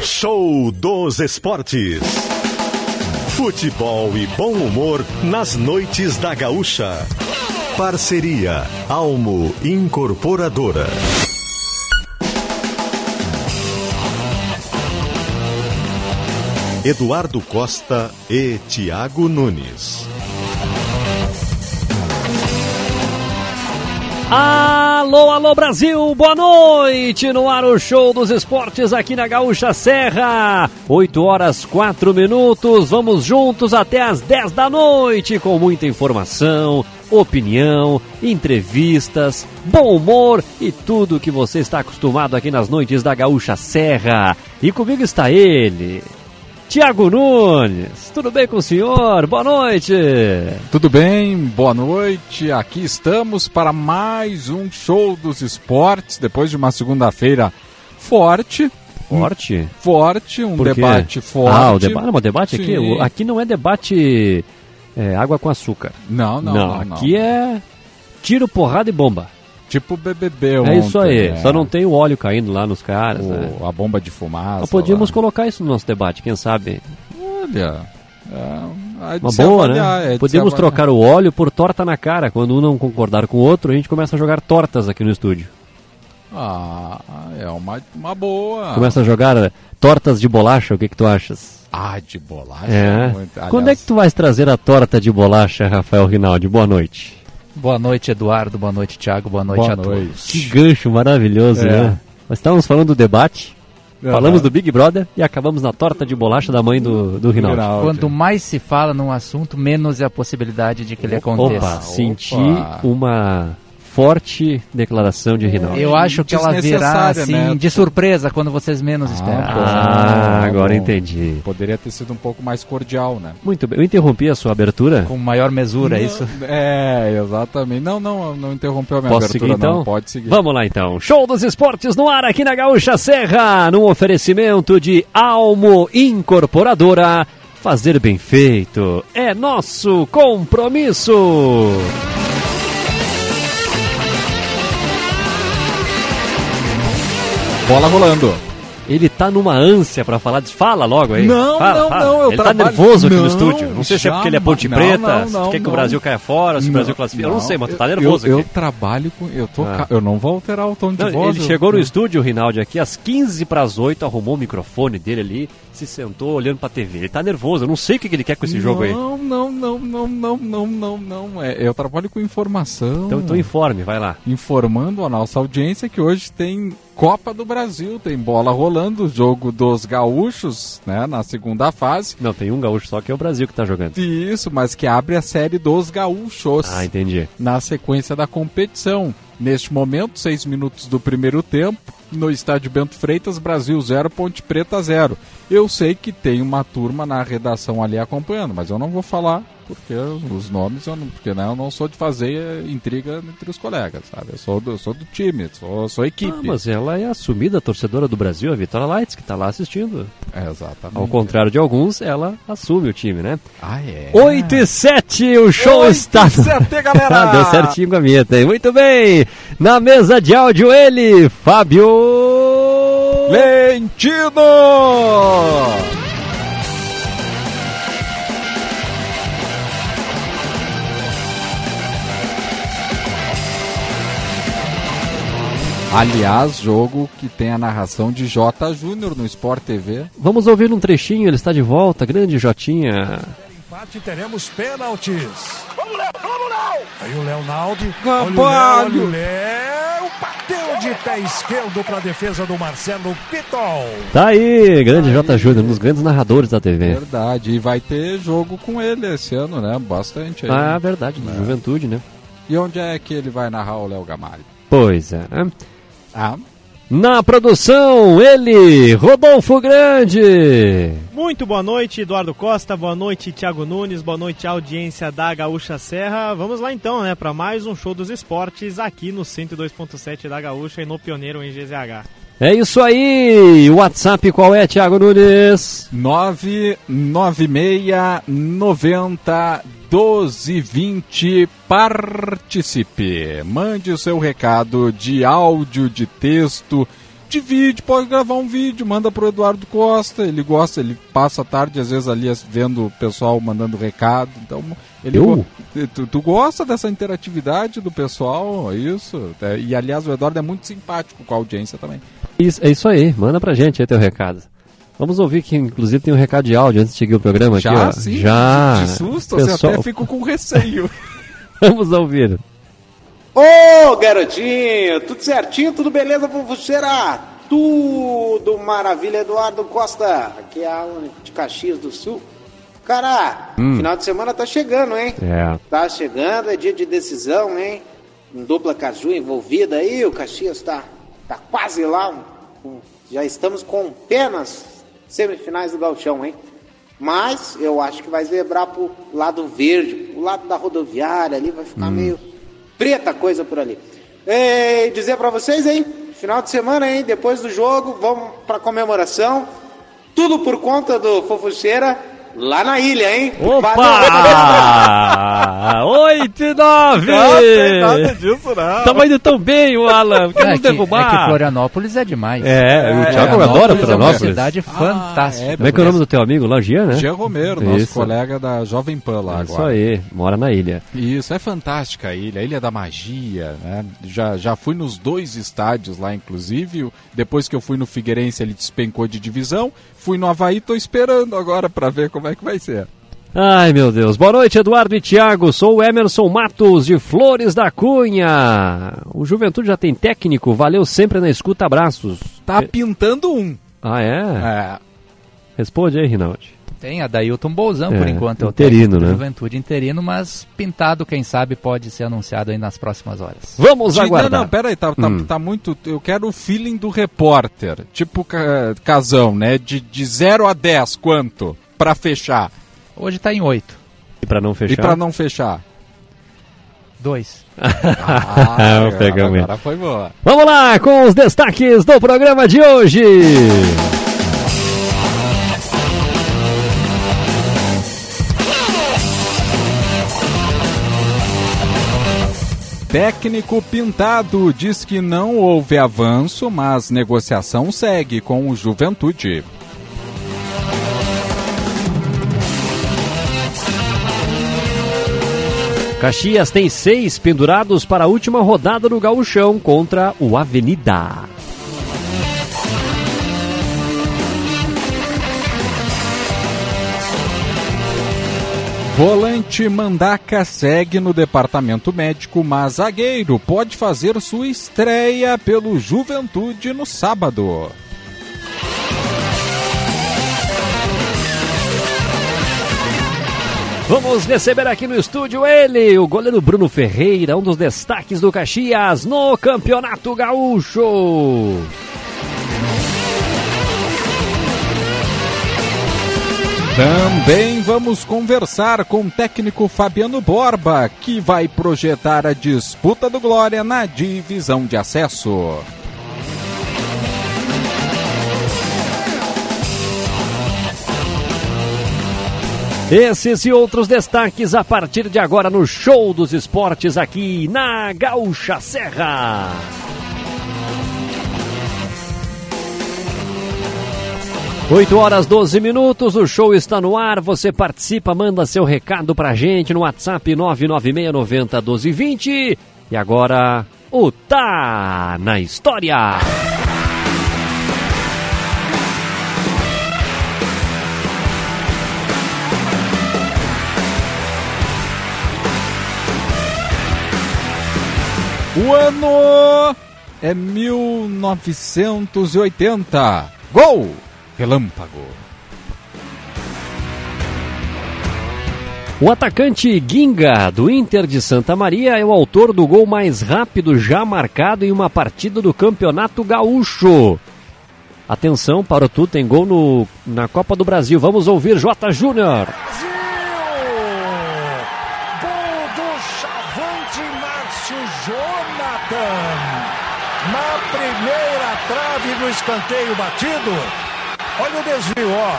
Show dos Esportes. Futebol e bom humor nas noites da Gaúcha. Parceria Almo Incorporadora. Eduardo Costa e Tiago Nunes. Alô, alô Brasil, boa noite! No ar o show dos esportes aqui na Gaúcha Serra. 8 horas 4 minutos, vamos juntos até as 10 da noite com muita informação, opinião, entrevistas, bom humor e tudo que você está acostumado aqui nas noites da Gaúcha Serra. E comigo está ele, Tiago Nunes, tudo bem com o senhor? Boa noite. Tudo bem, boa noite. Aqui estamos para mais um show dos esportes, depois de uma segunda-feira forte. Forte? Forte, um debate forte. Ah, o debate, não, o debate aqui, aqui não é debate é, água com açúcar. Não, não, não. não aqui não. é tiro, porrada e bomba. Tipo BBB É ontem, isso aí, né? só não tem o óleo caindo lá nos caras. O- né? A bomba de fumaça. Nós podíamos lá. colocar isso no nosso debate, quem sabe? Olha, é, é Uma boa, avaliar, né? é avaliar. trocar o óleo por torta na cara. Quando um não concordar com o outro, a gente começa a jogar tortas aqui no estúdio. Ah, é uma, uma boa. Começa a jogar eh, tortas de bolacha, o que, que tu achas? Ah, de bolacha. É. muito. Quando é Aliás, que tu vais trazer a torta de bolacha, Rafael Rinaldi? Boa noite. Boa noite, Eduardo. Boa noite, Thiago. Boa noite Boa a noite. todos. Que gancho maravilhoso, É. né? Nós estávamos falando do debate, Aham. falamos do Big Brother e acabamos na torta de bolacha da mãe do, do. Rinaldi. Quanto mais se fala num assunto, menos é a possibilidade de que ele aconteça. Opa, senti opa. uma forte declaração de Rinaldi. Eu acho que ela virá assim, né? de surpresa, quando vocês menos esperam. Ah, agora bom. entendi. Poderia ter sido um pouco mais cordial, né? Muito bem, eu interrompi a sua abertura. Com maior mesura, é isso? É, exatamente. Não, não, não interrompeu a minha Posso abertura, seguir então? não. Pode seguir. Vamos lá então. Show dos esportes no ar aqui na Gaúcha Serra, no oferecimento de Almo Incorporadora. Fazer bem feito é nosso compromisso. Bola rolando. Ele tá numa ânsia pra falar. Fala logo aí. Não, Fala, não, fala. não, eu Ele tá trabalho- nervoso aqui no Não, estúdio. Não sei se é porque ele é ponte jamais. preta, Não, não, quer que não. o Brasil caia fora, se o Não, Brasil classifica. Eu não sei, mas tu tá nervoso eu, aqui. Eu trabalho com. Eu, tô, Ah. ca- eu não vou alterar o tom de Não, voz. ele eu- chegou no estúdio, o Rinaldi, aqui às 15 para as 8, arrumou o microfone dele ali, se sentou olhando pra TV. Ele tá nervoso, eu não sei o que que ele quer com esse jogo aí. Não, não, não, não, não, não, não, não. É, eu trabalho com informação. Então, então informe, vai lá. informando a nossa audiência que hoje tem Copa do Brasil, tem bola rolando, jogo dos gaúchos, né, na segunda fase. Não, tem um gaúcho só que é o Brasil que tá jogando. Isso, mas que abre a série dos gaúchos Ah, entendi. na sequência da competição. Neste momento, seis minutos do primeiro tempo, no estádio Bento Freitas, Brasil 0, Ponte Preta 0. Eu sei que tem uma turma na redação ali acompanhando, mas eu não vou falar porque os nomes, eu não, porque né, eu não sou de fazer eh, intriga entre os colegas, sabe? Eu sou do, eu sou do time, sou, sou equipe. Ah, mas ela é assumida torcedora do Brasil, a Vitória Lights, que tá lá assistindo. É, exatamente. Ao contrário de alguns, ela assume o time, né? Ah, é? 8 e 7, o show Oito está... e sete, galera! Ah, Deu certinho com a vinheta, hein? Muito bem! Na mesa de áudio ele, Fábio... Lentino! Aliás, jogo que tem a narração de J. Júnior no Sport TV. Vamos ouvir um trechinho, ele está de volta, grande Jotinha. Empate teremos pênaltis. Vamos, Léo, vamos, Léo! Aí o Leonaldo. Rapalho! Olha o Léo, olha o Léo. Bateu de pé esquerdo para a defesa do Marcelo Pitol. Tá aí, grande J. Júnior, um dos grandes narradores da TV. Verdade. E vai ter jogo com ele esse ano, né? Bastante aí. Ah, verdade, do Juventude, né? E onde é que ele vai narrar o Léo Gamalho? Pois é. né? Ah, Na produção, ele, Rodolfo Grande. Muito boa noite, Eduardo Costa. Boa noite, Thiago Nunes. Boa noite, audiência da Gaúcha Serra. Vamos lá então, né, para mais um show dos esportes aqui no 102.7 da Gaúcha e no Pioneiro em GZH. É isso aí. O WhatsApp qual é, Thiago Nunes? 996 90 1220 participe. Mande o seu recado de áudio, de texto, divide, pode gravar um vídeo, manda pro Eduardo Costa, ele gosta, ele passa a tarde às vezes ali vendo o pessoal mandando recado, então ele Eu? tu, tu gosta dessa interatividade do pessoal, é isso, É, e aliás o Eduardo é muito simpático com a audiência também. Isso, é isso aí, manda pra gente aí teu recado. Vamos ouvir que inclusive tem um recado de áudio antes de seguir o programa aqui, Já, ó. sim, Já. de susto, Pessoal, até fico com receio. Vamos ouvir. Ô, garotinho, tudo certinho, tudo beleza, fofucheira? Tudo maravilha, Eduardo Costa. Aqui é Alan de Caxias do Sul. Cara, final de semana tá chegando, hein? É. Tá chegando, é dia de decisão, hein? Um dupla Caju envolvida aí, o Caxias tá, tá quase lá. já estamos com apenas semifinais do Galchão, hein? Mas eu acho que vai zebrar pro lado verde, o lado da rodoviária ali, vai ficar meio preta coisa por ali. E dizer pra vocês, hein? Final de semana, hein? Depois do jogo, vamos pra comemoração. Tudo por conta do Fofucheira lá na ilha, hein? Opa! 8 e 9! disso, não. Tava indo tão bem o Alan, quer É nos que, é derrubar. que Florianópolis é demais. É, o Thiago adora Florianópolis é uma cidade fantástica. é, Como é que é o nome do teu amigo lá, Gia, né? Jean Romero, nosso Isso. colega da Jovem Pan lá Isso agora. aí, mora na ilha. Isso, é fantástica a ilha, a Ilha da Magia, né? Já, já fui nos dois estádios lá, inclusive. Depois que eu fui no Figueirense, ele despencou de divisão. Fui no Havaí, tô esperando agora pra ver como é que vai ser. Ai, meu Deus. Boa noite, Eduardo e Thiago. Sou o Emerson Matos, de Flores da Cunha. O Juventude já tem técnico, valeu sempre na escuta, abraços. Tá pintando um. Ah, é? É. Responde aí, Rinaldi. Tem a Dailton Bolzan, É, por enquanto, é o interino, né? Juventude interino, mas pintado, quem sabe, pode ser anunciado aí nas próximas horas. Vamos aguardar. Não, não, pera aí, tá, tá, Hum. tá muito. Eu quero o feeling do repórter. Tipo ca- casão, né? De, de 0 a 10, quanto? Pra fechar. Hoje tá em 8. E pra não fechar? E pra não fechar? 2. Ah, agora, agora foi boa. Vamos lá com os destaques do programa de hoje. Técnico Pintado diz que não houve avanço, mas negociação segue com o Juventude. Caxias tem seis pendurados para a última rodada do gauchão contra o Avenida. Volante Mandaca segue no departamento médico, mas zagueiro pode fazer sua estreia pelo Juventude no sábado. Vamos receber aqui no estúdio ele, o goleiro Bruno Ferreira, um dos destaques do Caxias no Campeonato Gaúcho. Também vamos conversar com o técnico Fabiano Borba, que vai projetar a disputa do Glória na divisão de acesso. Esses e outros destaques a partir de agora no Show dos Esportes aqui na Gaúcha Serra. Oito horas 12 minutos, o show está no ar. Você participa, manda seu recado pra gente no WhatsApp 99690 1220. E agora, o Tá na História. O ano é 1980. Gol! Relâmpago. O atacante Ginga, do Inter de Santa Maria, é o autor do gol mais rápido já marcado em uma partida do Campeonato Gaúcho. Atenção, Parotu tem gol no, na Copa do Brasil. Vamos ouvir J. Júnior. Brasil! Gol do Chavante Márcio Jonathan. Na primeira trave no escanteio batido. Olha o desvio, ó.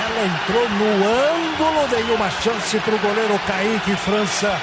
Ela entrou no ângulo, veio uma chance para o goleiro Kaique França.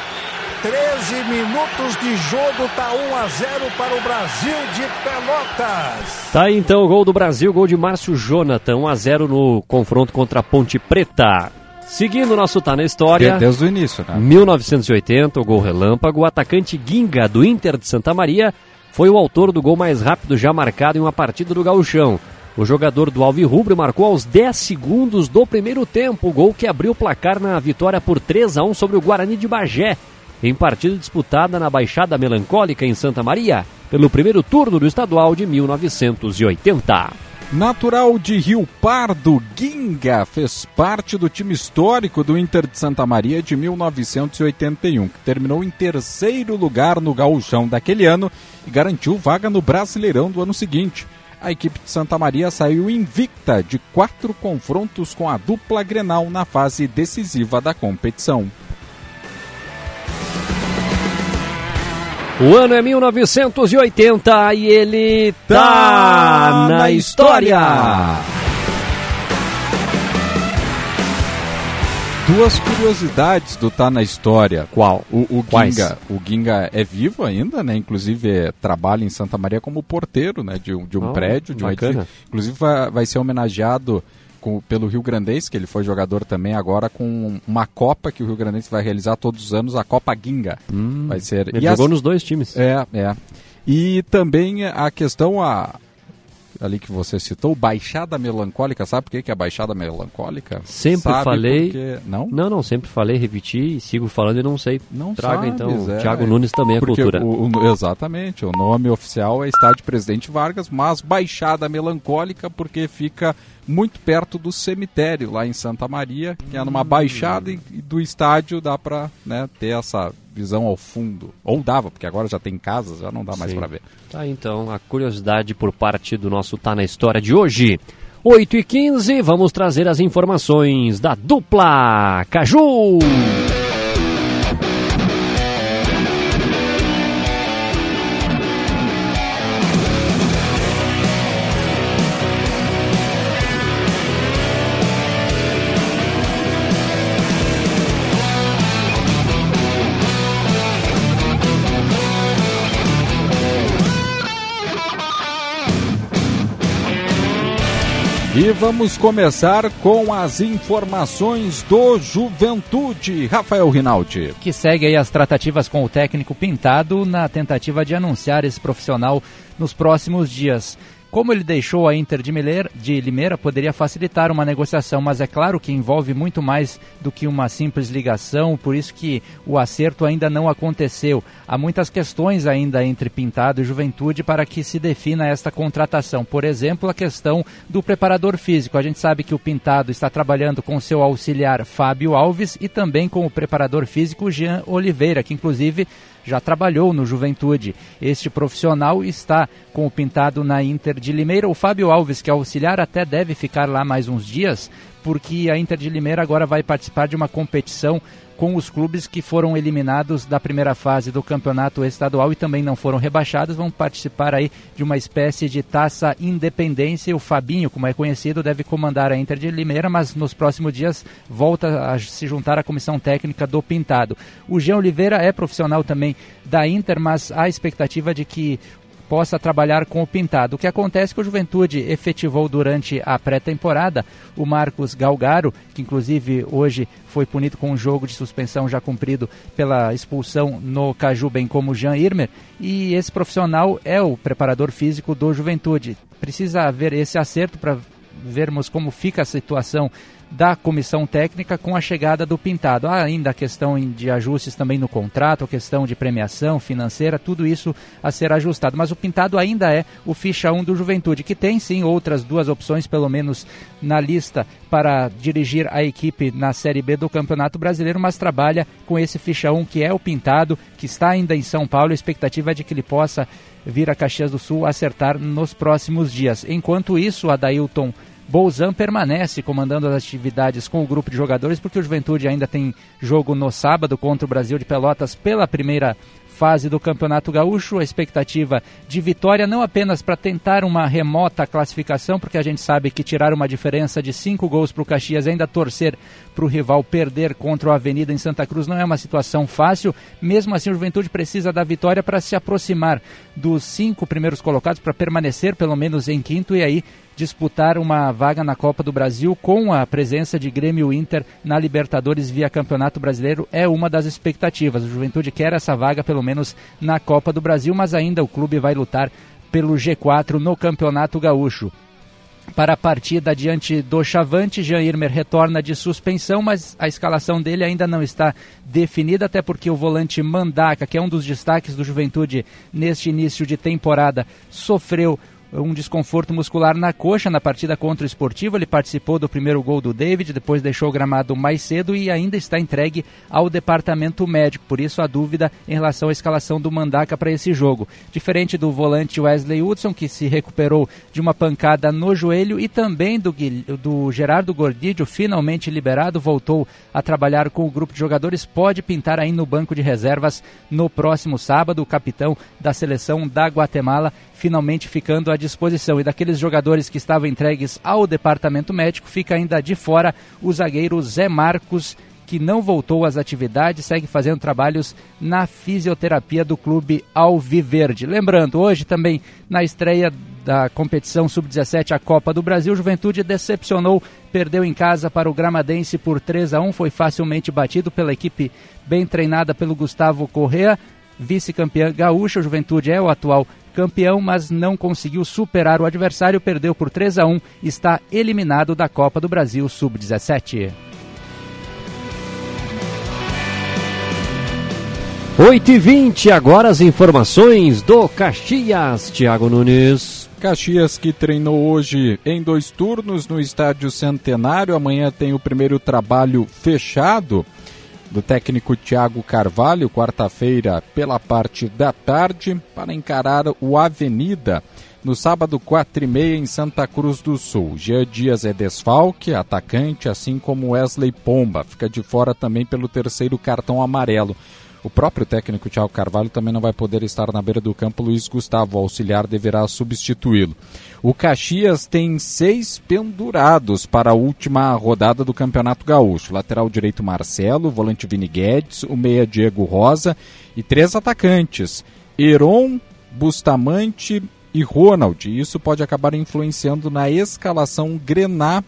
13 minutos de jogo, tá 1 a 0 para o Brasil de Pelotas. Tá aí então o gol do Brasil, gol de Márcio Jonathan, 1 a 0 no confronto contra a Ponte Preta. Seguindo o nosso Tá na História. Desde o início, né? 1980, o gol relâmpago, o atacante Ginga do Inter de Santa Maria foi o autor do gol mais rápido já marcado em uma partida do Gauchão. O jogador do Alvirrubro marcou aos 10 segundos do primeiro tempo, gol que abriu o placar na vitória por 3 a 1 sobre o Guarani de Bagé, em partida disputada na Baixada Melancólica em Santa Maria, pelo primeiro turno do estadual de 1980. Natural de Rio Pardo, Ginga fez parte do time histórico do Inter de Santa Maria de 1981, que terminou em terceiro lugar no gauchão daquele ano e garantiu vaga no Brasileirão do ano seguinte. A equipe de Santa Maria saiu invicta de quatro confrontos com a dupla Grenal na fase decisiva da competição. O ano é 1980 e ele tá na história. Duas curiosidades do Tá na História. Qual? O, o? Ginga, o Ginga é vivo ainda, né? Inclusive é, trabalha em Santa Maria como porteiro, né? De, um- de um Oh, prédio, de um edifício. Inclusive vai, vai ser homenageado com- pelo Rio Grandense, que ele foi jogador também agora com uma Copa que o Rio Grandense vai realizar todos os anos, a Copa Ginga. vai ser. Ele e jogou as- nos dois times. É, é. E também a questão a ali que você citou, Baixada Melancólica, sabe por que que é Baixada Melancólica? Sempre Sabe falei. porque- Não? Não, não, sempre falei, repeti e sigo falando e não sei. Não Traga sabes, então, é. Thiago Nunes também a Porque cultura. o- o- exatamente, o nome oficial é Estádio Presidente Vargas, mas Baixada Melancólica porque fica muito perto do cemitério lá em Santa Maria, que é Hum. numa baixada e do estádio dá pra né, ter essa visão ao fundo. Ou dava, porque agora já tem casas, já não dá mais pra ver. Tá então a curiosidade por parte do nosso Tá na História de hoje. 8 e 15 vamos trazer as informações da dupla Caju. E vamos começar com as informações do Juventude. Rafael Rinaldi. que segue aí as tratativas com o técnico Pintado na tentativa de anunciar esse profissional nos próximos dias. Como ele deixou a Inter de, de Limeira, poderia facilitar uma negociação, mas é claro que envolve muito mais do que uma simples ligação, por isso que o acerto ainda não aconteceu. Há muitas questões ainda entre Pintado e Juventude para que se defina esta contratação. Por exemplo, a questão do preparador físico. A gente sabe que o Pintado está trabalhando com seu auxiliar Fábio Alves e também com o preparador físico Jean Oliveira, que inclusive já trabalhou no Juventude. Este profissional está com o pintado na Inter de Limeira. O Fábio Alves, que é auxiliar, até deve ficar lá mais uns dias, porque a Inter de Limeira agora vai participar de uma competição com os clubes que foram eliminados da primeira fase do campeonato estadual e também não foram rebaixados, vão participar aí de uma espécie de taça independência. O Fabinho, como é conhecido, deve comandar a Inter de Limeira, mas nos próximos dias volta a se juntar à comissão técnica do Pintado. O Jean Oliveira é profissional também da Inter, mas há expectativa de que possa trabalhar com o Pintado. O que acontece é que o Juventude efetivou durante a pré-temporada o Marcos Galgaro, que inclusive hoje foi punido com um jogo de suspensão já cumprido pela expulsão no Caju, bem como Jean Irmer, e esse profissional é o preparador físico do Juventude. Precisa haver esse acerto para vermos como fica a situação da comissão técnica com a chegada do Pintado. Há ainda a questão de ajustes também no contrato, a questão de premiação financeira, tudo isso a ser ajustado. Mas o Pintado ainda é o ficha 1 do Juventude, que tem sim outras duas opções, pelo menos na lista, para dirigir a equipe na Série B do Campeonato Brasileiro, mas trabalha com esse ficha 1 que é o Pintado, que está ainda em São Paulo. A expectativa é de que ele possa vir a Caxias do Sul acertar nos próximos dias. Enquanto isso, Adailton Bolzan permanece comandando as atividades com o grupo de jogadores, porque o Juventude ainda tem jogo no sábado contra o Brasil de Pelotas pela primeira fase do Campeonato Gaúcho. A expectativa de vitória não apenas para tentar uma remota classificação, porque a gente sabe que tirar uma diferença de cinco gols para o Caxias ainda torcer para o rival perder contra o Avenida em Santa Cruz não é uma situação fácil. Mesmo assim, o Juventude precisa da vitória para se aproximar dos cinco primeiros colocados, para permanecer pelo menos em quinto e aí disputar uma vaga na Copa do Brasil com a presença de Grêmio Inter na Libertadores via Campeonato Brasileiro é uma das expectativas. O Juventude quer essa vaga pelo menos na Copa do Brasil, mas ainda o clube vai lutar pelo G4 no Campeonato Gaúcho. Para a partida diante do Chavante, Jean Irmer retorna de suspensão, mas a escalação dele ainda não está definida, até porque o volante Mandaca, que é um dos destaques do Juventude neste início de temporada, sofreu um desconforto muscular na coxa na partida contra o Esportivo. Ele participou do primeiro gol do David, depois deixou o gramado mais cedo e ainda está entregue ao departamento médico. Por isso a dúvida em relação à escalação do Mandaca para esse jogo. Diferente do volante Wesley Hudson, que se recuperou de uma pancada no joelho, e também do, do Gerardo Gordidio, finalmente liberado, voltou a trabalhar com o grupo de jogadores, pode pintar aí no banco de reservas no próximo sábado. O capitão da seleção da Guatemala finalmente ficando à disposição. E daqueles jogadores que estavam entregues ao departamento médico, fica ainda de fora o zagueiro Zé Marcos, que não voltou às atividades, segue fazendo trabalhos na fisioterapia do clube Alviverde. Lembrando, hoje também na estreia da competição sub-17 a Copa do Brasil, Juventude decepcionou, perdeu em casa para o Gramadense por 3 a 1, foi facilmente batido pela equipe bem treinada pelo Gustavo Correa, vice-campeã gaúcha. Juventude é o atual campeão, mas não conseguiu superar o adversário, perdeu por 3 a 1, está eliminado da Copa do Brasil Sub-17. 8 e 20 agora as informações do Caxias, Thiago Nunes. Caxias que treinou hoje em dois turnos no Estádio Centenário. Amanhã tem o primeiro trabalho fechado do técnico Thiago Carvalho, quarta-feira, pela parte da tarde, para encarar o Avenida no sábado, quatro e meia, em Santa Cruz do Sul. Jean Dias é desfalque, atacante, assim como Wesley Pomba. Fica de fora também pelo terceiro cartão amarelo. O próprio técnico Thiago Carvalho também não vai poder estar na beira do campo. Luiz Gustavo, auxiliar, deverá substituí-lo. O Caxias tem seis pendurados para a última rodada do Campeonato Gaúcho. Lateral direito Marcelo, volante Vini Guedes, o meia Diego Rosa e três atacantes. Heron, Bustamante e Ronald. Isso pode acabar influenciando na escalação Grená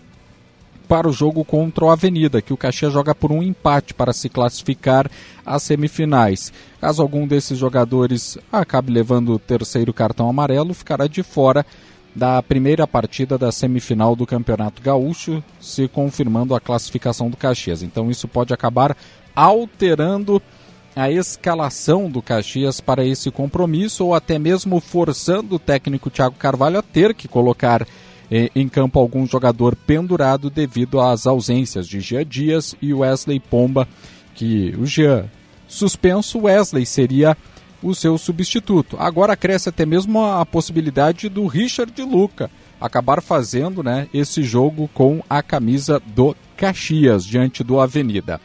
para o jogo contra o Avenida, que o Caxias joga por um empate para se classificar às semifinais. Caso algum desses jogadores acabe levando o terceiro cartão amarelo, ficará de fora da primeira partida da semifinal do Campeonato Gaúcho, se confirmando a classificação do Caxias. Então isso pode acabar alterando a escalação do Caxias para esse compromisso ou até mesmo forçando o técnico Thiago Carvalho a ter que colocar em campo algum jogador pendurado devido às ausências de Jean Dias e Wesley Pomba, que o Jean suspenso, Wesley seria o seu substituto. Agora cresce até mesmo a possibilidade do Richard Luca acabar fazendo né, esse jogo com a camisa do Caxias diante do Avenida.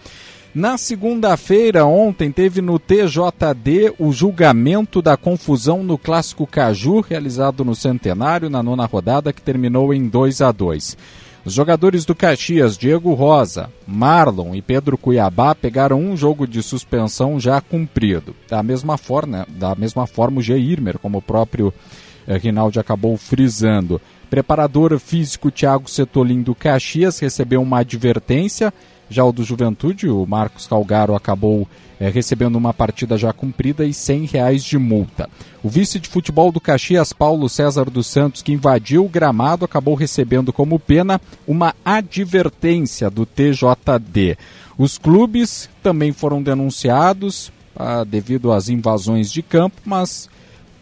Na segunda-feira, ontem, teve no TJD o julgamento da confusão no Clássico Caju, realizado no Centenário, na nona rodada, que terminou em 2 a 2 Os jogadores do Caxias, Diego Rosa, Marlon e Pedro Cuiabá, pegaram um jogo de suspensão já cumprido. Da mesma forma, da mesma forma o G. Irmer, como o próprio eh, Rinaldi acabou frisando. Preparador físico Thiago Setolin do Caxias recebeu uma advertência já o do Juventude, o Marcos Calgaro acabou é, recebendo uma partida já cumprida e 100 reais de multa. O vice de futebol do Caxias, Paulo César dos Santos, que invadiu o gramado, acabou recebendo como pena uma advertência do TJD. Os clubes também foram denunciados ah, devido às invasões de campo, mas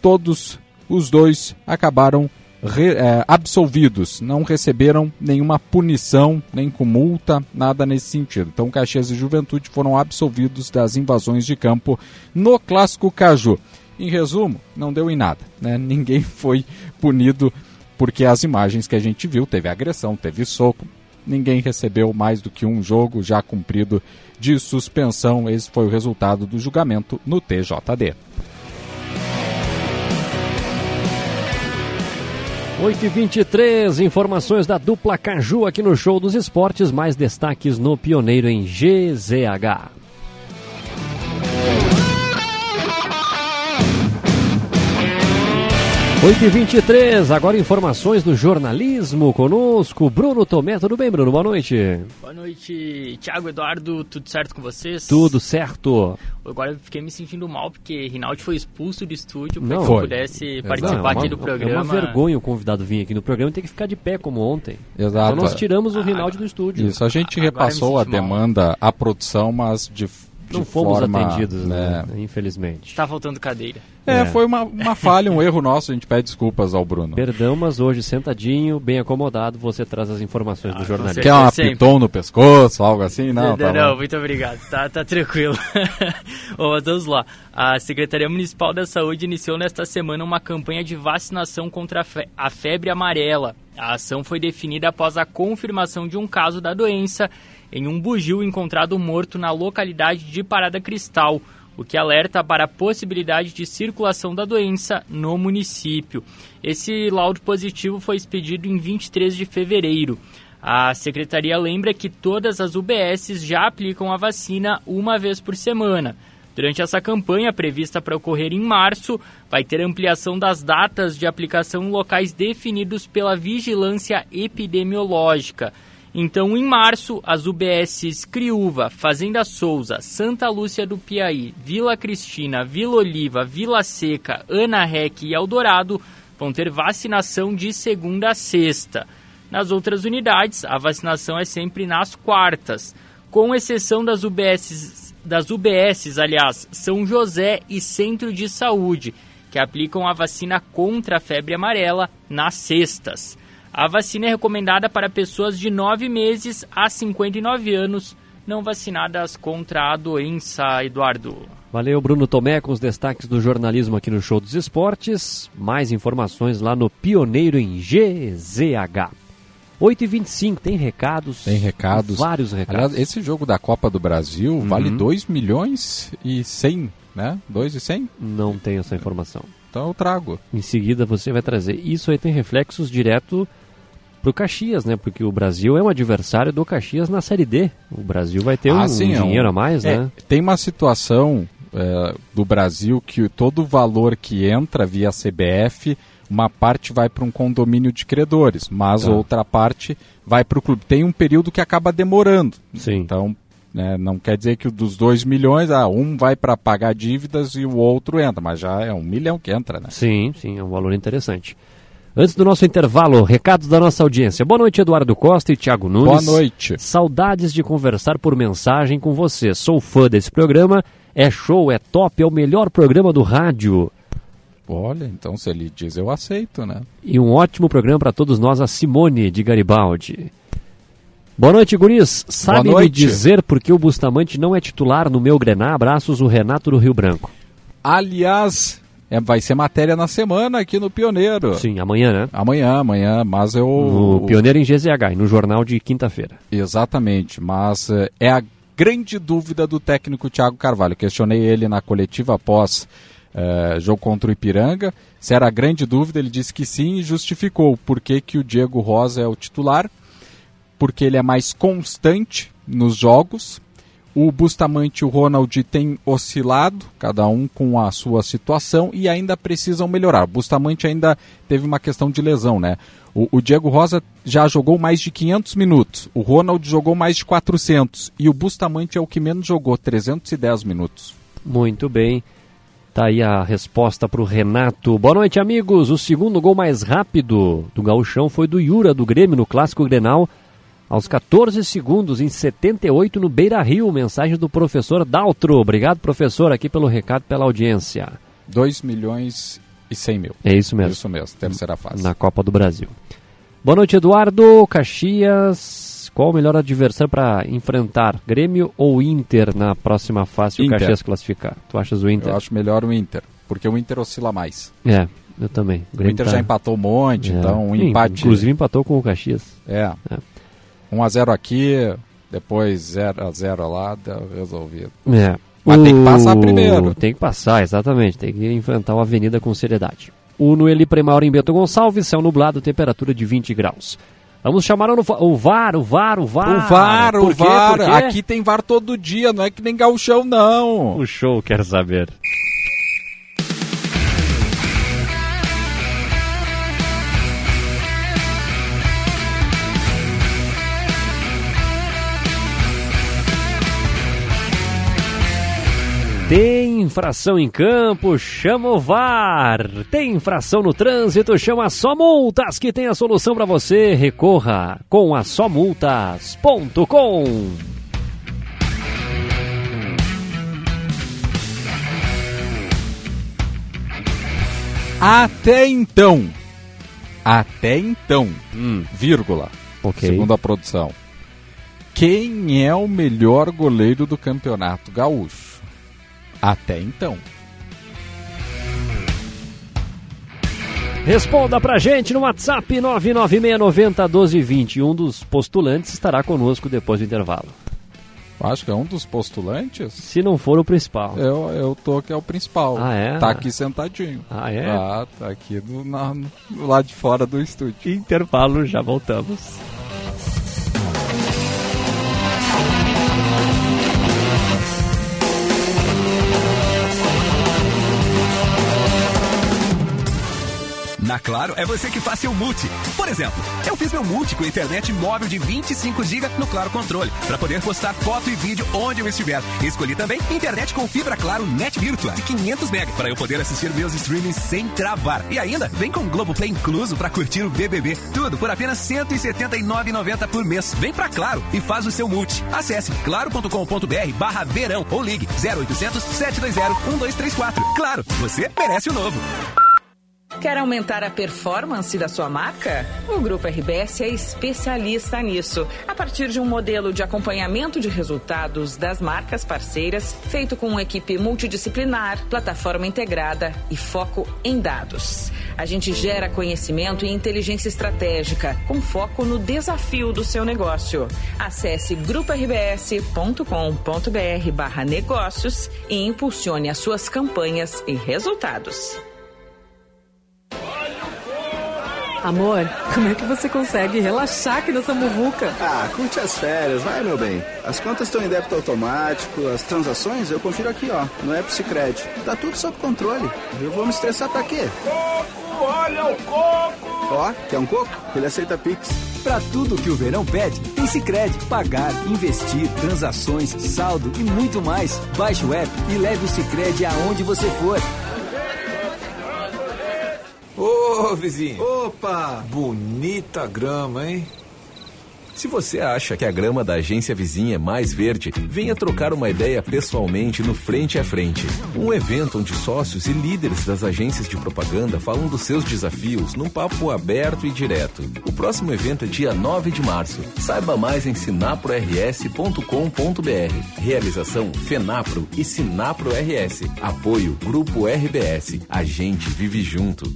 todos os dois acabaram re, é, absolvidos, não receberam nenhuma punição, nem com multa, nada nesse sentido. Então, Caxias e Juventude foram absolvidos das invasões de campo no Clássico Caju. Em resumo, não deu em nada, né? ninguém foi punido porque as imagens que a gente viu, teve agressão, teve soco, ninguém recebeu mais do que um jogo já cumprido de suspensão. Esse foi o resultado do julgamento no TJD. 8h23, informações da dupla Caju aqui no Show dos Esportes, mais destaques no Pioneiro em GZH. 8h23, agora informações do jornalismo conosco. Bruno Tomé, tudo bem, Bruno? Boa noite. Boa noite, Thiago Eduardo, tudo certo com vocês? Tudo certo. Agora eu fiquei me sentindo mal porque Rinaldi foi expulso do estúdio para Não, que eu pudesse Não, participar é uma- aqui do programa. É uma vergonha o convidado vir aqui no programa e ter que ficar de pé como ontem. Exato. Então nós tiramos o Rinaldi do estúdio. Isso, a gente repassou a senti mal. demanda à produção, mas de, de Não fomos forma, atendidos, né? né? Infelizmente. Tá faltando cadeira. É, É. foi uma, uma falha, um erro nosso, a gente pede desculpas ao Bruno. Perdão, mas hoje sentadinho, bem acomodado, você traz as informações do jornalismo. Quer uma Sempre. piton no pescoço, algo assim? Não, tá não, bom. muito obrigado. Tá, tá tranquilo. Bom, mas vamos lá. A Secretaria Municipal da Saúde iniciou nesta semana uma campanha de vacinação contra a fe- a febre amarela. A ação foi definida após a confirmação de um caso da doença em um bugio encontrado morto na localidade de Parada Cristal, o que alerta para a possibilidade de circulação da doença no município. Esse laudo positivo foi expedido em 23 de fevereiro. A secretaria lembra que todas as UBSs já aplicam a vacina uma vez por semana. Durante essa campanha, prevista para ocorrer em março, vai ter ampliação das datas de aplicação em locais definidos pela Vigilância Epidemiológica. Então, em março, as UBSs Criúva, Fazenda Souza, Santa Lúcia do Piaí, Vila Cristina, Vila Oliva, Vila Seca, Ana Rec e Eldorado vão ter vacinação de segunda a sexta. Nas outras unidades, a vacinação é sempre nas quartas, com exceção das UBSs, das UBSs, aliás, São José e Centro de Saúde, que aplicam a vacina contra a febre amarela nas sextas. A vacina é recomendada para pessoas de 9 meses a 59 anos não vacinadas contra a doença, Eduardo. Valeu, Bruno Tomé, com os destaques do jornalismo aqui no Show dos Esportes. Mais informações lá no Pioneiro em GZH. 8h25, tem recados? Tem recados. Vários recados. Aliás, esse jogo da Copa do Brasil Uhum. vale 2 milhões e 100, né? 2 e 100? Não tenho essa informação. Então eu trago. Em seguida você vai trazer. Isso aí tem reflexos direto pro Caxias, né? Porque o Brasil é um adversário do Caxias na Série D. O Brasil vai ter um, Ah, sim, um é um- dinheiro a mais, É, né? Tem uma situação é, do Brasil que todo o valor que entra via CBF, uma parte vai para um condomínio de credores, mas Tá. outra parte vai para o clube. Tem um período que acaba demorando. Sim. Então, né, não quer dizer que o dos 2 milhões, ah, um vai para pagar dívidas e o outro entra, mas já é um milhão que entra, né? Sim, sim, é um valor interessante. Antes do nosso intervalo, recados da nossa audiência. Boa noite, Eduardo Costa e Thiago Nunes. Boa noite. Saudades de conversar por mensagem com você. Sou fã desse programa. É show, é top, é o melhor programa do rádio. Olha, então se ele diz, eu aceito, né? E um ótimo programa para todos nós, a Simone de Garibaldi. Boa noite, guris. Sabe me noite. dizer por que o Bustamante não é titular no meu Grená? Abraços, o Renato do Rio Branco. Aliás, é, vai ser matéria na semana aqui no Pioneiro. Sim, amanhã, né? Amanhã, amanhã, mas eu. No Pioneiro em GZH, no jornal de quinta-feira. Exatamente, mas eh, é a grande dúvida do técnico Thiago Carvalho. Questionei ele na coletiva após eh, jogo contra o Ipiranga. Se era a grande dúvida, ele disse que sim e justificou por que, que o Diego Rosa é o titular. Porque ele é mais constante nos jogos. O Bustamante e o Ronald têm oscilado, cada um com a sua situação, e ainda precisam melhorar. O Bustamante ainda teve uma questão de lesão, né? O, o Diego Rosa já jogou mais de 500 minutos, o Ronald jogou mais de 400, e o Bustamante é o que menos jogou, 310 minutos. Muito bem. Tá aí a resposta para o Renato. Boa noite, amigos. O segundo gol mais rápido do gauchão foi do Yura, do Grêmio, no Clássico Grenal. Aos 14 segundos, em 78, no Beira Rio. Mensagem do professor Daltro. Obrigado, professor, aqui pelo recado, pela audiência. 2 milhões e 100 mil. É isso mesmo. Isso mesmo, terceira fase. Na Copa do Brasil. Boa noite, Eduardo. Caxias. Qual o melhor adversário para enfrentar? Grêmio ou Inter na próxima fase se o Inter. Caxias classificar? Tu achas o Inter? Eu acho melhor o Inter, porque o Inter oscila mais. É, eu também. O Inter tá- já empatou um monte, É. então um Sim, empate. Inclusive empatou com o Caxias. É. 1x0 aqui, depois 0x0 lá, deu resolvido. É. Mas tem que passar primeiro. Tem que passar, exatamente. Tem que enfrentar a avenida com seriedade. O Noeli Premauro em Bento Gonçalves, céu nublado, temperatura de 20 graus. Vamos chamar o, o VAR, o VAR, o VAR. O VAR, Por o quê? VAR. Por quê? Aqui tem VAR todo dia, não é que nem gauchão, não. O show quer saber. Tem infração em campo, chama o VAR. Tem infração no trânsito, chama Só Multas, que tem a solução para você. Recorra com a somultas.com. Até então. Até então. Hum, Vírgula. ok. Segundo a produção. Quem é o melhor goleiro do campeonato gaúcho? Até então. Responda pra gente no WhatsApp 996901220. Um dos postulantes estará conosco depois do intervalo. Acho que é um dos postulantes. Se não for o principal. Eu, eu tô que é o principal. Ah, é? Tá aqui sentadinho. Ah, é? Ah, tá aqui do, na, do lado de fora do estúdio. Intervalo, já voltamos. Na Claro, é você que faz seu multi. Por exemplo, eu fiz meu multi com internet móvel de 25 GB no Claro Controle, para poder postar foto e vídeo onde eu estiver. Escolhi também internet com fibra Claro Net Virtua de 500 MB, para eu poder assistir meus streamings sem travar. E ainda, vem com Globoplay incluso para curtir o BBB. Tudo por apenas R$ 179,90 por mês. Vem pra Claro e faz o seu multi. Acesse claro.com.br barra verão ou ligue 0800 720 1234. Claro, você merece o novo. Quer aumentar a performance da sua marca? O Grupo RBS é especialista nisso. A partir de um modelo de acompanhamento de resultados das marcas parceiras, feito com uma equipe multidisciplinar, plataforma integrada e foco em dados. A gente gera conhecimento e inteligência estratégica, com foco no desafio do seu negócio. Acesse grupo-rbs.com.br barra negócios e impulsione as suas campanhas e resultados. Amor, como é que você consegue relaxar aqui nessa muvuca? Ah, curte as férias, vai meu bem. As contas estão em débito automático, as transações eu confiro aqui, ó, no app Sicredi. Tá tudo sob controle. Eu vou me estressar pra quê? Coco, olha o coco! Ó, quer um coco? Ele aceita Pix. Pra tudo que o verão pede, tem Sicredi. Pagar, investir, transações, saldo e muito mais. Baixe o app e leve o Sicredi aonde você for. Ô, vizinho. Opa! Bonita grama, hein? Se você acha que a grama da agência vizinha é mais verde, venha trocar uma ideia pessoalmente no Frente a Frente. Um evento onde sócios e líderes das agências de propaganda falam dos seus desafios num papo aberto e direto. O próximo evento é dia 9 de março. Saiba mais em sinaprors.com.br. Realização Fenapro e Sinapro RS. Apoio Grupo RBS. A gente vive junto.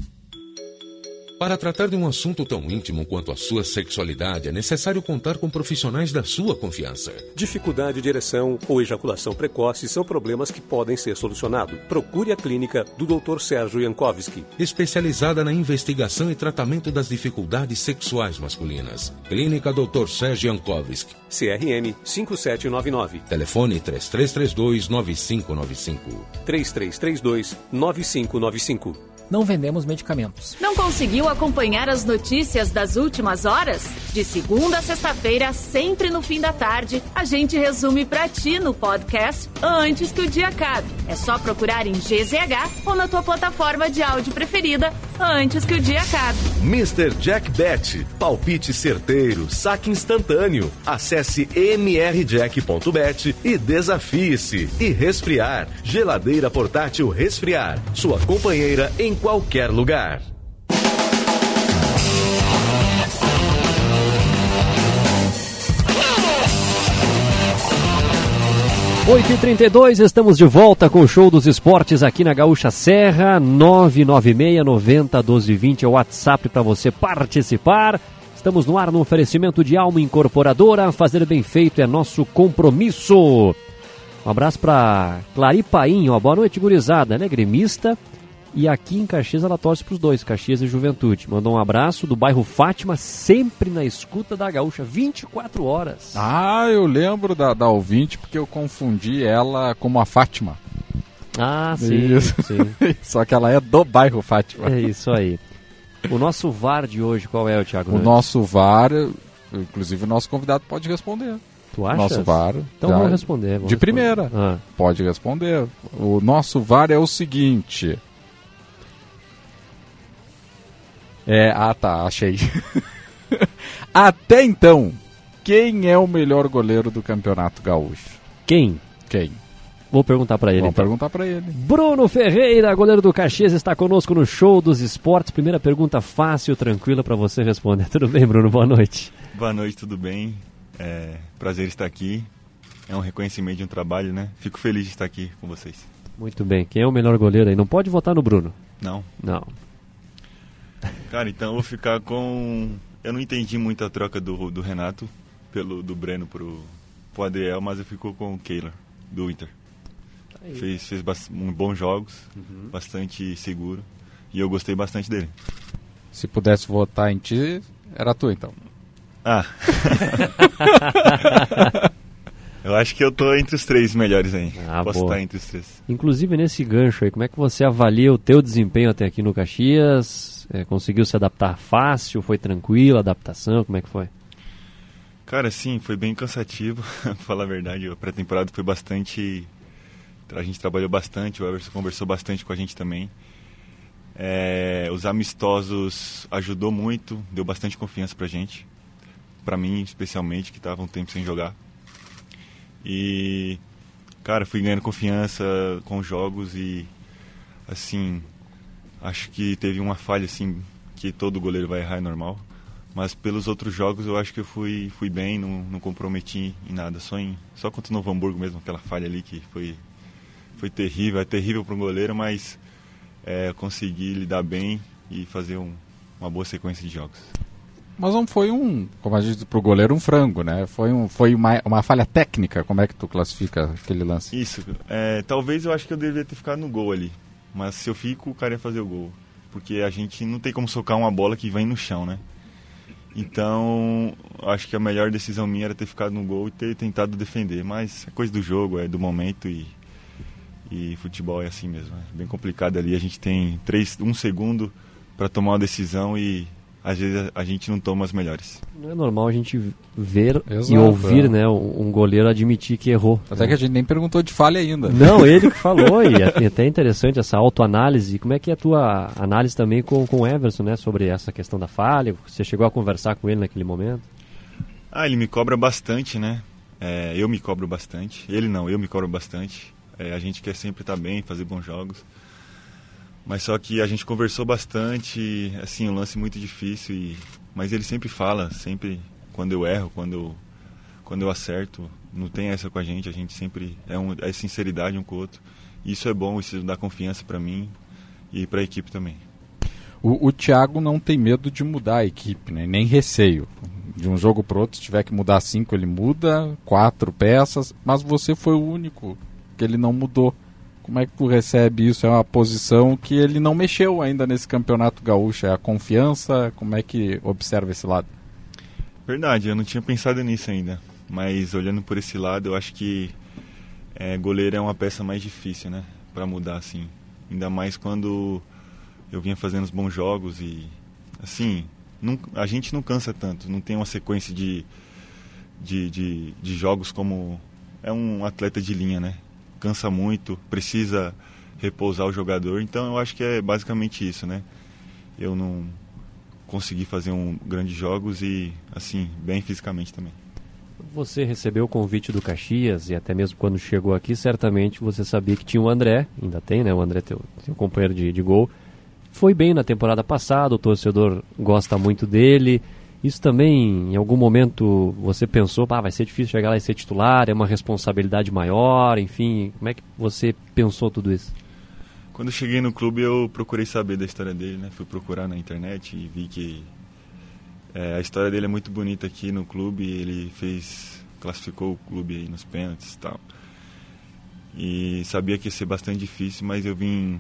Para tratar de um assunto tão íntimo quanto a sua sexualidade, é necessário contar com profissionais da sua confiança. Dificuldade de ereção ou ejaculação precoce são problemas que podem ser solucionados. Procure a clínica do Dr. Sérgio Jankowski. Especializada na investigação e tratamento das dificuldades sexuais masculinas. Clínica Dr. Sérgio Jankowski. CRM 5799 Telefone 3332 9595. 3332 9595. Não vendemos medicamentos. Não conseguiu acompanhar as notícias das últimas horas? De segunda a sexta-feira, sempre no fim da tarde, a gente resume pra ti no podcast antes que o dia acabe. É só procurar em GZH ou na tua plataforma de áudio preferida antes que o dia acabe. Mr. Jack Bet. Palpite certeiro, saque instantâneo. Acesse mrjack.bet e desafie-se. E resfriar. Geladeira portátil resfriar. Sua companheira em qualquer lugar. Oito e 32 estamos de volta com o Show dos Esportes aqui na Gaúcha Serra, 996 90 12 20 é o WhatsApp para você participar. Estamos no ar no oferecimento de Alma Incorporadora. Fazer bem feito é nosso compromisso. Um abraço para Claripaim, ó. Boa noite, gurizada. Ela é gremista e aqui em Caxias ela torce para os dois, Caxias e Juventude. Mandou um abraço do bairro Fátima, sempre na escuta da Gaúcha, 24 horas. Ah, eu lembro da, da ouvinte porque eu confundi ela com a Fátima. Ah, sim, Isso. sim. Só que ela é do bairro Fátima. É isso aí. O nosso VAR de hoje, qual é, o Thiago? O nosso VAR, inclusive o nosso convidado pode responder. Tu acha? Nosso VAR. Então vamos responder. vamos de responder. primeira. Ah. Pode responder. O nosso VAR é o seguinte. É, ah tá, achei. Até então, quem é o melhor goleiro do Campeonato Gaúcho? Quem? Quem? Vou perguntar para ele. Vamos então. perguntar pra ele. Bruno Ferreira, goleiro do Caxias, está conosco no Show dos Esportes. Primeira pergunta fácil, tranquila para você responder. Tudo bem, Bruno? Boa noite. Boa noite, tudo bem? É prazer estar aqui. É um reconhecimento de um trabalho, né? Fico feliz de estar aqui com vocês. Muito bem. Quem é o melhor goleiro aí? Não pode votar no Bruno. Não? Não. Cara, então eu vou ficar com. Eu não entendi muito a troca do, do Renato pelo do Breno pro, pro Adriel, mas eu fico com o Keylor, do Inter. aí. Fez, fez um, bons jogos, Uhum. bastante seguro. E eu gostei bastante dele. Se pudesse votar em ti, era tu então. Ah. eu acho que eu tô entre os três melhores aí. Ah, Posso boa. estar entre os três. Inclusive nesse gancho aí, como é que você avalia o teu desempenho até aqui no Caxias? É, conseguiu se adaptar fácil? Foi tranquilo a adaptação? Como é que foi? Cara, sim, foi bem cansativo, pra falar a verdade. A pré-temporada foi bastante. A gente trabalhou bastante, o Everson conversou bastante com a gente também. É, os amistosos ajudou muito, deu bastante confiança pra gente. Pra mim, especialmente, que tava um tempo sem jogar. E, cara, fui ganhando confiança com os jogos e, assim, acho que teve uma falha, assim, que todo goleiro vai errar, é normal. Mas pelos outros jogos eu acho que eu fui, fui bem, não, não comprometi em nada. Só, em, só contra o Novo Hamburgo mesmo, aquela falha ali que foi, foi terrível. É terrível para um goleiro, mas é, eu consegui lidar bem e fazer um- uma boa sequência de jogos. Mas não foi um, como a gente diz pro goleiro, um frango, né? Foi, um, foi uma, uma falha técnica. Como é que tu classifica aquele lance? Isso, é, talvez eu acho que eu deveria ter ficado no gol ali. Mas se eu fico, o cara ia fazer o gol. Porque a gente não tem como socar uma bola que vem no chão, né? Então, acho que a melhor decisão minha era ter ficado no gol e ter tentado defender. Mas é coisa do jogo, é do momento e, e futebol é assim mesmo. É bem complicado ali. A gente tem três, um segundo para tomar uma decisão e às vezes a, gente não toma as melhores. Não é normal a gente ver e Exato, ouvir é. né, um um goleiro admitir que errou. Até que a gente nem perguntou de falha ainda. Não, ele que falou, e é até interessante essa autoanálise. Como é que é a tua análise também com, com o Everson, né, sobre essa questão da falha? Você chegou a conversar com ele naquele momento? Ah, ele me cobra bastante, né? É, eu me cobro bastante. Ele não, eu me cobro bastante. É, a gente quer sempre estar bem, fazer bons jogos. Mas só que a gente conversou bastante, assim, um lance muito difícil. E... Mas ele sempre fala, sempre quando eu erro, quando eu, quando eu acerto. Não tem essa com a gente, a gente sempre é, um, é sinceridade um com o outro. Isso é bom, isso dá confiança para mim e para a equipe também. O, o Thiago não tem medo de mudar a equipe, né? nem receio. De um jogo para outro, se tiver que mudar cinco, ele muda, quatro peças, mas você foi o único que ele não mudou. Como é que tu recebe isso? É uma posição que ele não mexeu ainda nesse campeonato gaúcho. É a confiança? Como é que observa esse lado? Verdade, eu não tinha pensado nisso ainda. Mas olhando por esse lado, eu acho que é, goleiro é uma peça mais difícil, né? Pra mudar, assim. Ainda mais quando eu vinha fazendo os bons jogos e, assim, não- a gente não cansa tanto. Não tem uma sequência de, de, de, de jogos como é um atleta de linha, né? Cansa muito, precisa repousar o jogador. Então eu acho que é basicamente isso, né? Eu não consegui fazer um grandes jogos e, assim, bem fisicamente também. Você recebeu o convite do Caxias e até mesmo quando chegou aqui, certamente você sabia que tinha o André, ainda tem, né? O André, teu, teu companheiro de, de gol. Foi bem na temporada passada, o torcedor gosta muito dele. Isso também, em algum momento, você pensou, ah, vai ser difícil chegar lá e ser titular, é uma responsabilidade maior, enfim. Como é que você pensou tudo isso? Quando eu cheguei no clube, eu procurei saber da história dele, né? Fui procurar na internet e vi que É, a história dele é muito bonita aqui no clube. Ele fez, classificou o clube aí nos pênaltis e tal. E sabia que ia ser bastante difícil, mas eu vim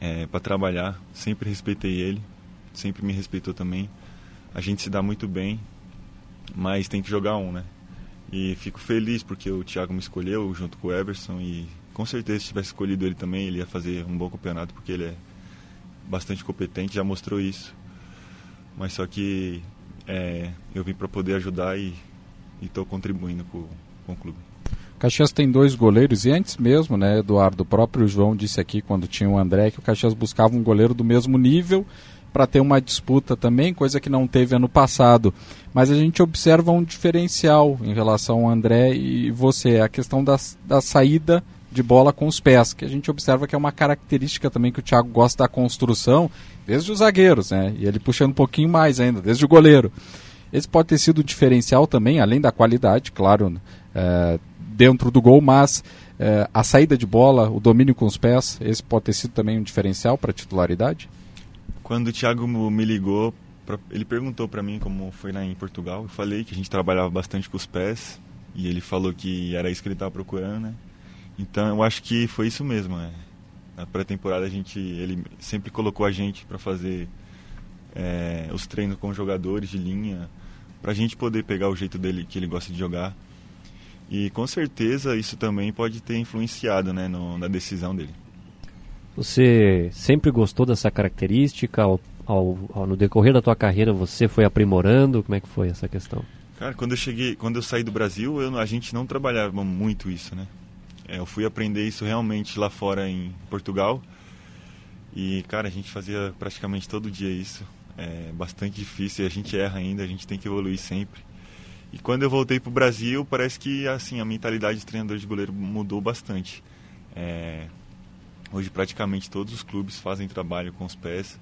é, para trabalhar. Sempre respeitei ele, sempre me respeitou também. A gente se dá muito bem, mas tem que jogar um, né? E fico feliz porque o Thiago me escolheu junto com o Everson e com certeza se tivesse escolhido ele também, ele ia fazer um bom campeonato porque ele é bastante competente, já mostrou isso. Mas só que é, eu vim para poder ajudar e estou contribuindo com, com o clube. Caxias tem dois goleiros e antes mesmo, né, Eduardo, o próprio João disse aqui quando tinha o André que o Caxias buscava um goleiro do mesmo nível para ter uma disputa também, coisa que não teve ano passado. Mas a gente observa um diferencial em relação ao André e você, a questão da, da saída de bola com os pés, que a gente observa que é uma característica também que o Thiago gosta da construção, desde os zagueiros, né? E ele puxando um pouquinho mais ainda, desde o goleiro. Esse pode ter sido o diferencial também, além da qualidade, claro, é, dentro do gol, mas é, a saída de bola, o domínio com os pés, esse pode ter sido também um diferencial para a titularidade? Quando o Thiago me ligou, pra, ele perguntou para mim como foi lá em Portugal. Eu falei que a gente trabalhava bastante com os pés e ele falou que era isso que ele estava procurando, né? Então eu acho que foi isso mesmo. Né? Na pré-temporada a gente, ele sempre colocou a gente para fazer é, os treinos com jogadores de linha, para a gente poder pegar o jeito dele que ele gosta de jogar. E com certeza isso também pode ter influenciado né, no, na decisão dele. Você sempre gostou dessa característica? Ao, ao, ao, no decorrer da tua carreira você foi aprimorando? Como é que foi essa questão? Cara, quando eu cheguei, quando eu saí do Brasil, eu, a gente não trabalhava muito isso, né? É, eu fui aprender isso realmente lá fora em Portugal. E, cara, a gente fazia praticamente todo dia isso. É bastante difícil e a gente erra ainda, a gente tem que evoluir sempre. E quando eu voltei para o Brasil, parece que assim a mentalidade de treinador de goleiro mudou bastante. É, hoje praticamente todos os clubes fazem trabalho com os pés,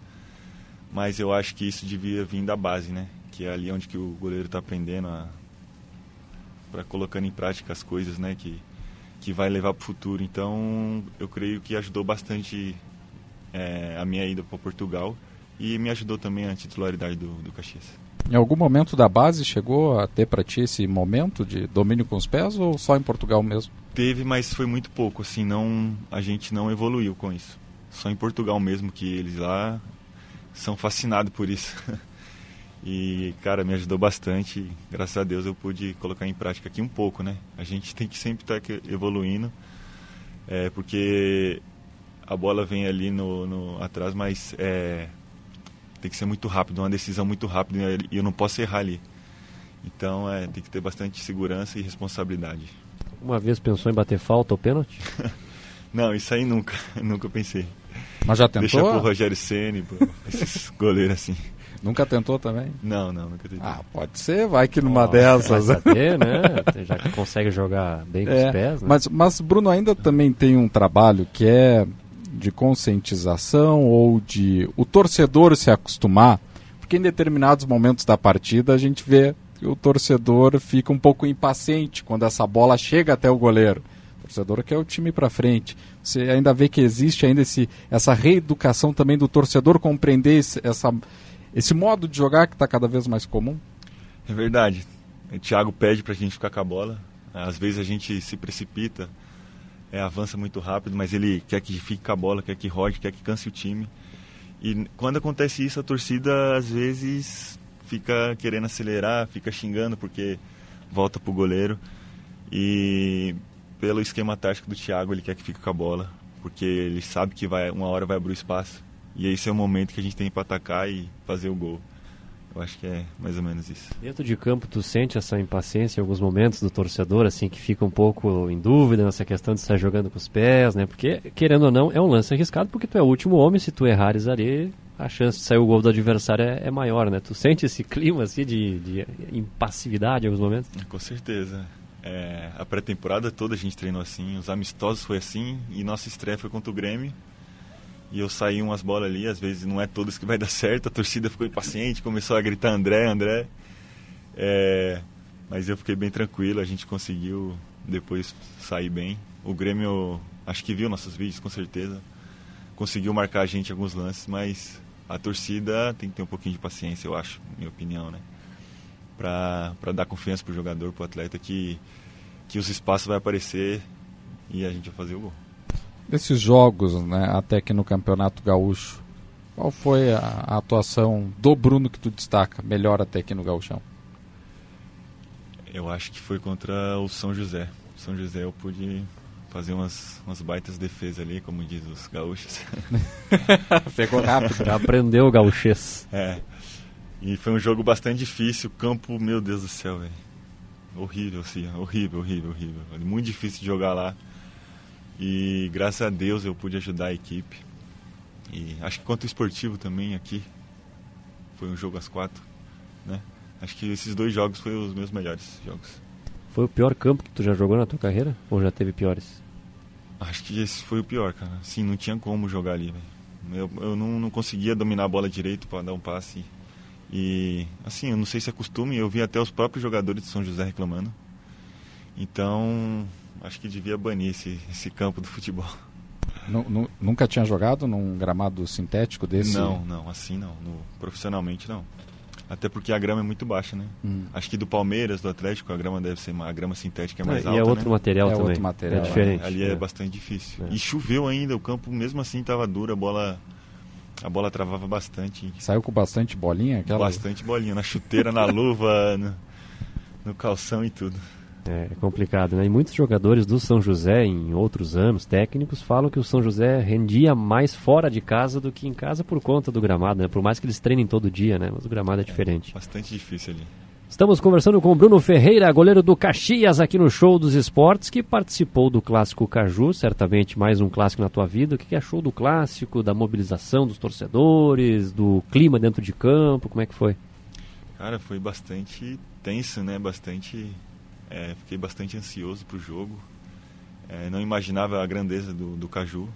mas eu acho que isso devia vir da base, né? Que é ali onde que o goleiro está aprendendo para colocando em prática as coisas, né? Que que vai levar para o futuro. Então, eu creio que ajudou bastante é, a minha ida para Portugal e me ajudou também a titularidade do, do Caxias. Em algum momento da base chegou a ter para ti esse momento de domínio com os pés ou só em Portugal mesmo? Teve, mas foi muito pouco, assim, não a gente não evoluiu com isso. Só em Portugal mesmo que eles lá são fascinados por isso. e, cara, me ajudou bastante. Graças a Deus eu pude colocar em prática aqui um pouco, né? A gente tem que sempre estar tá evoluindo, é, porque a bola vem ali no, no atrás, mas é, tem que ser muito rápido, uma decisão muito rápida e eu não posso errar ali. Então é, tem que ter bastante segurança e responsabilidade. Uma vez pensou em bater falta ou pênalti? não, isso aí nunca, nunca pensei. Mas já tentou? Deixa pro Rogério Ceni, esses goleiros assim. Nunca tentou também? Não, não, nunca tentei. Ah, pode ser, vai que numa oh, dessas. Vai saber, né? Já que consegue jogar bem com é, os pés. Né? Mas, mas Bruno ainda também tem um trabalho que é de conscientização ou de o torcedor se acostumar, porque em determinados momentos da partida a gente vê o torcedor fica um pouco impaciente quando essa bola chega até o goleiro. O torcedor quer o time para frente. Você ainda vê que existe ainda esse, essa reeducação também do torcedor compreender esse, essa, esse modo de jogar que está cada vez mais comum? É verdade. O Thiago pede para a gente ficar com a bola. Às vezes a gente se precipita é, avança muito rápido, mas ele quer que fique com a bola, quer que rode, quer que canse o time. E quando acontece isso, a torcida às vezes fica querendo acelerar, fica xingando porque volta pro goleiro. E pelo esquema tático do Thiago, ele quer que fique com a bola, porque ele sabe que vai uma hora vai abrir o espaço. E esse é o momento que a gente tem para atacar e fazer o gol. Eu acho que é mais ou menos isso. Dentro de campo, tu sente essa impaciência em alguns momentos do torcedor, assim, que fica um pouco em dúvida nessa questão de estar jogando com os pés, né? Porque, querendo ou não, é um lance arriscado, porque tu é o último homem, se tu errares ali, a chance de sair o gol do adversário é, é maior, né? Tu sente esse clima, assim, de, de impassividade em alguns momentos? Com certeza. É, a pré-temporada toda a gente treinou assim, os amistosos foi assim, e nossa estreia foi contra o Grêmio, e eu saí umas bolas ali, às vezes não é todas que vai dar certo, a torcida ficou impaciente, começou a gritar André, André. É, mas eu fiquei bem tranquilo, a gente conseguiu depois sair bem. O Grêmio, acho que viu nossos vídeos, com certeza. Conseguiu marcar a gente alguns lances, mas a torcida tem que ter um pouquinho de paciência, eu acho, minha opinião, né? Para dar confiança pro jogador, pro atleta que, que os espaços vai aparecer e a gente vai fazer o gol. Desses jogos, né, até aqui no Campeonato Gaúcho, qual foi a, a atuação do Bruno que tu destaca, melhor até aqui no Gauchão? Eu acho que foi contra o São José. São José eu pude fazer umas, umas baitas defesas ali, como diz os gaúchos. Pegou rápido. Já aprendeu o gauchês. É. E foi um jogo bastante difícil. Campo, meu Deus do céu, velho. Horrível, assim. Horrível, horrível, horrível. Muito difícil de jogar lá. E graças a Deus eu pude ajudar a equipe. E acho que quanto esportivo também aqui. Foi um jogo às quatro, né? Acho que esses dois jogos foram os meus melhores jogos. Foi o pior campo que tu já jogou na tua carreira? Ou já teve piores? Acho que esse foi o pior, cara. Sim, não tinha como jogar ali, velho. Eu, eu não, não conseguia dominar a bola direito para dar um passe. E, assim, eu não sei se é costume, eu vi até os próprios jogadores de São José reclamando. Então, acho que devia banir esse, esse campo do futebol. Nunca tinha jogado num gramado sintético desse? Não, não, assim não. No, profissionalmente não. Até porque a grama é muito baixa, né? Hum. Acho que do Palmeiras, do Atlético, a grama deve ser a grama sintética é mais é, alta. E é outro né? material é também. Outro material, é diferente. ali é, é, bastante difícil. E choveu ainda, o campo mesmo assim estava duro, a bola a bola travava bastante. Saiu com bastante bolinha? Aquela... Bastante bolinha, na chuteira, na luva, no, no calção e tudo. É complicado, né? E muitos jogadores do São José, em outros anos, técnicos, falam que o São José rendia mais fora de casa do que em casa por conta do gramado, né? Por mais que eles treinem todo dia, né? Mas o gramado é diferente. É, bastante difícil ali. Estamos conversando com o Bruno Ferreira, goleiro do Caxias, aqui no Show dos Esportes, que participou do Clássico Caju, certamente mais um clássico na tua vida. O que achou do clássico, da mobilização dos torcedores, do clima dentro de campo? Como é que foi? Cara, foi bastante tenso, né? Bastante é, fiquei bastante ansioso para o jogo. É, não imaginava a grandeza do, do Caju.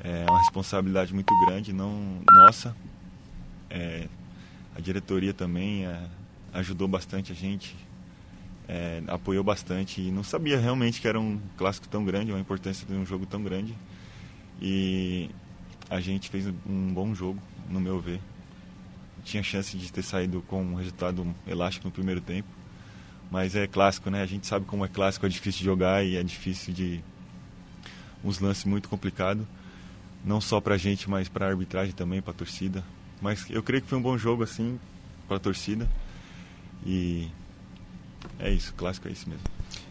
É uma responsabilidade muito grande, não nossa. É, a diretoria também ajudou bastante a gente, é, apoiou bastante e não sabia realmente que era um clássico tão grande, uma importância de um jogo tão grande. E a gente fez um bom jogo, no meu ver. Tinha chance de ter saído com um resultado elástico no primeiro tempo mas é clássico, né? A gente sabe como é clássico, é difícil de jogar e é difícil de. uns lances muito complicados. Não só pra gente, mas pra arbitragem também, pra torcida. Mas eu creio que foi um bom jogo, assim, pra torcida. E. É isso, clássico é isso mesmo.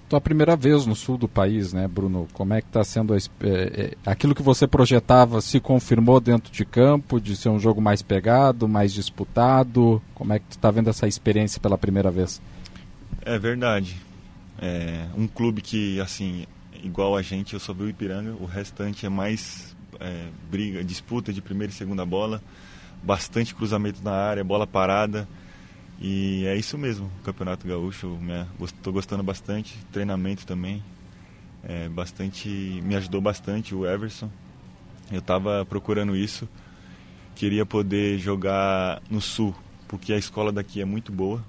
Tua primeira vez no sul do país, né, Bruno? Como é que está sendo a, é, é, aquilo que você projetava se confirmou dentro de campo, de ser um jogo mais pegado, mais disputado? Como é que tu está vendo essa experiência pela primeira vez? É verdade. É, um clube que, assim, igual a gente, eu só vi o Ipiranga, o restante é mais é, briga, disputa de primeira e segunda bola, bastante cruzamento na área, bola parada. E é isso mesmo, o Campeonato Gaúcho, estou gostando bastante, treinamento também, é, bastante, me ajudou bastante o Everson. Eu estava procurando isso, queria poder jogar no Sul, porque a escola daqui é muito boa,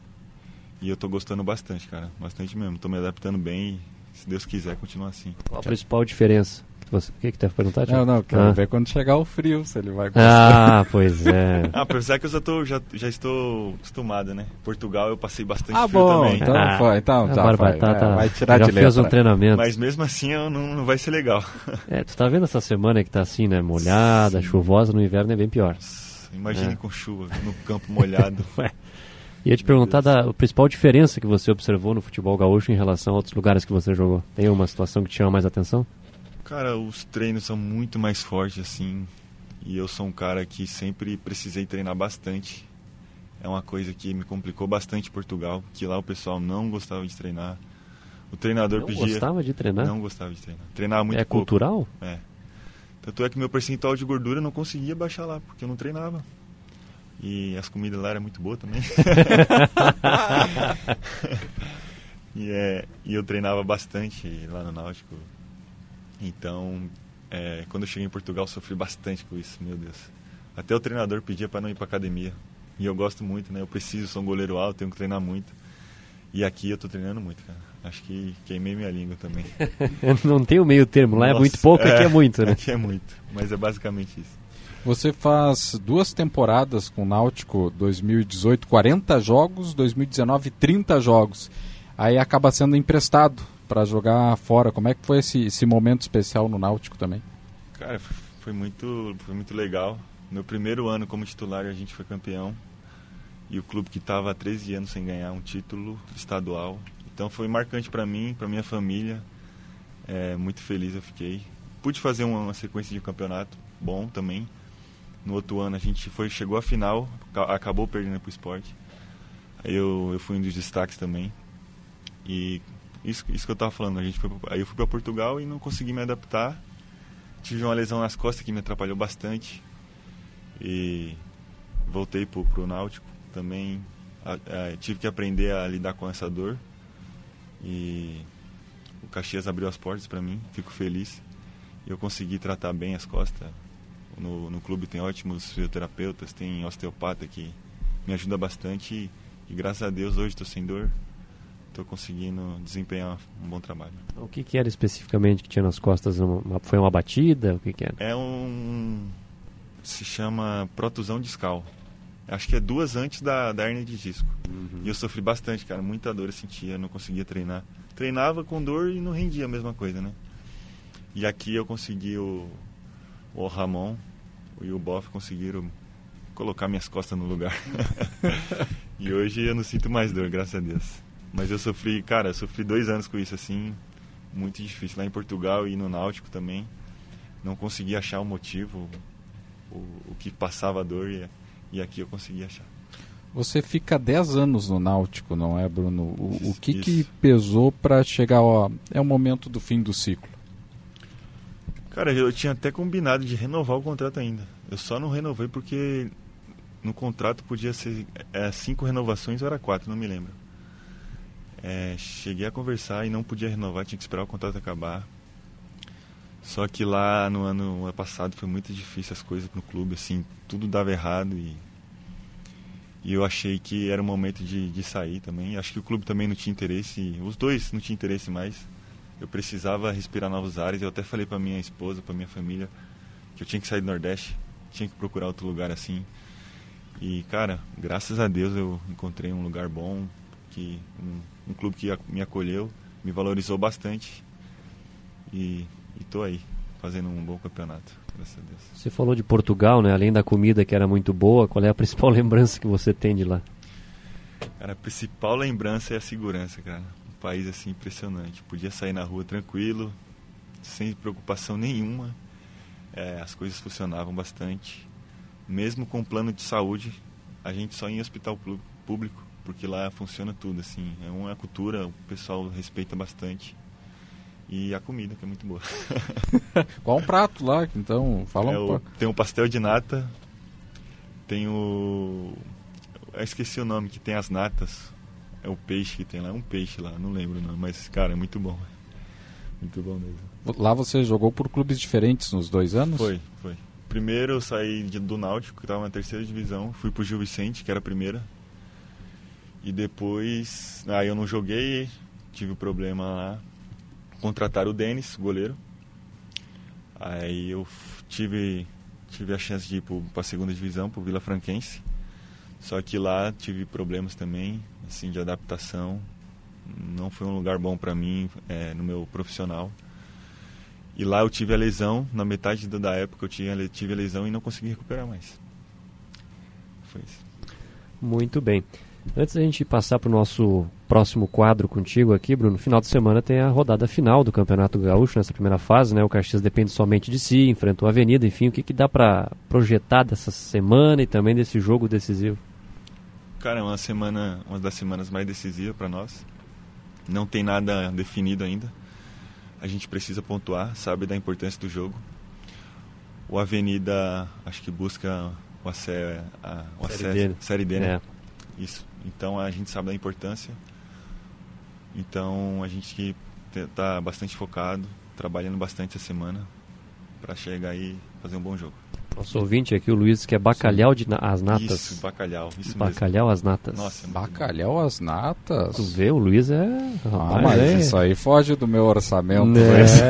e eu tô gostando bastante, cara. Bastante mesmo. Tô me adaptando bem e, se Deus quiser, continuar assim. Qual a principal diferença? o que, que tu perguntar? Não, não, quero ah. ver quando chegar o frio, se ele vai gostar. Ah, pois é. ah, apesar que eu já, tô, já, já estou acostumado, né? Portugal eu passei bastante ah, frio bom, também. Então, ah, foi, então tá, vai, tá, tá, vai tirar já de fez letra. um treinamento. Mas mesmo assim eu não, não vai ser legal. é, tu tá vendo essa semana que tá assim, né? Molhada, Sim. chuvosa, no inverno é bem pior. Imagine é. com chuva, no campo molhado. Ia te perguntar da principal diferença que você observou no futebol gaúcho em relação a outros lugares que você jogou. Tem uma situação que te chama mais atenção? Cara, os treinos são muito mais fortes, assim. E eu sou um cara que sempre precisei treinar bastante. É uma coisa que me complicou bastante Portugal, que lá o pessoal não gostava de treinar. O treinador não pedia. Não gostava de treinar? Não gostava de treinar. Treinava muito é pouco. É cultural? É. Tanto é que meu percentual de gordura eu não conseguia baixar lá, porque eu não treinava. E as comidas lá eram muito boas também. e, é, e eu treinava bastante lá no Náutico. Então, é, quando eu cheguei em Portugal, sofri bastante com isso, meu Deus. Até o treinador pedia para não ir para academia. E eu gosto muito, né? Eu preciso, sou um goleiro alto, tenho que treinar muito. E aqui eu tô treinando muito, cara. Acho que queimei minha língua também. não tem o meio termo, lá Nossa, é muito pouco, é, aqui é muito, né? Aqui é muito, mas é basicamente isso. Você faz duas temporadas com o Náutico, 2018 40 jogos, 2019 30 jogos. Aí acaba sendo emprestado para jogar fora. Como é que foi esse, esse momento especial no Náutico também? Cara, foi muito, foi muito legal. Meu primeiro ano como titular a gente foi campeão. E o clube que estava há 13 anos sem ganhar um título estadual. Então foi marcante para mim, para minha família. É, muito feliz eu fiquei. Pude fazer uma, uma sequência de campeonato bom também. No outro ano a gente foi, chegou à final, acabou perdendo para o esporte. Aí eu, eu fui um dos destaques também. E isso, isso que eu estava falando, a gente foi, aí eu fui para Portugal e não consegui me adaptar. Tive uma lesão nas costas que me atrapalhou bastante. E voltei para o Náutico também. A, a, tive que aprender a lidar com essa dor. E o Caxias abriu as portas para mim, fico feliz. Eu consegui tratar bem as costas. No, no clube tem ótimos fisioterapeutas, tem osteopata que me ajuda bastante. E, e graças a Deus hoje estou sem dor, estou conseguindo desempenhar um bom trabalho. O que, que, era especificamente que tinha nas costas? Uma, foi uma batida? O que, que era? É um. se chama protusão discal. Acho que é duas antes da, da hernia de disco. Uhum. E eu sofri bastante, cara. Muita dor eu sentia, não conseguia treinar. Treinava com dor e não rendia a mesma coisa, né? E aqui eu consegui o, o Ramon e o Boff conseguiram colocar minhas costas no lugar. e hoje eu não sinto mais dor, graças a Deus. Mas eu sofri, cara, eu sofri dois anos com isso assim, muito difícil. Lá em Portugal e no Náutico também. Não consegui achar o motivo, o, o que passava a dor e, e aqui eu consegui achar. Você fica 10 anos no Náutico, não é, Bruno? O, o que, que pesou para chegar, ó, é o momento do fim do ciclo? Cara, eu tinha até combinado de renovar o contrato ainda. Eu só não renovei porque no contrato podia ser é, cinco renovações ou era quatro, não me lembro. É, cheguei a conversar e não podia renovar, tinha que esperar o contrato acabar. Só que lá no ano, passado foi muito difícil as coisas no clube, assim, tudo dava errado e, e eu achei que era o momento de, de sair também. Acho que o clube também não tinha interesse, os dois não tinham interesse mais. Eu precisava respirar novos ares. Eu até falei para minha esposa, para minha família, que eu tinha que sair do Nordeste, tinha que procurar outro lugar assim. E cara, graças a Deus eu encontrei um lugar bom, que um, um clube que me acolheu, me valorizou bastante e, estou aí fazendo um bom campeonato, graças a Deus. Você falou de Portugal, né? Além da comida que era muito boa, qual é a principal lembrança que você tem de lá? Cara, a principal lembrança é a segurança, cara. Um país assim impressionante. Podia sair na rua tranquilo, sem preocupação nenhuma. É, as coisas funcionavam bastante. Mesmo com plano de saúde, a gente só ia em hospital público porque lá funciona tudo, assim. É uma cultura, o pessoal respeita bastante. E a comida, que é muito boa. Qual um prato lá, então? Fala é um o, Tem o pastel de nata, tem o... Eu esqueci o nome, que tem as natas. É o peixe que tem lá, é um peixe lá, não lembro não, mas, cara, é muito bom. Muito bom mesmo. Lá você jogou por clubes diferentes nos dois anos? Foi, foi. Primeiro eu saí de, do Náutico, que estava na terceira divisão, fui pro Gil Vicente, que era a primeira, e depois, aí eu não joguei, tive um problema lá. Contrataram o Denis, goleiro. Aí eu tive, tive a chance de ir para a segunda divisão, para o Vila Franquense. Só que lá tive problemas também, assim, de adaptação. Não foi um lugar bom para mim é, no meu profissional. E lá eu tive a lesão, na metade da época eu tive, tive a lesão e não consegui recuperar mais. Foi isso. Muito bem. Antes da gente passar para o nosso próximo quadro contigo aqui, Bruno, no final de semana tem a rodada final do Campeonato Gaúcho nessa primeira fase, né? O Caxias depende somente de si, enfrentou a Avenida, enfim, o que, que dá para projetar dessa semana e também desse jogo decisivo? Cara, é uma semana, uma das semanas mais decisivas para nós. Não tem nada definido ainda. A gente precisa pontuar, sabe da importância do jogo. O Avenida, acho que busca o acesso, a, o série acesso, D. Série D, né? É. Isso. Então a gente sabe da importância. Então a gente está bastante focado, trabalhando bastante essa semana para chegar aí e fazer um bom jogo. Nosso ouvinte aqui, o Luiz, que é bacalhau de na as natas. Isso, bacalhau, isso mesmo. Bacalhau às natas. Nossa, é Bacalhau às natas. Tu vê, o Luiz é... Ah, mas é- isso aí foge do meu orçamento. Né? mas-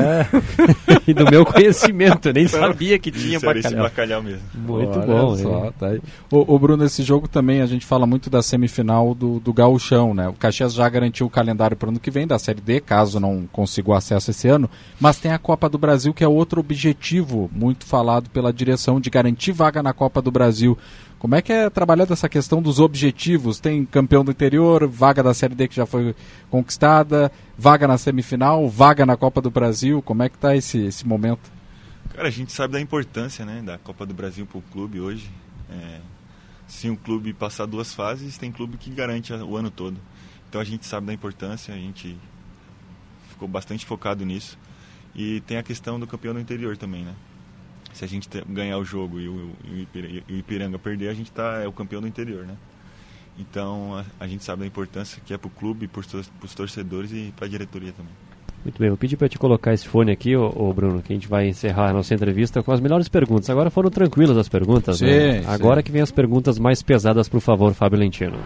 e do meu conhecimento, eu nem sabia que tinha Isso, era esse bacalhau. bacalhau mesmo. Muito Olha bom, só, hein? tá aí. Ô, ô, Bruno, esse jogo também a gente fala muito da semifinal do, do Gauchão, né? O Caxias já garantiu o calendário para o ano que vem da Série D, caso não consiga o acesso esse ano, mas tem a Copa do Brasil, que é outro objetivo muito falado pela direção de garantir vaga na Copa do Brasil. Como é que é trabalhada essa questão dos objetivos? Tem campeão do interior, vaga da Série D que já foi conquistada, vaga na semifinal, vaga na Copa do Brasil. Como é que tá esse, esse momento? Cara, a gente sabe da importância né, da Copa do Brasil para o clube hoje. É, se um clube passar duas fases, tem clube que garante o ano todo. Então a gente sabe da importância, a gente ficou bastante focado nisso. E tem a questão do campeão do interior também, né? Se a gente te- ganhar o jogo e o, e o Ipira- o Ipiranga perder, a gente tá, é o campeão do interior, né? Então a, a gente sabe da importância que é para o clube, para os torcedores e para a diretoria também. Muito bem, vou pedir para te colocar esse fone aqui, ô, ô, Bruno, que a gente vai encerrar a nossa entrevista com as melhores perguntas. Agora foram tranquilas as perguntas, né? Sim, sim. Agora que vem as perguntas mais pesadas, por favor, Fábio Lentino.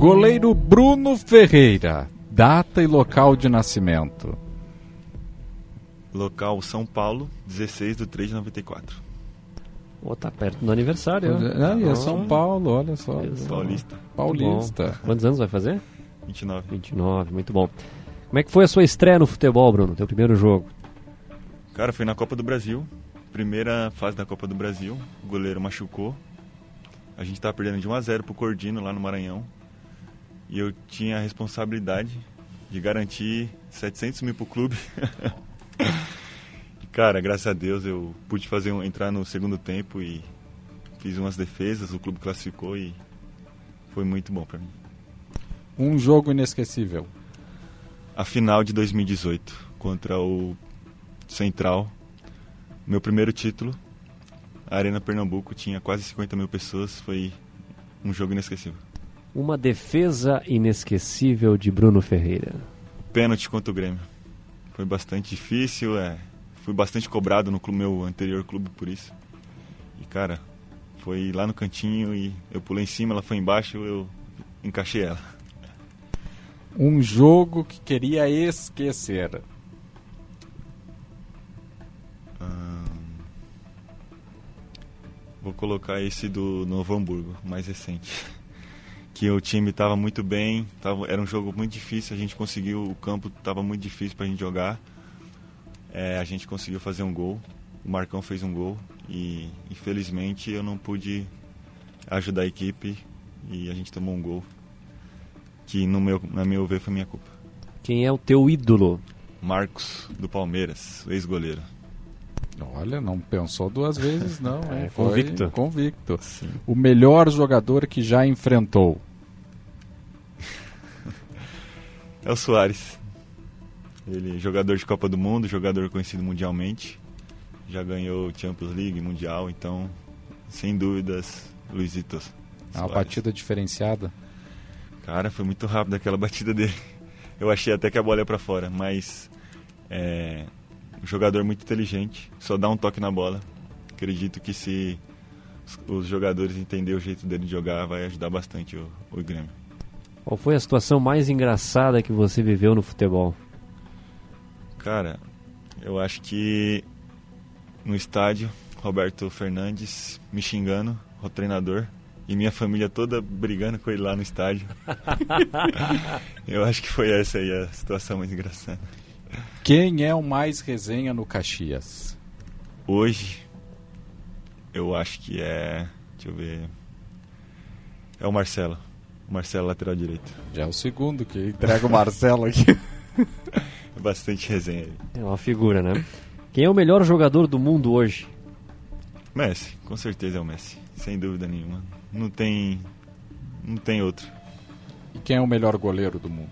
Goleiro Bruno Ferreira, data e local de nascimento. Local São Paulo, 16 de 3 de 94. Ô, tá perto do aniversário. Ah, é Ah. São Paulo, olha só. Paulista. Paulista. Bom. Quantos anos vai fazer? 29. 29, muito bom. Como é que foi a sua estreia no futebol, Bruno? Teu primeiro jogo? Cara, foi na Copa do Brasil. Primeira fase da Copa do Brasil. O goleiro machucou. A gente tava perdendo de 1 a 0 pro Cordino lá no Maranhão. E eu tinha a responsabilidade de garantir 700 mil pro clube. E, Cara, graças a Deus eu pude fazer um, entrar no segundo tempo e fiz umas defesas, o clube classificou e foi muito bom para mim. Um jogo inesquecível. A final de 2018 contra o Central, meu primeiro título, a Arena Pernambuco tinha quase 50 mil pessoas, foi um jogo inesquecível. Uma defesa inesquecível de Bruno Ferreira. Pênalti contra o Grêmio. Foi bastante difícil, é, fui bastante cobrado no meu anterior clube por isso. E cara, foi lá no cantinho e eu pulei em cima, ela foi embaixo, eu encaixei ela. Um jogo que queria esquecer. Vou colocar esse do Novo Hamburgo, mais recente. Que o time estava muito bem, tava, era um jogo muito difícil, a gente conseguiu, o campo estava muito difícil para a gente jogar. É, a gente conseguiu fazer um gol, o Marcão fez um gol e infelizmente eu não pude ajudar a equipe e a gente tomou um gol que no meu, na meu ver foi minha culpa. Quem é o teu ídolo? Marcos do Palmeiras, ex-goleiro. Olha, não pensou duas vezes, não. É? Foi convicto. Convicto. O melhor jogador que já enfrentou. É o Soares. Ele é jogador de Copa do Mundo, jogador conhecido mundialmente. Já ganhou Champions League, Mundial, então, sem dúvidas, Luizito. É uma Soares. batida diferenciada. Cara, foi muito rápido aquela batida dele. Eu achei até que a bola ia pra fora, mas é um jogador muito inteligente, só dá um toque na bola. Acredito que se os- jogadores entenderem o jeito dele de jogar, vai ajudar bastante o, o Grêmio. Qual foi a situação mais engraçada que você viveu no futebol? Cara, eu acho que no estádio, Roberto Fernandes me xingando, o treinador, e minha família toda brigando com ele lá no estádio. eu acho que foi essa aí a situação mais engraçada. Quem é o mais resenha no Caxias? Hoje, eu acho que é. Deixa eu ver. É o Marcelo. O Marcelo, lateral direito. Já é o segundo que entrega o Marcelo aqui. É bastante resenha aí. É uma figura, né? Quem é o melhor jogador do mundo hoje? Messi, com certeza é o Messi. Sem dúvida nenhuma. Não tem. Não tem outro. E quem é o melhor goleiro do mundo?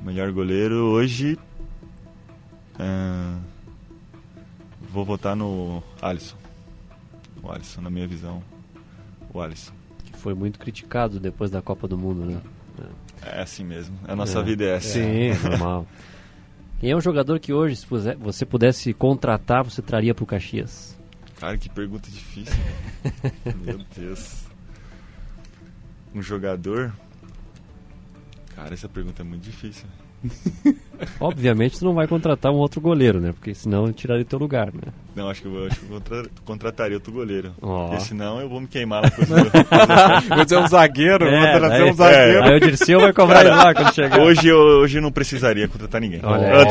O melhor goleiro hoje. Vou votar no Alisson. O Alisson, na minha visão. O Alisson. Que foi muito criticado depois da Copa do Mundo, né? É assim mesmo. A nossa É. vida é essa. Sim, normal. Quem é um jogador que hoje, se você pudesse contratar, você traria pro Caxias? Cara, que pergunta difícil. Meu Deus. Um jogador? Cara, essa pergunta é muito difícil. Obviamente, tu não vai contratar um outro goleiro, né? Porque senão eu tiraria teu lugar, né? Não, acho que eu, acho que eu contra- contrataria outro goleiro. Ó. Porque senão eu vou me queimar lá com os Vou dizer um zagueiro, É, vou trazer um zagueiro. Aí o Dirceu vai cobrar ele lá quando chegar. Hoje eu, hoje eu não precisaria contratar ninguém. Olha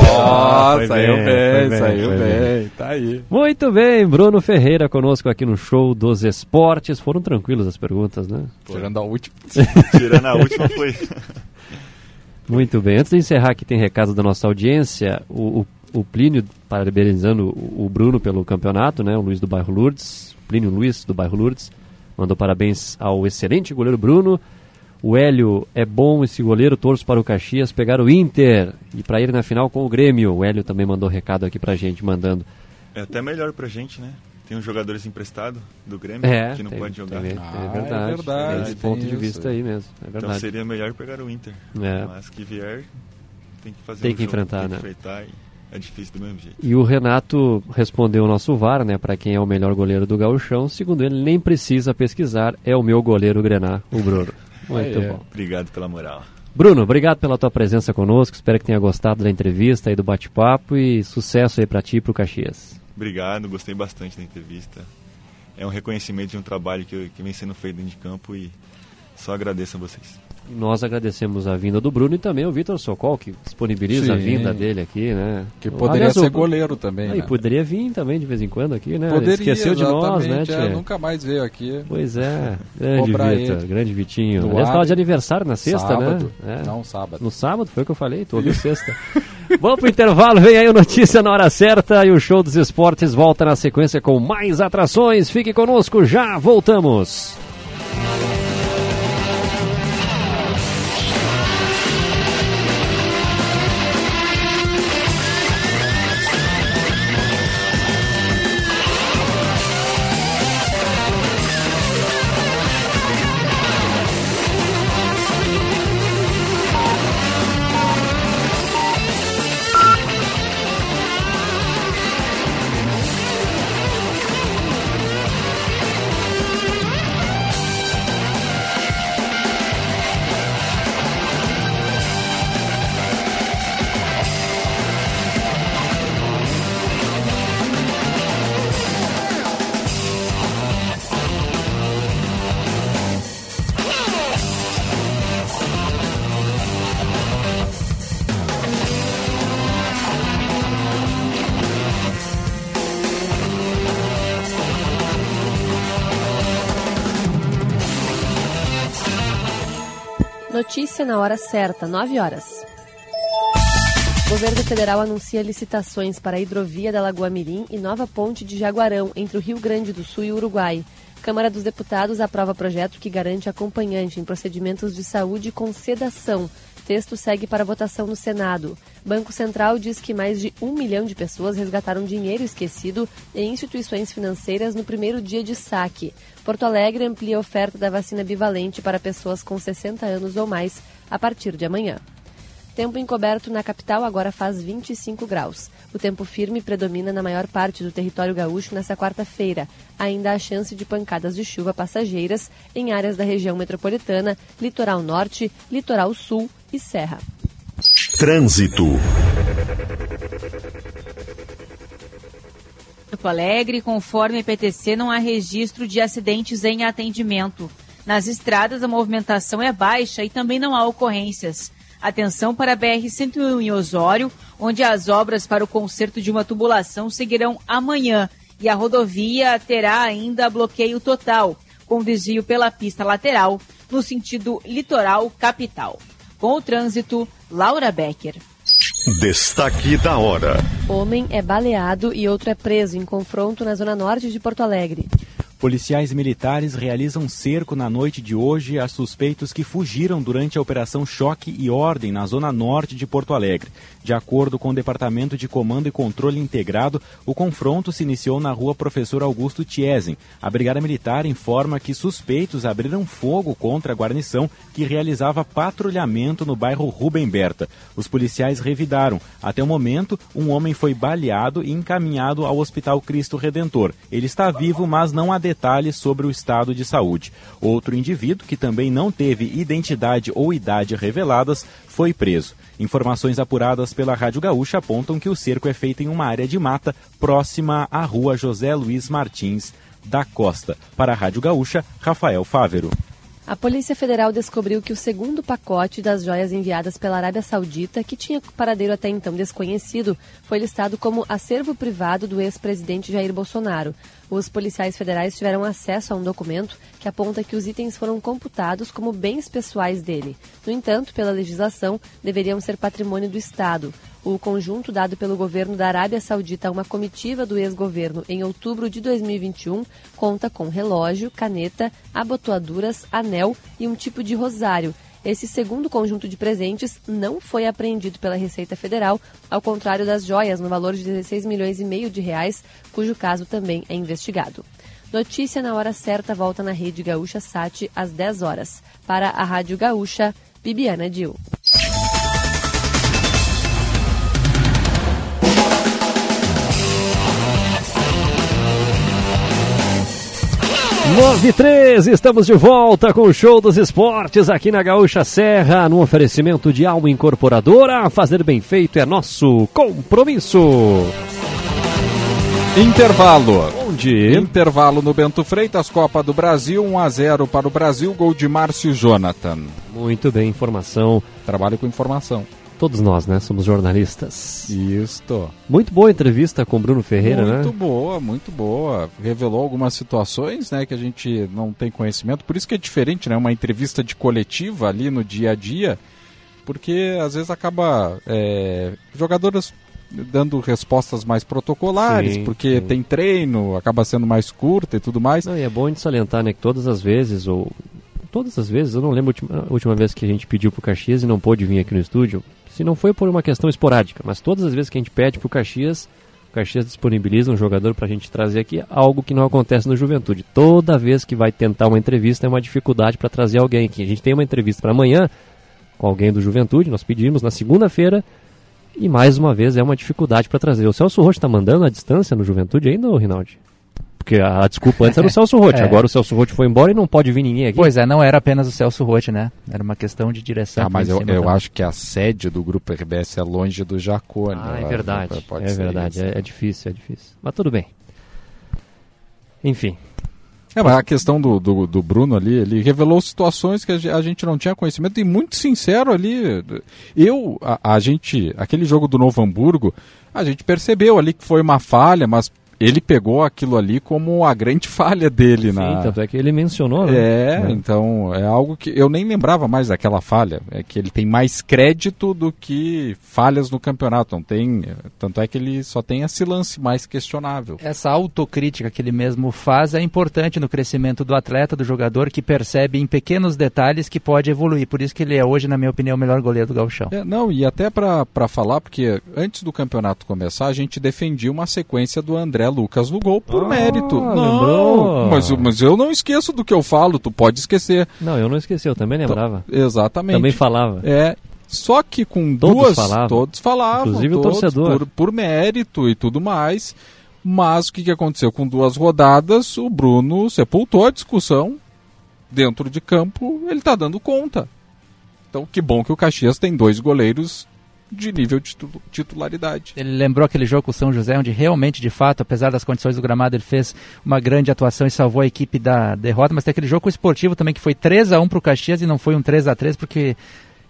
Foi saiu bem, bem, foi saiu foi bem, tá aí. Muito bem, Bruno Ferreira conosco aqui no show dos esportes. Foram tranquilos as perguntas, né? Tirando a última. Tirando a última foi. Muito bem. Antes de encerrar aqui, tem recado da nossa audiência. O, o, o Plínio parabenizando o, Bruno pelo campeonato, né? O Luiz do bairro Lourdes. Plínio Luiz do bairro Lourdes. Mandou parabéns ao excelente goleiro Bruno. O Hélio é bom esse goleiro, torço para o Caxias pegar o Inter e para ir na final com o Grêmio. O Hélio também mandou recado aqui pra gente, mandando. É até melhor pra gente, né? Tem uns jogadores emprestados do Grêmio É, que não tem- pode jogar. tem- Ah, é verdade. é verdade, esse ponto de isso. vista aí mesmo. É Então verdade. seria melhor pegar o Inter. É. Mas que vier, tem que fazer Tem um que jogo, enfrentar, tem né? que enfrentar e é difícil do mesmo jeito. E o Renato respondeu o nosso VAR, né, para quem é o melhor goleiro do gauchão. Segundo ele, nem precisa pesquisar, é o meu goleiro Grená, o Bruno. Muito é. bom. Obrigado pela moral. Bruno, obrigado pela tua presença conosco. Espero que tenha gostado da entrevista e do bate-papo e sucesso aí para ti e pro Caxias. Obrigado, gostei bastante da entrevista. É um reconhecimento de um trabalho que, que vem sendo feito dentro de campo e só agradeço a vocês. Nós agradecemos a vinda do Bruno e também o Vitor Socol, que disponibiliza a Sim. vinda dele aqui, né? Que poderia Aliás, ser goleiro também, Ah, E né? poderia vir também de vez em quando aqui, né? Poderia, Esqueceu de nós, né, é, nunca mais veio aqui. Pois é, grande Vitor, grande Vitinho. Aliás, ar. estava de aniversário na sexta, Sábado. né? É. Não, sábado. No sábado, foi o que eu falei, ouviu sexta. Vamos pro intervalo, vem aí o Notícia na hora certa e o Show dos Esportes volta na sequência com mais atrações. Fique conosco, já voltamos. Notícia na hora certa, 9 horas. Governo federal anuncia licitações para a hidrovia da Lagoa Mirim e nova ponte de Jaguarão entre o Rio Grande do Sul e o Uruguai. Câmara dos Deputados aprova projeto que garante acompanhante em procedimentos de saúde com sedação. Texto segue para votação no Senado. Banco Central diz que mais de um milhão de pessoas resgataram dinheiro esquecido em instituições financeiras no primeiro dia de saque. Porto Alegre amplia a oferta da vacina bivalente para pessoas com 60 anos ou mais a partir de amanhã. Tempo encoberto na capital agora faz 25 graus. O tempo firme predomina na maior parte do território gaúcho nesta quarta-feira. Ainda há chance de pancadas de chuva passageiras em áreas da região metropolitana, litoral norte, litoral sul e serra. Trânsito. Porto Alegre, conforme a IPTC, não há registro de acidentes em atendimento. Nas estradas, a movimentação é baixa e também não há ocorrências. Atenção para a BR-101 em Osório, onde as obras para o conserto de uma tubulação seguirão amanhã e a rodovia terá ainda bloqueio total, com desvio pela pista lateral, no sentido litoral-capital. Com o trânsito, Laura Becker. Destaque da hora. Homem é baleado e outro é preso em confronto na zona norte de Porto Alegre. Policiais militares realizam cerco na noite de hoje a suspeitos que fugiram durante a Operação Choque e Ordem na zona norte de Porto Alegre. De acordo com o Departamento de Comando e Controle Integrado, o confronto se iniciou na rua Professor Augusto Tiesen. A Brigada Militar informa que suspeitos abriram fogo contra a guarnição que realizava patrulhamento no bairro Rubem Berta. Os policiais revidaram. Até o momento, um homem foi baleado e encaminhado ao Hospital Cristo Redentor. Ele está vivo, mas não há detalhes sobre o estado de saúde. Outro indivíduo, que também não teve identidade ou idade reveladas, foi preso. Informações apuradas pela Rádio Gaúcha apontam que o cerco é feito em uma área de mata próxima à rua José Luiz Martins da Costa. Para a Rádio Gaúcha, Rafael Fávero. A Polícia Federal descobriu que o segundo pacote das joias enviadas pela Arábia Saudita, que tinha paradeiro até então desconhecido, foi listado como acervo privado do ex-presidente Jair Bolsonaro. Os policiais federais tiveram acesso a um documento que aponta que os itens foram computados como bens pessoais dele. No entanto, pela legislação, deveriam ser patrimônio do Estado. O conjunto dado pelo governo da Arábia Saudita a uma comitiva do ex-governo em outubro de 2021 conta com relógio, caneta, abotoaduras, anel e um tipo de rosário. Esse segundo conjunto de presentes não foi apreendido pela Receita Federal, ao contrário das joias no valor de 16 milhões e meio de reais, cujo caso também é investigado. Notícia na hora certa volta na Rede Gaúcha Sat às 10 horas. Para a Rádio Gaúcha, Bibiana Dil. Nove e treze, estamos de volta com o Show dos Esportes aqui na Gaúcha Serra, no oferecimento de Alma Incorporadora. Fazer bem feito é nosso compromisso. Intervalo. Onde? Intervalo no Bento Freitas, Copa do Brasil, 1 a 0 para o Brasil, gol de Márcio Jonathan. Muito bem, informação. Trabalho com informação. Todos nós, né? Somos jornalistas. Isto. Muito boa entrevista com Bruno Ferreira, muito né? Muito boa, muito boa. Revelou algumas situações, né, que a gente não tem conhecimento. Por isso que é diferente, né? Uma entrevista de coletiva ali no dia a dia, porque às vezes acaba é, jogadores dando respostas mais protocolares, Sim, porque sim. tem treino, acaba sendo mais curta e tudo mais. Não, e é bom de salientar, né, que todas as vezes, ou todas as vezes, eu não lembro a última, a última vez que a gente pediu pro Caxias e não pôde vir aqui no estúdio, se não foi por uma questão esporádica, mas todas as vezes que a gente pede pro Caxias, o Caxias disponibiliza um jogador pra gente trazer aqui, algo que não acontece no Juventude. Toda vez que vai tentar uma entrevista é uma dificuldade para trazer alguém aqui. A gente tem uma entrevista para amanhã com alguém do Juventude, nós pedimos na segunda-feira, e mais uma vez é uma dificuldade para trazer. O Celso Rocha está mandando a distância no Juventude ainda, Rinaldi? Porque a, a desculpa antes era o Celso Rocha, É. agora o Celso Rocha foi embora e não pode vir ninguém aqui. Pois é, não era apenas o Celso Rotti, né? Era uma questão de direção. Ah, mas eu, eu acho que a sede do grupo RBS é longe do Jacone. Ah, é verdade. pode é ser verdade. isso. É, é difícil, é difícil. Mas tudo bem. Enfim. É, mas a questão do, do, do Bruno ali, ele revelou situações que a gente não tinha conhecimento e muito sincero ali. Eu, a, a gente, aquele jogo do Novo Hamburgo, a gente percebeu ali que foi uma falha, mas ele pegou aquilo ali como a grande falha dele na. Sim, tanto é que ele mencionou, né? É, É. então é algo que eu nem lembrava mais daquela falha. É que ele tem mais crédito do que falhas no campeonato. Não tem, tanto é que ele só tem esse lance mais questionável. Essa autocrítica que ele mesmo faz é importante no crescimento do atleta, do jogador, que percebe em pequenos detalhes que pode evoluir. Por isso que ele é hoje, na minha opinião, o melhor goleiro do gauchão. É, não, e até para falar, porque antes do campeonato começar, a gente defendia uma sequência do André Lucas no gol por Ah, mérito. Não, lembrou? mas, mas eu não esqueço do que eu falo, tu pode esquecer. Não, eu não esqueci, eu também lembrava. Exatamente. Também falava. É, só que com Todos duas, falavam. todos falavam, Inclusive o todos torcedor. Por, por mérito e tudo mais. Mas o que, que aconteceu? Com duas rodadas, o Bruno sepultou a discussão dentro de campo, ele está dando conta. Então, que bom que o Caxias tem dois goleiros de nível de titu- titularidade. Ele lembrou aquele jogo com o São José, onde realmente, de fato, apesar das condições do gramado, ele fez uma grande atuação e salvou a equipe da derrota. Mas tem aquele jogo com o esportivo também, que foi 3 a 1 para o Caxias e não foi um 3 a 3 porque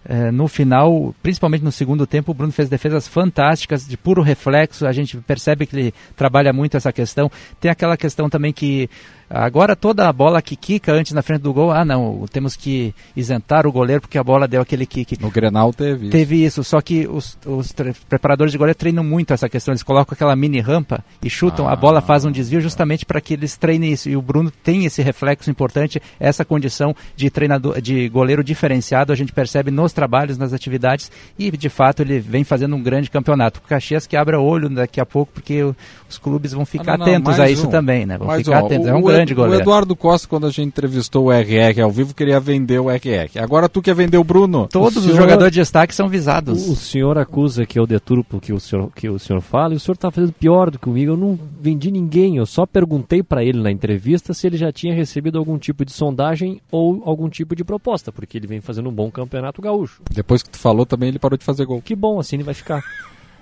é, no final, principalmente no segundo tempo, o Bruno fez defesas fantásticas, de puro reflexo. A gente percebe que ele trabalha muito essa questão. Tem aquela questão também que Agora toda a bola que quica antes na frente do gol, ah não, temos que isentar o goleiro porque a bola deu aquele kick. No Grenal teve Teve isso, só que os, os preparadores de goleiro treinam muito essa questão, eles colocam aquela mini rampa e chutam, ah. a bola faz um desvio justamente para que eles treinem isso. E o Bruno tem esse reflexo importante, essa condição de treinador, de goleiro diferenciado, a gente percebe nos trabalhos, nas atividades e de fato ele vem fazendo um grande campeonato. O Caxias que abra olho daqui a pouco porque os clubes vão ficar ah, não, atentos a isso um. também, né? Vão mais ficar um. atentos. O, é um grande goleiro. O Eduardo Costa, quando a gente entrevistou o RR ao vivo, queria vender o RR. Agora tu quer vender o Bruno? Todos senhor, os jogadores de destaque são visados. O, o, senhor acusa que é o deturpo que o senhor, que o senhor fala, e o senhor está fazendo pior do que comigo. Eu não vendi ninguém, eu só perguntei para ele na entrevista se ele já tinha recebido algum tipo de sondagem ou algum tipo de proposta, porque ele vem fazendo um bom campeonato gaúcho. Depois que tu falou também, ele parou de fazer gol. Que bom, assim ele vai ficar.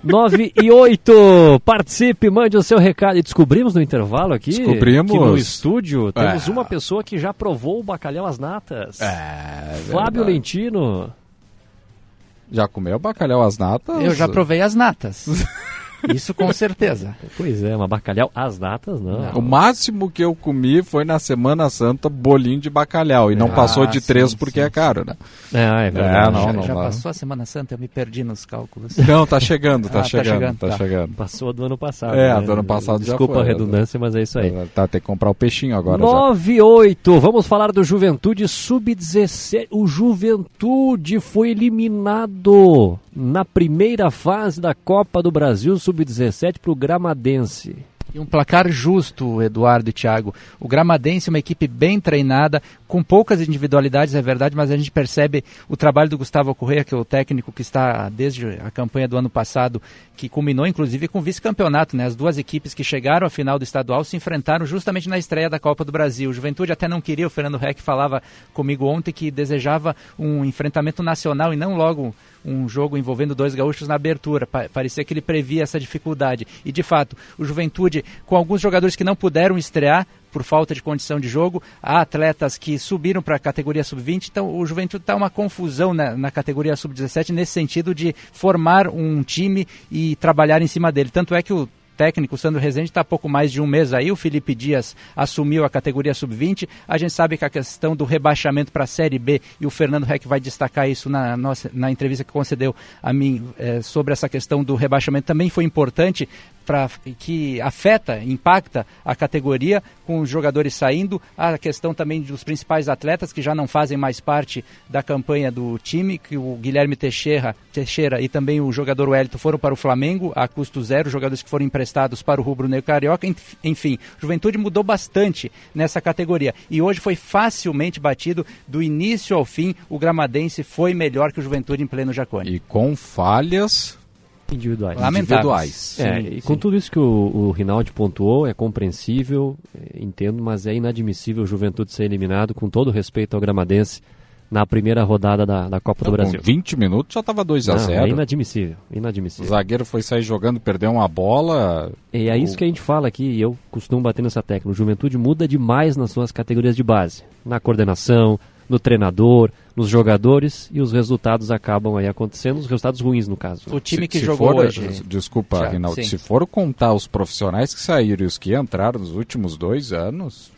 9 e 8. Participe, mande o seu recado. E descobrimos no intervalo aqui descobrimos. que no estúdio temos é. uma pessoa que já provou o bacalhau às natas. É, Fábio verdade. Lentino. Já comeu bacalhau às natas? Eu já provei as natas. Isso com certeza. Pois é, uma bacalhau às datas, não. O máximo que eu comi foi na Semana Santa bolinho de bacalhau. E não ah, passou de três porque sim, é caro, né? É, é verdade. É, não, já, não já passou a Semana Santa, eu me perdi nos cálculos. Não, tá chegando, tá, ah, chegando, tá chegando, tá, tá chegando. Passou do ano passado. É, né? do ano passado Desculpa já foi. a redundância, mas é isso aí. Tá, tem que comprar o peixinho agora. 9 e 8. Vamos falar do Juventude Sub-17. O Juventude foi eliminado na primeira fase da Copa do Brasil Sub-17 para o Gramadense. E um placar justo, Eduardo e Thiago. O Gramadense é uma equipe bem treinada, com poucas individualidades, é verdade, mas a gente percebe o trabalho do Gustavo Correia, que é o técnico que está desde a campanha do ano passado, que culminou inclusive com vice-campeonato. Né? As duas equipes que chegaram à final do estadual se enfrentaram justamente na estreia da Copa do Brasil. O Juventude até não queria, o Fernando Reck falava comigo ontem que desejava um enfrentamento nacional e não logo um jogo envolvendo dois gaúchos na abertura. Pa parecia que ele previa essa dificuldade. E de fato, o Juventude, com alguns jogadores que não puderam estrear, por falta de condição de jogo, há atletas que subiram para a categoria sub-20, então o Juventude está uma confusão na, na categoria sub-17 nesse sentido de formar um time e trabalhar em cima dele. Tanto é que o técnico, Sandro Rezende, está há pouco mais de um mês aí. O Felipe Dias assumiu a categoria sub-20. A gente sabe que a questão do rebaixamento para a Série B, e o Fernando Reck vai destacar isso na, nossa, na entrevista que concedeu a mim é, sobre essa questão do rebaixamento, também foi importante pra, que afeta, impacta a categoria, com os jogadores saindo, a questão também dos principais atletas que já não fazem mais parte da campanha do time, que o Guilherme Teixeira, Teixeira e também o jogador Wellington foram para o Flamengo a custo zero, jogadores que foram emprestados para o Rubro Negro Carioca. Enfim, Juventude mudou bastante nessa categoria e hoje foi facilmente batido do início ao fim. O Gramadense foi melhor que o Juventude em pleno Jacone. E com falhas individuais. Lamentáveis. É, sim, e com tudo isso que o, o Rinaldi pontuou, é compreensível, é, entendo, mas é inadmissível o Juventude ser eliminado, com todo respeito ao Gramadense, na primeira rodada da, da Copa então, do Brasil. Com 20 minutos já estava 2 a 0 É inadmissível, inadmissível. O zagueiro foi sair jogando, perdeu uma bola. E é o... isso que a gente fala aqui, e eu costumo bater nessa tecla. O Juventude muda demais nas suas categorias de base. Na coordenação, no treinador, nos jogadores e os resultados acabam aí acontecendo, os resultados ruins no caso. O time se, que se jogou for, hoje. Desculpa, Já, Rinaldo, sim. se for contar os profissionais que saíram e os que entraram nos últimos dois anos,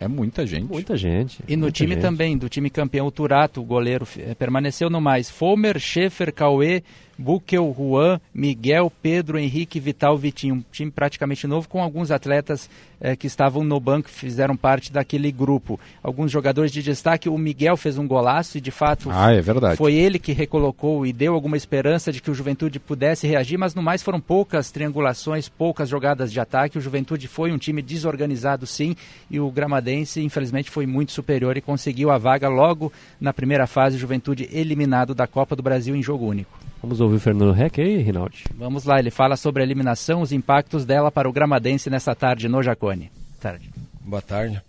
é muita gente. Muita gente. E no time gente. também, do time campeão, o Turato, o goleiro, permaneceu no mais. Fomer, Schaefer, Cauê, Bukel, Juan, Miguel, Pedro, Henrique, Vital, Vitinho. Um time praticamente novo com alguns atletas eh, que estavam no banco, fizeram parte daquele grupo. Alguns jogadores de destaque, o Miguel fez um golaço e de fato ah, é verdade. foi ele que recolocou e deu alguma esperança de que o Juventude pudesse reagir, mas no mais foram poucas triangulações, poucas jogadas de ataque. O Juventude foi um time desorganizado sim e o Gramadense infelizmente foi muito superior e conseguiu a vaga logo na primeira fase, Juventude eliminado da Copa do Brasil em jogo único. Vamos ouvir o Fernando Reck aí, Rinaldi? Vamos lá, ele fala sobre a eliminação, os impactos dela para o Gramadense nessa tarde no Jacone. Tarde. Boa tarde.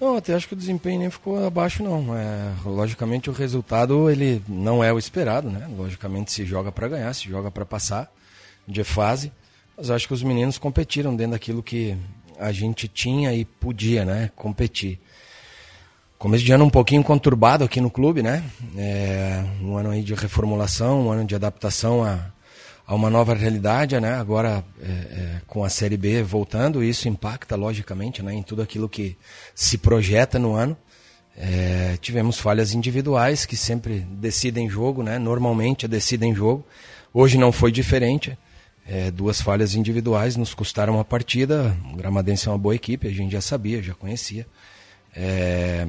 Não, até acho que o desempenho nem ficou abaixo não. É, logicamente o resultado ele não é o esperado, né? Logicamente se joga para ganhar, se joga para passar de fase. Mas acho que os meninos competiram dentro daquilo que a gente tinha e podia, né? Competir. Começo de ano um pouquinho conturbado aqui no clube, né? É, um ano aí de reformulação, um ano de adaptação a, a uma nova realidade, né? Agora é, é, com a Série B voltando, isso impacta logicamente, né? Em tudo aquilo que se projeta no ano. É, tivemos falhas individuais que sempre decidem jogo, né? Normalmente decidem jogo. Hoje não foi diferente. É, duas falhas individuais nos custaram a partida. O Gramadense é uma boa equipe, a gente já sabia, já conhecia. É,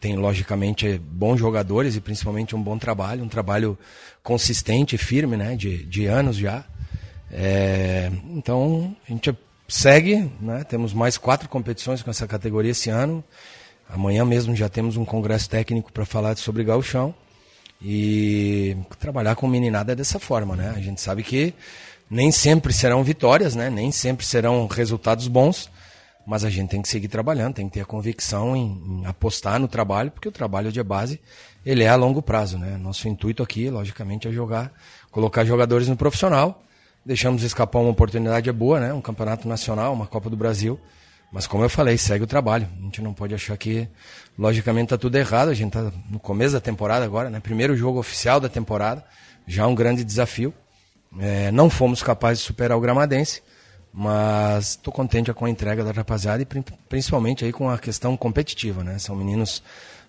tem logicamente bons jogadores e principalmente um bom trabalho, um trabalho consistente, firme, né, de, de anos já. É, então a gente segue, né, temos mais quatro competições com essa categoria esse ano. Amanhã mesmo já temos um congresso técnico para falar sobre gauchão e trabalhar com meninada é dessa forma, né? A gente sabe que nem sempre serão vitórias, né? Nem sempre serão resultados bons, mas a gente tem que seguir trabalhando, tem que ter a convicção em, em, apostar no trabalho, porque o trabalho de base ele é a longo prazo, né? Nosso intuito aqui, logicamente, é jogar, colocar jogadores no profissional. Deixamos escapar uma oportunidade é boa, né? Um campeonato nacional, uma Copa do Brasil. Mas como eu falei, segue o trabalho. A gente não pode achar que, logicamente, está tudo errado. A gente está no começo da temporada agora, né? Primeiro jogo oficial da temporada, já um grande desafio. É, não fomos capazes de superar o Gramadense mas estou contente com a entrega da rapaziada e principalmente aí com a questão competitiva, né? São meninos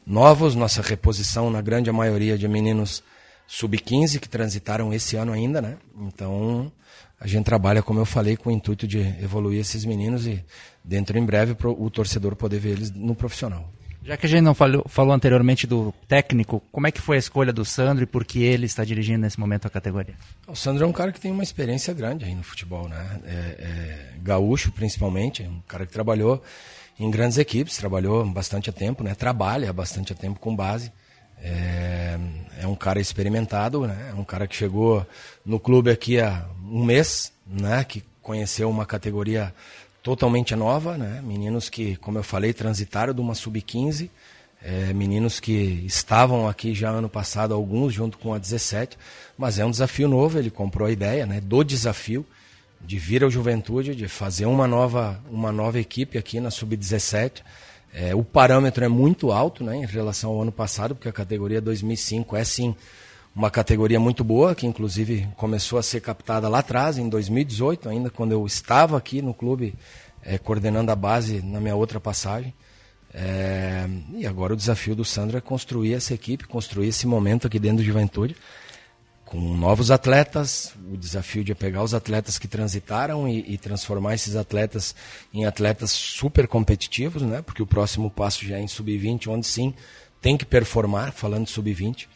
novos, nossa reposição na grande maioria de meninos sub-15 que transitaram esse ano ainda, né? Então a gente trabalha, como eu falei, com o intuito de evoluir esses meninos e dentro em breve o torcedor poder ver eles no profissional. Já que a gente não falou, falou anteriormente do técnico, como é que foi a escolha do Sandro e por que ele está dirigindo nesse momento a categoria? O Sandro é um cara que tem uma experiência grande aí no futebol, né? É, é, gaúcho, principalmente, um cara que trabalhou em grandes equipes, trabalhou bastante tempo, né? Trabalha bastante tempo com base. É, é um cara experimentado, né? É um cara que chegou no clube aqui há um mês, né? Que conheceu uma categoria totalmente nova, né? Meninos que, como eu falei, transitaram de uma sub-15, é, meninos que estavam aqui já ano passado, alguns junto com a 17, mas é um desafio novo, ele comprou a ideia, né? Do desafio de vir ao Juventude, de fazer uma nova, uma nova equipe aqui na sub-17. É, o parâmetro é muito alto, né? Em relação ao ano passado, porque a categoria 2005 é sim uma categoria muito boa, que inclusive começou a ser captada lá atrás, em 2018, ainda quando eu estava aqui no clube é, coordenando a base na minha outra passagem. É, e agora o desafio do Sandro é construir essa equipe, construir esse momento aqui dentro do Juventude, com novos atletas. O desafio de pegar os atletas que transitaram e, e transformar esses atletas em atletas super competitivos, né? porque o próximo passo já é em sub-20, onde sim tem que performar, falando de sub-20.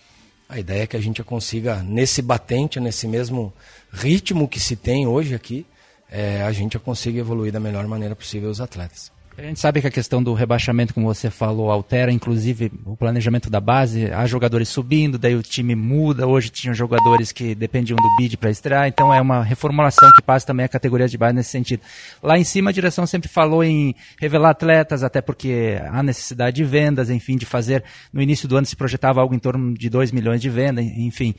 A ideia é que a gente consiga, nesse batente, nesse mesmo ritmo que se tem hoje aqui, é, a gente consiga evoluir da melhor maneira possível os atletas. A gente sabe que a questão do rebaixamento, como você falou, altera inclusive o planejamento da base. Há jogadores subindo, daí o time muda. Hoje tinham jogadores que dependiam do bid para estrear, então é uma reformulação que passa também a categoria de base nesse sentido. Lá em cima a direção sempre falou em revelar atletas, até porque há necessidade de vendas, enfim, de fazer. No início do ano se projetava algo em torno de 2 milhões de vendas, enfim.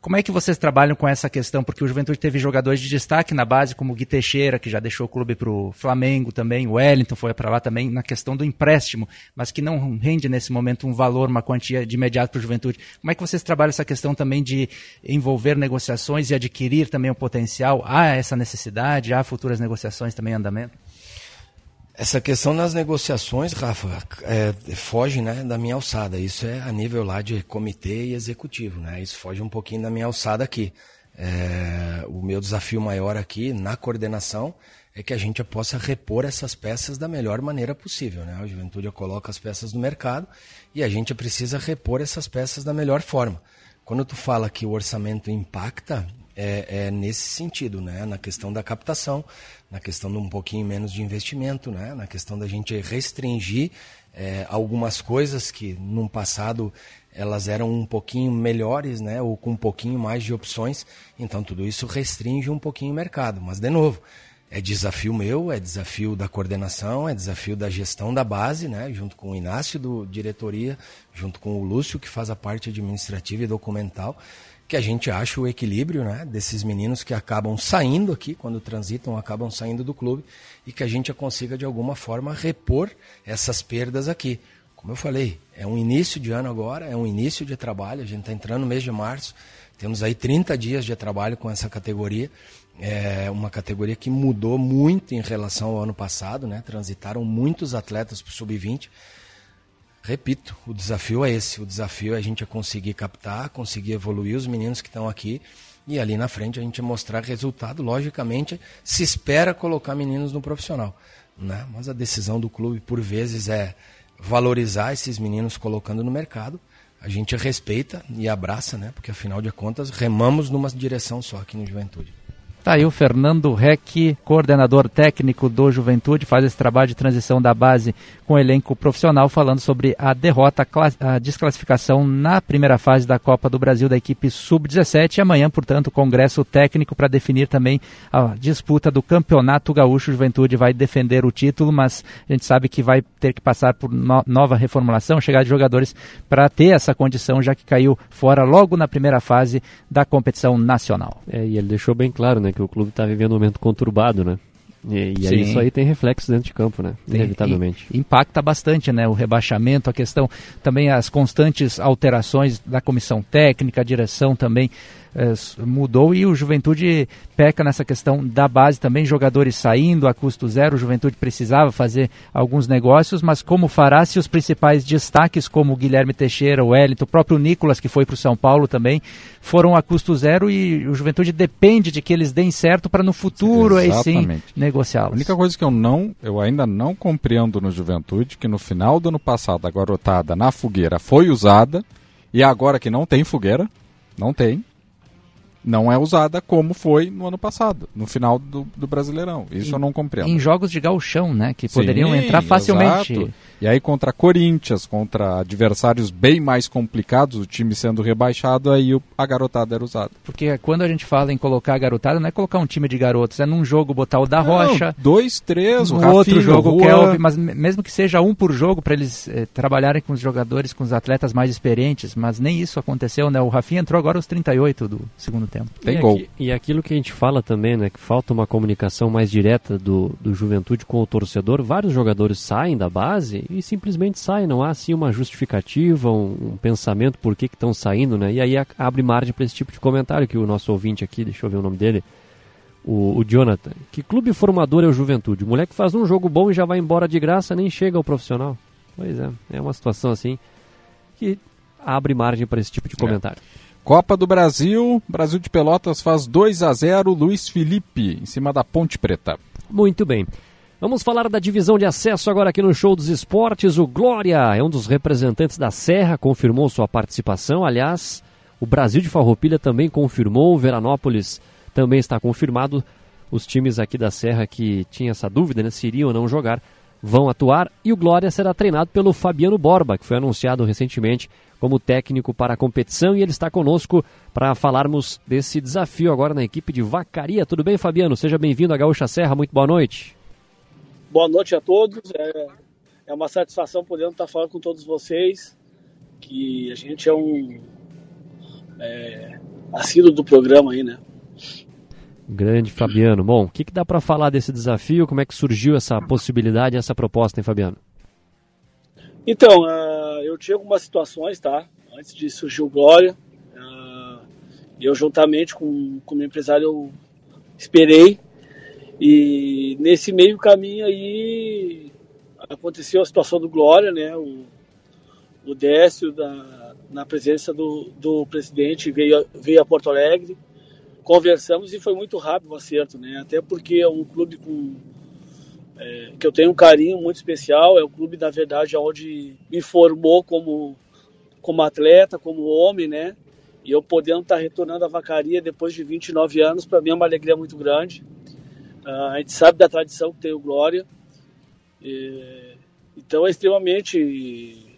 Como é que vocês trabalham com essa questão? Porque o Juventude teve jogadores de destaque na base, como o Gui Teixeira, que já deixou o clube para o Flamengo também, o Wellington foi para lá também, na questão do empréstimo, mas que não rende nesse momento um valor, uma quantia de imediato para o Juventude. Como é que vocês trabalham essa questão também de envolver negociações e adquirir também o potencial? Há essa necessidade? Há futuras negociações também em andamento? Essa questão nas negociações, Rafa, é, foge né, da minha alçada. Isso é a nível lá de comitê e executivo. Né? Isso foge um pouquinho da minha alçada aqui. É, o meu desafio maior aqui na coordenação é que a gente possa repor essas peças da melhor maneira possível. Né? A Juventude coloca as peças no mercado e a gente precisa repor essas peças da melhor forma. Quando tu fala que o orçamento impacta, é, é, nesse sentido, né? na questão da captação, na questão de um pouquinho menos de investimento, né? na questão da gente restringir é, algumas coisas que no passado elas eram um pouquinho melhores, né? ou com um pouquinho mais de opções, então tudo isso restringe um pouquinho o mercado. Mas, de novo, é desafio meu, é desafio da coordenação, é desafio da gestão da base, né? junto com o Inácio do diretoria, junto com o Lúcio, que faz a parte administrativa e documental, que a gente acha o equilíbrio né, desses meninos que acabam saindo aqui, quando transitam, acabam saindo do clube, e que a gente consiga de alguma forma repor essas perdas aqui. como eu falei, é um início de ano agora, é um início de trabalho, a gente está entrando no mês de março, temos aí 30 dias de trabalho com essa categoria, é uma categoria que mudou muito em relação ao ano passado, né? Transitaram muitos atletas para o sub-20. Repito, o desafio é esse. O desafio é a gente conseguir captar, conseguir evoluir os meninos que estão aqui e ali na frente a gente mostrar resultado. Logicamente, se espera colocar meninos no profissional, né? Mas a decisão do clube por vezes é valorizar esses meninos colocando no mercado. A gente respeita e abraça, né? Porque afinal de contas remamos numa direção só aqui no Juventude. Tá aí o Fernando Reck, coordenador técnico do Juventude, faz esse trabalho de transição da base com o elenco profissional, falando sobre a derrota, a desclassificação na primeira fase da Copa do Brasil da equipe Sub-17. E amanhã, portanto, congresso técnico para definir também a disputa do Campeonato Gaúcho. Juventude vai defender o título, mas a gente sabe que vai ter que passar por no nova reformulação, chegar de jogadores para ter essa condição, já que caiu fora logo na primeira fase da competição nacional. É, e ele deixou bem claro, né? Que o clube está vivendo um momento conturbado, né? E, e aí isso aí tem reflexos dentro de campo, né? Inevitavelmente. E, impacta bastante, né? O rebaixamento, a questão também as constantes alterações da comissão técnica, a direção também mudou e o Juventude peca nessa questão da base também, jogadores saindo a custo zero, o Juventude precisava fazer alguns negócios, mas como fará se os principais destaques como o Guilherme Teixeira, o Wellington, o próprio Nicolas que foi para o São Paulo também, foram a custo zero e o Juventude depende de que eles deem certo para no futuro aí sim negociá-los. A única coisa que eu não, eu ainda não compreendo no Juventude que no final do ano passado a garotada na fogueira foi usada e agora que não tem fogueira, não tem, não é usada como foi no ano passado, no final do, do Brasileirão. Isso eu não compreendo. Em jogos de galchão, né? Que poderiam Sim, entrar facilmente. Exato. E aí contra Corinthians, contra adversários bem mais complicados, o time sendo rebaixado, aí a garotada era usada. Porque quando a gente fala em colocar a garotada, não é colocar um time de garotos, é num jogo botar o da não, Rocha. Dois, três, no outro jogo o Kelvin, mas mesmo que seja um por jogo para eles eh, trabalharem com os jogadores, com os atletas mais experientes, mas nem isso aconteceu, né? O Rafinha entrou agora aos 38 do segundo tempo. Tem e gol. Aqui, e aquilo que a gente fala também, né? Que falta uma comunicação mais direta do, do Juventude com o torcedor. Vários jogadores saem da base e simplesmente saem, não há assim uma justificativa, um, um pensamento por que estão saindo, né? E aí a, abre margem para esse tipo de comentário que o nosso ouvinte aqui, deixa eu ver o nome dele, o, o, Jonathan. Que clube formador é o Juventude? O moleque faz um jogo bom e já vai embora de graça, nem chega ao profissional. Pois é, é uma situação assim que abre margem para esse tipo de é. comentário. É. Copa do Brasil, Brasil de Pelotas faz 2 a 0 Luiz Felipe, em cima da Ponte Preta. Muito bem. Vamos falar da divisão de acesso agora aqui no Show dos Esportes. O Glória é um dos representantes da Serra, confirmou sua participação. Aliás, o Brasil de Farroupilha também confirmou, o Veranópolis também está confirmado. Os times aqui da Serra que tinham essa dúvida, né, se iriam ou não jogar, vão atuar. E o Glória será treinado pelo Fabiano Borba, que foi anunciado recentemente como técnico para a competição. E ele está conosco para falarmos desse desafio agora na equipe de Vacaria. Tudo bem, Fabiano? Seja bem-vindo à Gaúcha Serra. Muito boa noite. Boa noite a todos. É, é uma satisfação poder estar falando com todos vocês, que a gente é um é, assíduo do programa aí, né? Grande Fabiano. Bom, o que, que dá para falar desse desafio? Como é que surgiu essa possibilidade, essa proposta, hein, Fabiano? Então, uh, eu tinha algumas situações, tá? Antes de surgir o Glória, uh, eu juntamente com, com o meu empresário eu esperei e nesse meio caminho aí aconteceu a situação do Glória, né? O, o Décio, da, na presença do, do presidente, veio, veio a Porto Alegre, conversamos e foi muito rápido o acerto, né? Até porque é um clube com, é, que eu tenho um carinho muito especial, é o clube, na verdade, onde me formou como, como atleta, como homem, né? E eu podendo estar retornando à vacaria depois de 29 anos, para mim é uma alegria muito grande. Uh, a gente sabe da tradição que tem o Glória. E, então é extremamente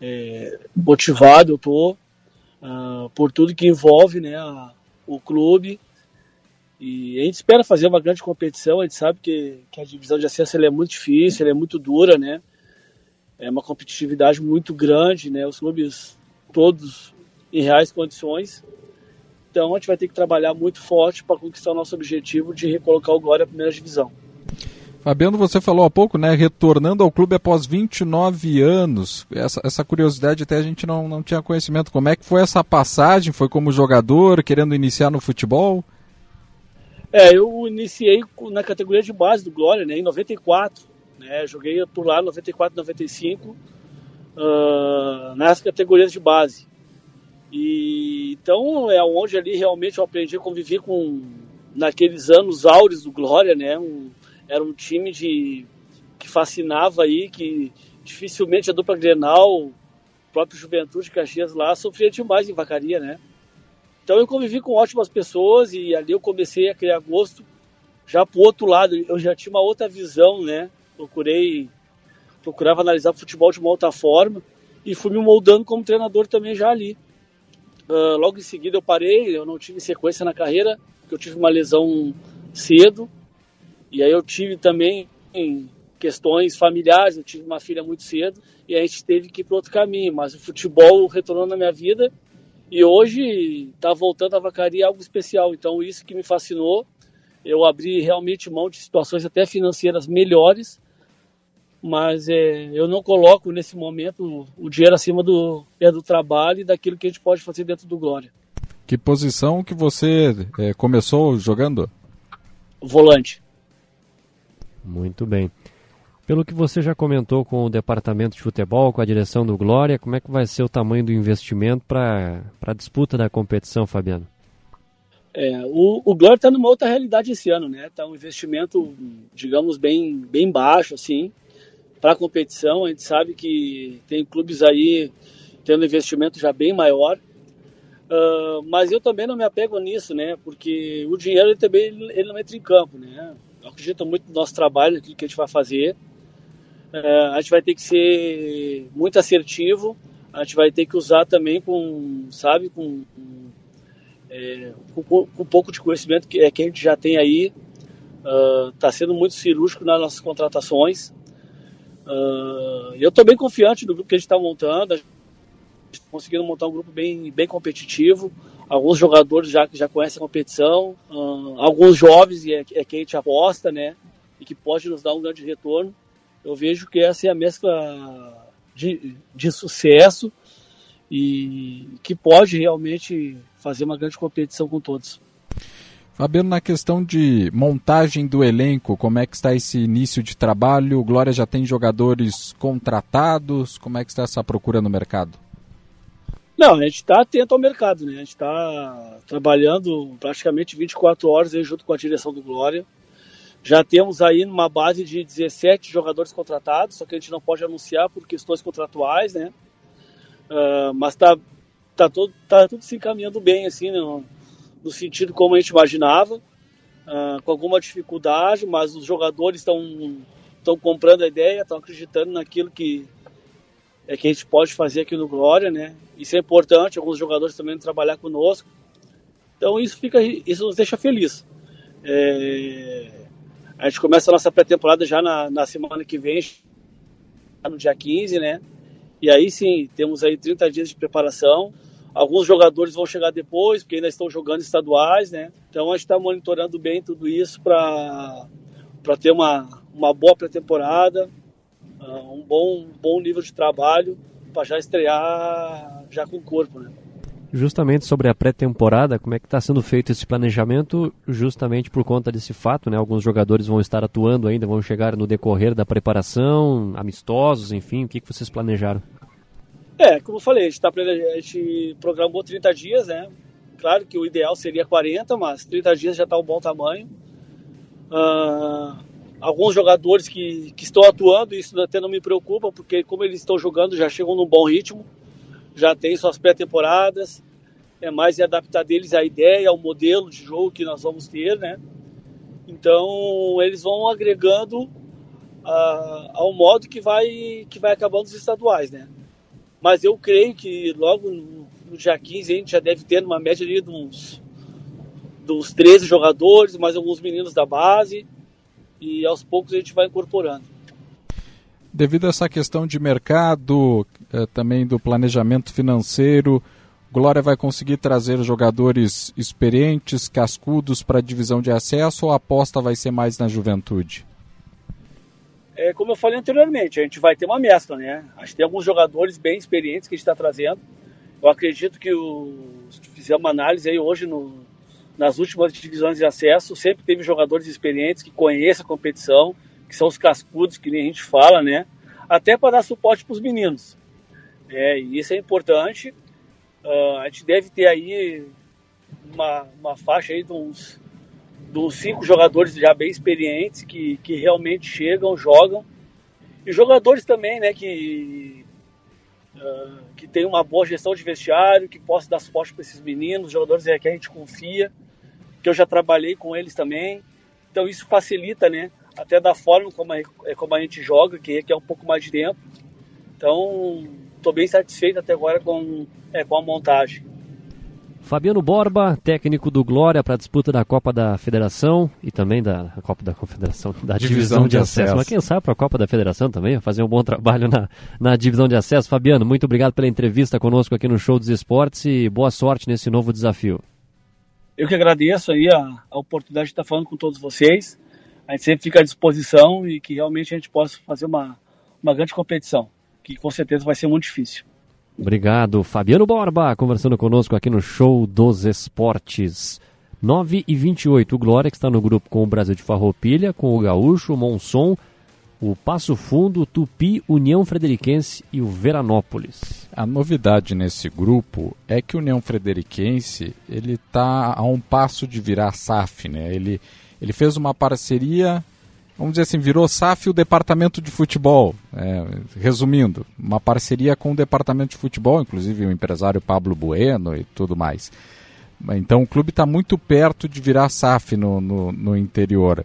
é, motivado eu tô uh, por tudo que envolve né, a, o clube. E a gente espera fazer uma grande competição. A gente sabe que, que a divisão de acesso é muito difícil, é muito dura, né? É uma competitividade muito grande, né? Os clubes todos em reais condições. Então a gente vai ter que trabalhar muito forte para conquistar o nosso objetivo de recolocar o Glória à primeira divisão. Fabiano, você falou há pouco, né? Retornando ao clube após 29 anos. Essa, essa curiosidade até a gente não, não tinha conhecimento. Como é que foi essa passagem? Foi como jogador, querendo iniciar no futebol? É, eu iniciei na categoria de base do Glória, né? Em 94. Né? Joguei por lá 94, 95, uh, nas categorias de base. E então é onde ali realmente eu aprendi a conviver com naqueles anos áureos do Glória, né? Um, era um time de, que fascinava aí, que dificilmente a dupla Grenal, próprio Juventude Caxias lá, sofria demais em Vacaria, né? Então eu convivi com ótimas pessoas e ali eu comecei a criar gosto já pro outro lado, eu já tinha uma outra visão, né? Procurei, procurava analisar futebol de uma outra forma e fui me moldando como treinador também já ali. Uh, logo em seguida eu parei, eu não tive sequência na carreira, porque eu tive uma lesão cedo e aí eu tive também questões familiares, eu tive uma filha muito cedo e a gente teve que ir para outro caminho, mas o futebol retornou na minha vida e hoje está voltando a vacaria algo especial, então isso que me fascinou, eu abri realmente mão de situações até financeiras melhores, mas é, eu não coloco nesse momento o dinheiro acima do, é, do trabalho e daquilo que a gente pode fazer dentro do Glória. Que posição que você é, começou jogando? Volante. Muito bem. Pelo que você já comentou com o departamento de futebol, com a direção do Glória, como é que vai ser o tamanho do investimento para a disputa da competição, Fabiano? É, o, o Glória está numa outra realidade esse ano, né? Está um investimento, digamos, bem, bem baixo, assim, para a competição. A gente sabe que tem clubes aí tendo investimento já bem maior. Uh, mas eu também não me apego nisso, né? Porque o dinheiro ele também ele não entra em campo, né? Acredito muito no nosso trabalho, aquilo que a gente vai fazer. Uh, a gente vai ter que ser muito assertivo, a gente vai ter que usar também com, sabe, com, é, com, com um pouco de conhecimento que, é, que a gente já tem aí. Está uh, sendo muito cirúrgico nas nossas contratações. Uh, eu estou bem confiante do grupo que a gente está montando conseguindo montar um grupo bem, bem competitivo. Alguns jogadores já que já conhecem a competição, uh, alguns jovens e é, é que a gente aposta, né? E que pode nos dar um grande retorno. Eu vejo que essa é a mescla de, de sucesso e que pode realmente fazer uma grande competição com todos. Fabiano, na questão de montagem do elenco, como é que está esse início de trabalho? Glória já tem jogadores contratados? Como é que está essa procura no mercado? Não, a gente está atento ao mercado, né? A gente está trabalhando praticamente 24 horas aí junto com a direção do Glória. Já temos aí uma base de 17 jogadores contratados, só que a gente não pode anunciar por questões contratuais, né? Uh, mas tá, tá, todo, tá tudo se encaminhando bem, assim, no, no sentido como a gente imaginava, uh, com alguma dificuldade, mas os jogadores estão comprando a ideia, estão acreditando naquilo que, é que a gente pode fazer aqui no Glória, né? Isso é importante, alguns jogadores também trabalhar conosco. Então isso fica, isso nos deixa feliz. É, a gente começa a nossa pré-temporada já na, na, semana que vem, no dia 15, né? E aí sim, temos aí 30 dias de preparação. Alguns jogadores vão chegar depois, porque ainda estão jogando estaduais, né? Então a gente está monitorando bem tudo isso para ter uma, uma boa pré-temporada um bom, bom nível de trabalho para já estrear já com o corpo, né? Justamente sobre a pré-temporada, como é que está sendo feito esse planejamento, justamente por conta desse fato, né? Alguns jogadores vão estar atuando ainda, vão chegar no decorrer da preparação, amistosos, enfim, o que, que vocês planejaram? É, como eu falei, a gente, tá, a gente programou 30 dias, né? Claro que o ideal seria 40, mas 30 dias já está um bom tamanho. Uh, alguns jogadores que, que estão atuando, isso até não me preocupa, porque como eles estão jogando, já chegam num bom ritmo, já tem suas pré-temporadas, é mais adaptar deles à ideia, ao modelo de jogo que nós vamos ter, né? Então eles vão agregando uh, ao modo que vai, que vai acabando os estaduais, né? Mas eu creio que logo no, no dia 15 a gente já deve ter uma média ali de uns, de uns 13 jogadores, mais alguns meninos da base, e aos poucos a gente vai incorporando. Devido a essa questão de mercado, eh, também do planejamento financeiro, Glória vai conseguir trazer jogadores experientes, cascudos para a divisão de acesso ou a aposta vai ser mais na juventude? é, como eu falei anteriormente, a gente vai ter uma mescla, né? Acho que tem alguns jogadores bem experientes que a gente está trazendo. Eu acredito que o, se fizer uma análise aí hoje no, nas últimas divisões de acesso, sempre teve jogadores experientes que conhecem a competição, que são os cascudos, que nem a gente fala, né? Até para dar suporte para os meninos. É, e isso é importante. Uh, a gente deve ter aí uma, uma faixa aí de uns dos cinco jogadores já bem experientes que, que realmente chegam, jogam. E jogadores também, né, que, uh, que tem uma boa gestão de vestiário, que possa dar suporte para esses meninos, jogadores é, que a gente confia, que eu já trabalhei com eles também. Então isso facilita, né, até da forma como a, é, como a gente joga, que, que é um pouco mais de tempo. Então, estou bem satisfeito até agora com, é, com a montagem. Fabiano Borba, técnico do Glória para a disputa da Copa da Federação e também da Copa da Confederação, da divisão, divisão de, de acesso. acesso. Mas quem sabe para a Copa da Federação também, fazer um bom trabalho na, na divisão de acesso. Fabiano, muito obrigado pela entrevista conosco aqui no Show dos Esportes e boa sorte nesse novo desafio. Eu que agradeço aí a, a oportunidade de estar falando com todos vocês. A gente sempre fica à disposição e que realmente a gente possa fazer uma, uma grande competição, que com certeza vai ser muito difícil. Obrigado, Fabiano Borba, conversando conosco aqui no Show dos Esportes. 9 e 28, o Glória, que está no grupo com o Brasil de Farroupilha, com o Gaúcho, o Monson, o Passo Fundo, o Tupi, União Frederiquense e o Veranópolis. A novidade nesse grupo é que o União Frederiquense ele está a um passo de virar SAF, né? Ele, ele fez uma parceria vamos dizer assim, virou SAF o departamento de futebol. É, resumindo, uma parceria com o departamento de futebol, inclusive o empresário Pablo Bueno e tudo mais. Então o clube está muito perto de virar SAF no, no, no interior.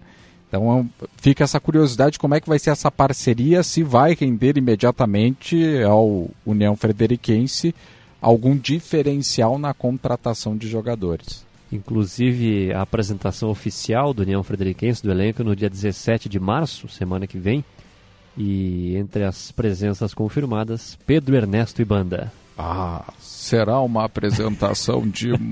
Então fica essa curiosidade como é que vai ser essa parceria, se vai render imediatamente ao União Frederiquense algum diferencial na contratação de jogadores. Inclusive, a apresentação oficial do União Frederiquense, do elenco, no dia 17 de março, semana que vem. E entre as presenças confirmadas, Pedro Ernesto e Banda. Ah, será uma apresentação demais.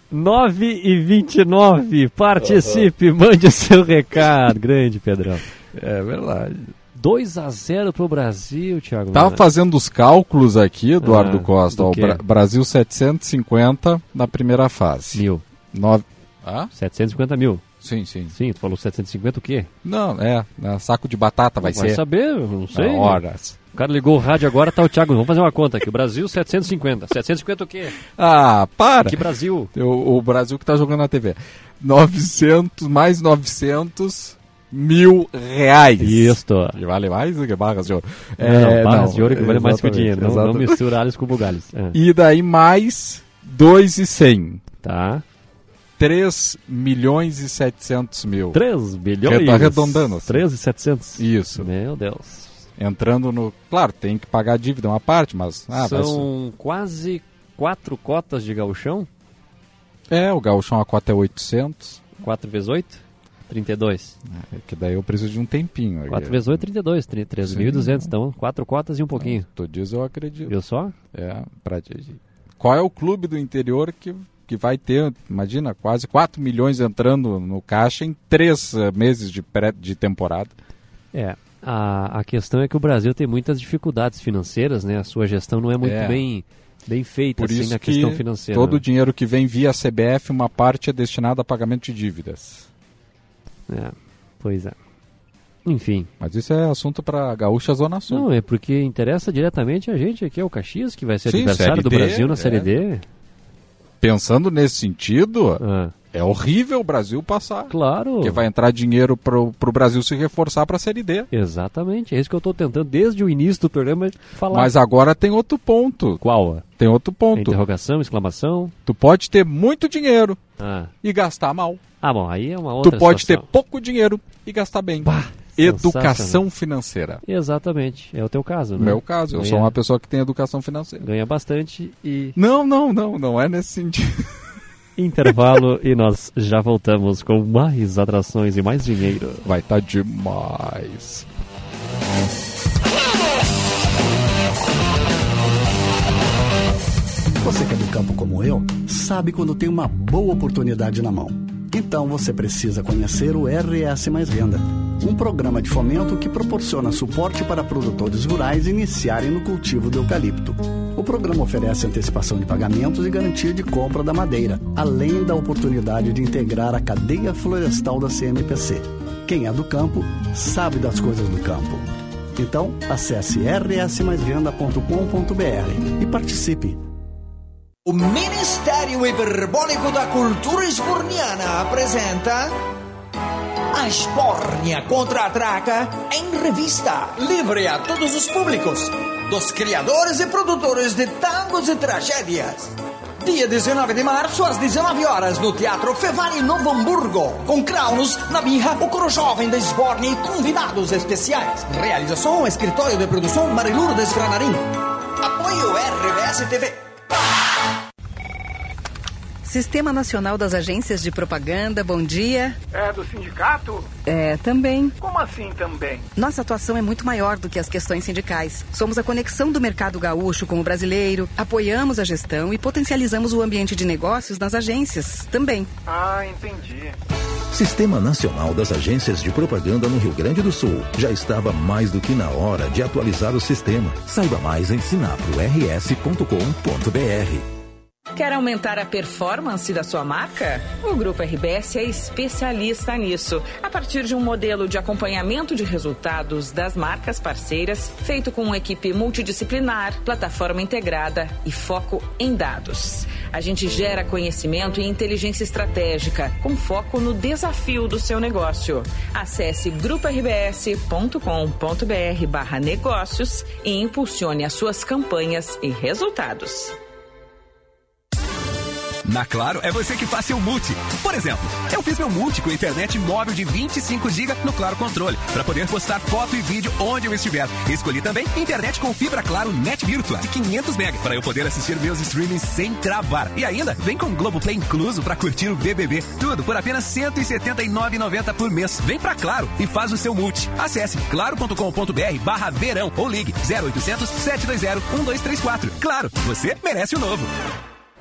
9 e 29, participe, uhum. mande o seu recado. Grande, Pedrão. É verdade. 2 a 0 para o Brasil, Thiago. Tá fazendo os cálculos aqui, Eduardo ah, Costa. Ó, Bra Brasil 750 na primeira fase. Mil. Nove... Ah? 750 mil. Sim, sim. Sim, tu falou 750 o quê? Não, é, é saco de batata vai, vai ser. Vai saber, não sei. Horas. O cara ligou o rádio agora, tá o Thiago, vamos fazer uma conta aqui. O Brasil 750. 750 o quê? Ah, para. Que Brasil? O, o Brasil que tá jogando na TV. 900 mais 900 mil reais. Isso. E vale mais do que barras de ouro. É, não, barras não, de ouro que vale mais que o dinheiro. Não, não mistura alhos com bugalhos. É. E daí mais 2,100. Tá. 3 milhões e 700 mil. 3 bilhões? Tá arredondando. Assim. 3 e 700? Isso. Meu Deus. Entrando no... Claro, tem que pagar a dívida uma parte, mas... Ah, São quase quatro cotas de gauchão? É, o gauchão a cota é 800. 4 vezes 8? 32. É, que daí eu preciso de um tempinho. 4 vezes 8 é 32, 3.200, então 4 cotas e um pouquinho. Tô diz eu acredito. Viu só? É, pra... Qual é o clube do interior que, que vai ter, imagina, quase 4 milhões entrando no caixa em 3 uh, eh, meses de, pré, de temporada? É, a, a questão é que o Brasil tem muitas dificuldades financeiras, né? A sua gestão não é muito é. bem bem feita Por assim, isso na questão financeira. Todo o dinheiro que vem via CBF, uma parte é destinada a pagamento de dívidas. É, pois é. Enfim. Mas isso é assunto para Gaúcha Zona Sul. Não, é porque interessa diretamente a gente aqui, é o Caxias, que vai ser Sim, adversário do Brasil na Série é. D. Pensando nesse sentido, ah. É horrível o Brasil passar. Claro. Porque vai entrar dinheiro para o Brasil se reforçar para a Série D. Exatamente, é isso que eu estou tentando desde o início do programa falar. Mas agora tem outro ponto. Qual? Tem outro ponto. Interrogação, exclamação. Tu pode ter muito dinheiro ah. e gastar mal. Ah, bom, aí é uma outra Tu pode situação. ter pouco dinheiro e gastar bem. Bah, educação financeira. Exatamente, é o teu caso, né? Meu caso, eu Ganha... sou uma pessoa que tem educação financeira. Ganha bastante e... Não, não, não, não é nesse sentido. Intervalo e nós já voltamos com mais atrações e mais dinheiro. Vai estar tá demais. Você que é do campo como eu, sabe quando tem uma boa oportunidade na mão. Então você precisa conhecer o RS Mais Renda. um programa de fomento que proporciona suporte para produtores rurais iniciarem no cultivo do eucalipto. O programa oferece antecipação de pagamentos e garantia de compra da madeira, além da oportunidade de integrar a cadeia florestal da CMPC. Quem é do campo sabe das coisas do campo. Então, acesse rsmaisvenda.com.br e participe. O Ministério Hiperbólico da Cultura Esborniana apresenta a Esbórnia contra-ataca em revista, livre a todos os públicos, dos criadores e produtores de tangos e tragédias. Dia 19 de março, às 19 horas, no Teatro Fevani Novo Hamburgo, com Kraus, Nabirra, o coro jovem da Esborne e convidados especiais. Realização, escritório de produção Marilurdes Granarim. Apoio RBS TV. Bye. Sistema Nacional das Agências de Propaganda, bom dia. É do sindicato? É, também. Como assim também? Nossa atuação é muito maior do que as questões sindicais. Somos a conexão do mercado gaúcho com o brasileiro, apoiamos a gestão e potencializamos o ambiente de negócios nas agências também. Ah, entendi. Sistema Nacional das Agências de Propaganda no Rio Grande do Sul. Já estava mais do que na hora de atualizar o sistema. Saiba mais em sinaprors.com.br. Quer aumentar a performance da sua marca? O Grupo RBS é especialista nisso. A partir de um modelo de acompanhamento de resultados das marcas parceiras, feito com uma equipe multidisciplinar, plataforma integrada e foco em dados. A gente gera conhecimento e inteligência estratégica, com foco no desafio do seu negócio. Acesse gruporbs.com.br barra negócios e impulsione as suas campanhas e resultados. Na Claro, é você que faz seu multi. Por exemplo, eu fiz meu multi com internet móvel de 25 GB no Claro Controle, para poder postar foto e vídeo onde eu estiver. Escolhi também internet com fibra Claro Net Virtua de 500 MB, para eu poder assistir meus streamings sem travar. E ainda, vem com Globoplay incluso para curtir o BBB. Tudo por apenas R$ 179,90 por mês. Vem pra Claro e faz o seu multi. Acesse claro.com.br barra verão ou ligue 0800 720 1234. Claro, você merece o novo.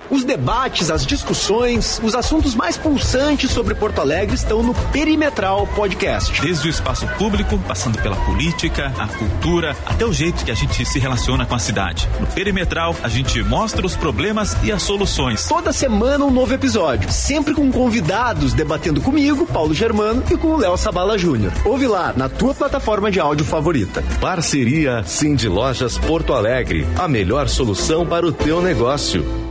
Os debates, as discussões, os assuntos mais pulsantes sobre Porto Alegre estão no Perimetral Podcast. Desde o espaço público, passando pela política, a cultura, até o jeito que a gente se relaciona com a cidade. No Perimetral, a gente mostra os problemas e as soluções. Toda semana um novo episódio, sempre com convidados debatendo comigo, Paulo Germano, e com o Léo Sabala Júnior. Ouve lá na tua plataforma de áudio favorita. Parceria Cindy Lojas Porto Alegre, a melhor solução para o teu negócio.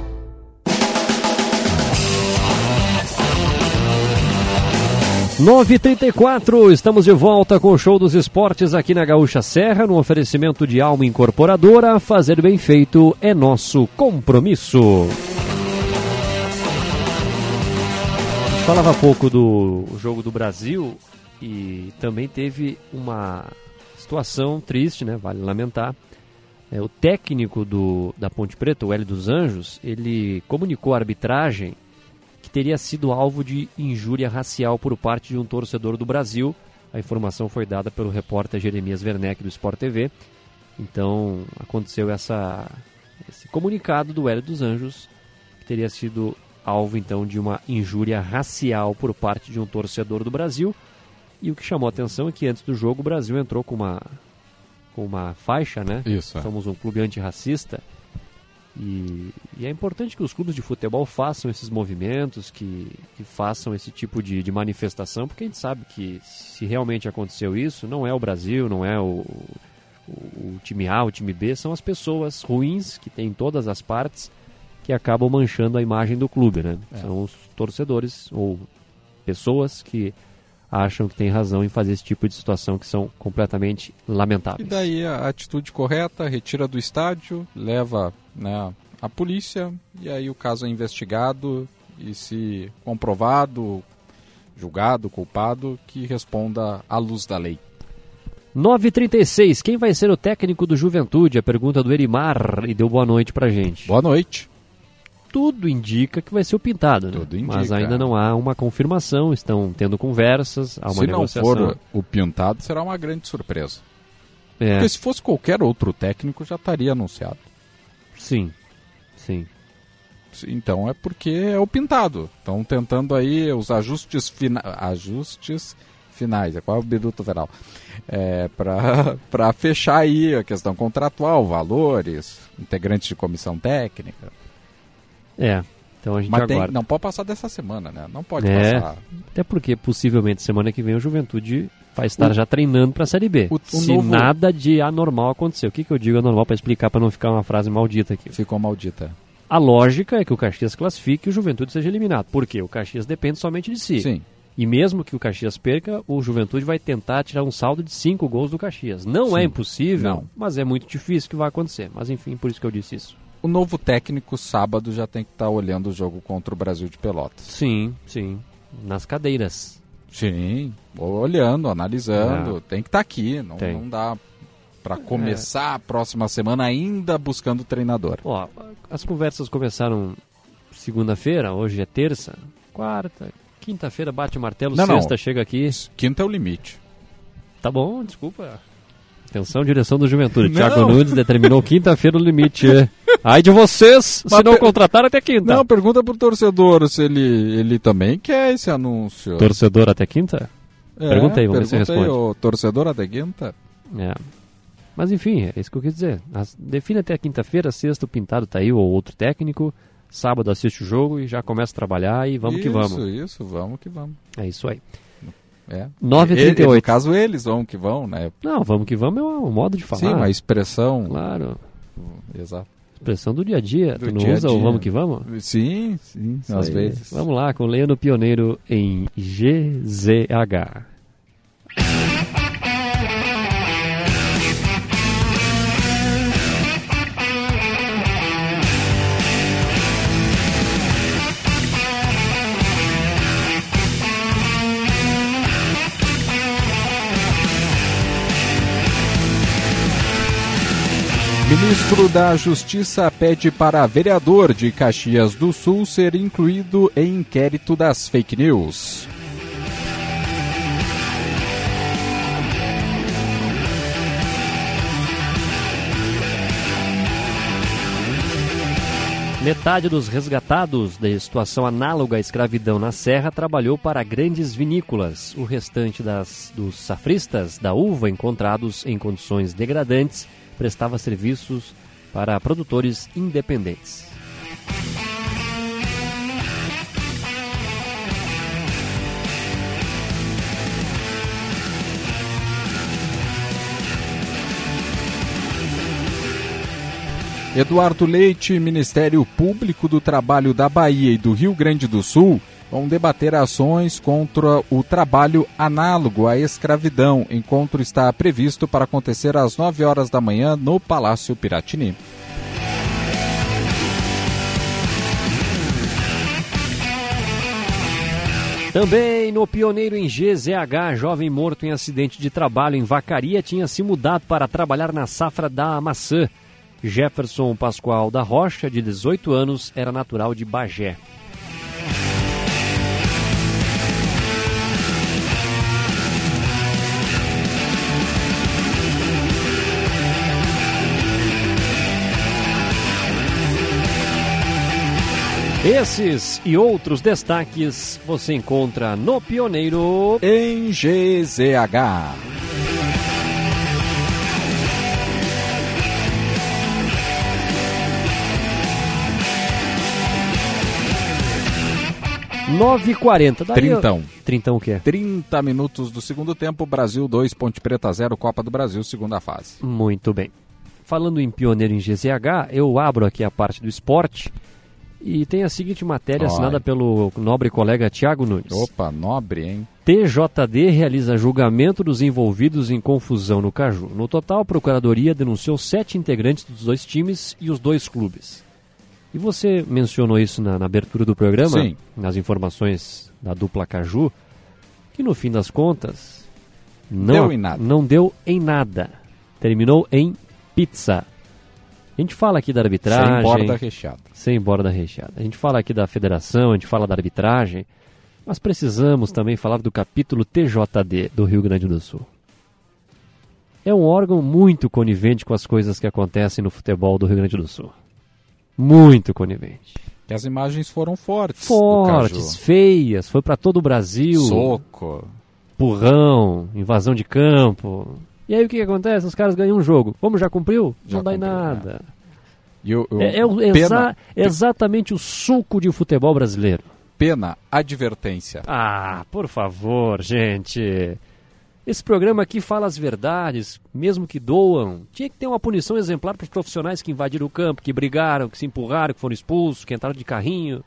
934, estamos de volta com o show dos esportes aqui na Gaúcha Serra, no oferecimento de Alma Incorporadora. Fazer bem feito é nosso compromisso. Falava pouco do jogo do Brasil e também teve uma situação triste, né? Vale lamentar. É, o técnico do, da Ponte Preta, o Hélio dos Anjos, ele comunicou à arbitragem que teria sido alvo de injúria racial por parte de um torcedor do Brasil. A informação foi dada pelo repórter Jeremias Werneck do Sport TV. Então aconteceu essa, esse comunicado do Hélio dos Anjos, que teria sido alvo então de uma injúria racial por parte de um torcedor do Brasil. E o que chamou a atenção é que antes do jogo o Brasil entrou com uma, com uma faixa, né? Isso. É. Somos um clube antirracista. E, e, é importante que os clubes de futebol façam esses movimentos, que, que façam esse tipo de, de, manifestação, porque a gente sabe que se realmente aconteceu isso, não é o Brasil, não é o, o, o time A, o time B, são as pessoas ruins que tem em todas as partes que acabam manchando a imagem do clube, né? É. São os torcedores ou pessoas que acham que tem razão em fazer esse tipo de situação que são completamente lamentáveis. E daí a atitude correta, retira do estádio, leva né, a polícia e aí o caso é investigado e se comprovado, julgado, culpado, que responda à luz da lei. 9h36, quem vai ser o técnico do Juventude? A pergunta do Erimar e deu boa noite pra gente. Boa noite tudo indica que vai ser o Pintado, né? Tudo indica. Mas ainda não há uma confirmação, estão tendo conversas, há uma se negociação. Se não for o Pintado, será uma grande surpresa. É. Porque se fosse qualquer outro técnico, já estaria anunciado. Sim, sim. Então é porque é o Pintado. Estão tentando aí os ajustes, fina... ajustes finais, é qual é o biduto veral? É, para fechar aí a questão contratual, valores, integrantes de comissão técnica. É, então a gente Mas tem- não pode passar dessa semana, né? Não pode É, passar. Até porque possivelmente semana que vem o Juventude vai estar O- já treinando para a Série B. o- o Se novo- nada de anormal acontecer. O que, que eu digo anormal para explicar para não ficar uma frase maldita aqui? Ficou maldita. A lógica é que o Caxias classifique e o Juventude seja eliminado. Por quê? O Caxias depende somente de si. Sim. E mesmo que o Caxias perca, o Juventude vai tentar tirar um saldo de cinco gols do Caxias. Não é Sim. impossível, Não. mas é muito difícil que vai acontecer. Mas enfim, por isso que eu disse isso. O novo técnico, sábado, já tem que estar olhando o jogo contra o Brasil de Pelotas. Sim, sim. Nas cadeiras. Sim, olhando, analisando. Tem que estar aqui, não, Tem. não dá para começar a próxima semana ainda buscando treinador. Ó, as conversas começaram segunda-feira, hoje é terça, quarta, quinta-feira bate o martelo, Não, não. sexta chega aqui. Quinta é o limite. Tá bom, desculpa. Atenção, direção do Juventude. Não. Thiago Nunes determinou quinta-feira o limite. Ai de vocês, se não per- contratar até quinta. Não, pergunta pro torcedor se ele, ele também quer esse anúncio. Torcedor até quinta? É, pergunta aí, vamos ver se pergunta aí, responde. ô, torcedor até quinta? É. Mas enfim, é isso que eu quis dizer. As- define até quinta-feira, sexta o Pintado tá aí, ou outro técnico. Sábado assiste o jogo e já começa a trabalhar e vamos que vamos. Isso, isso, vamos que vamos. É isso aí. É. 9h38. E- e No caso, eles vão que vão, né? Não, vamos que vamos é um modo de falar. Sim, uma expressão. Claro. Exato. Expressão do dia a dia. Do tu não dia usa o vamos que vamos? Sim, sim, Isso às aí. vezes. Vamos lá, com Leandro Pioneiro em GZH. Ministro da Justiça pede para vereador de Caxias do Sul ser incluído em inquérito das fake news. Metade dos resgatados de situação análoga à escravidão na Serra trabalhou para grandes vinícolas. O restante das, dos safristas da uva encontrados em condições degradantes prestava serviços para produtores independentes. Eduardo Leite Ministério Público do Trabalho da Bahia e do Rio Grande do Sul vão debater ações contra o trabalho análogo à escravidão. Encontro está previsto para acontecer às 9 horas da manhã no Palácio Piratini. Também no Pioneiro em GZH, jovem morto em acidente de trabalho em Vacaria tinha se mudado para trabalhar na safra da maçã. Jefferson Pascoal da Rocha, de 18 anos, era natural de Bagé. Esses e outros destaques você encontra no Pioneiro em GZH. Nove e quarenta. Trintão. Trintão o quê? 30 minutos do segundo tempo, Brasil 2, Ponte Preta 0, Copa do Brasil, segunda fase. Muito bem. Falando em pioneiro em GZH, eu abro aqui a parte do esporte e tem a seguinte matéria Olha. assinada pelo nobre colega Tiago Nunes. Opa, nobre, hein? TJD realiza julgamento dos envolvidos em confusão no Caju. No total, a Procuradoria denunciou sete integrantes dos dois times e os dois clubes. E você mencionou isso na, na abertura do programa, Sim. nas informações da dupla Caju, que no fim das contas não, Deu em nada. não deu em nada. Terminou em pizza. A gente fala aqui da arbitragem. Sem borda recheada. Sem borda recheada. A gente fala aqui da federação, a gente fala da arbitragem, mas precisamos também falar do capítulo TJD do Rio Grande do Sul. É um órgão muito conivente com as coisas que acontecem no futebol do Rio Grande do Sul. Muito conivente. E as imagens foram fortes. Fortes, feias, foi para todo o Brasil. Soco. empurrão, invasão de campo. E aí o que, que acontece? Os caras ganham um jogo. Como já cumpriu? Já não dá em cumpriu, nada. E o- o- É, é o- exa- exatamente o suco de futebol brasileiro. Pena, advertência. Ah, por favor, gente. Esse programa aqui fala as verdades, mesmo que doam. Tinha que ter uma punição exemplar para os profissionais que invadiram o campo, que brigaram, que se empurraram, que foram expulsos, que entraram de carrinho.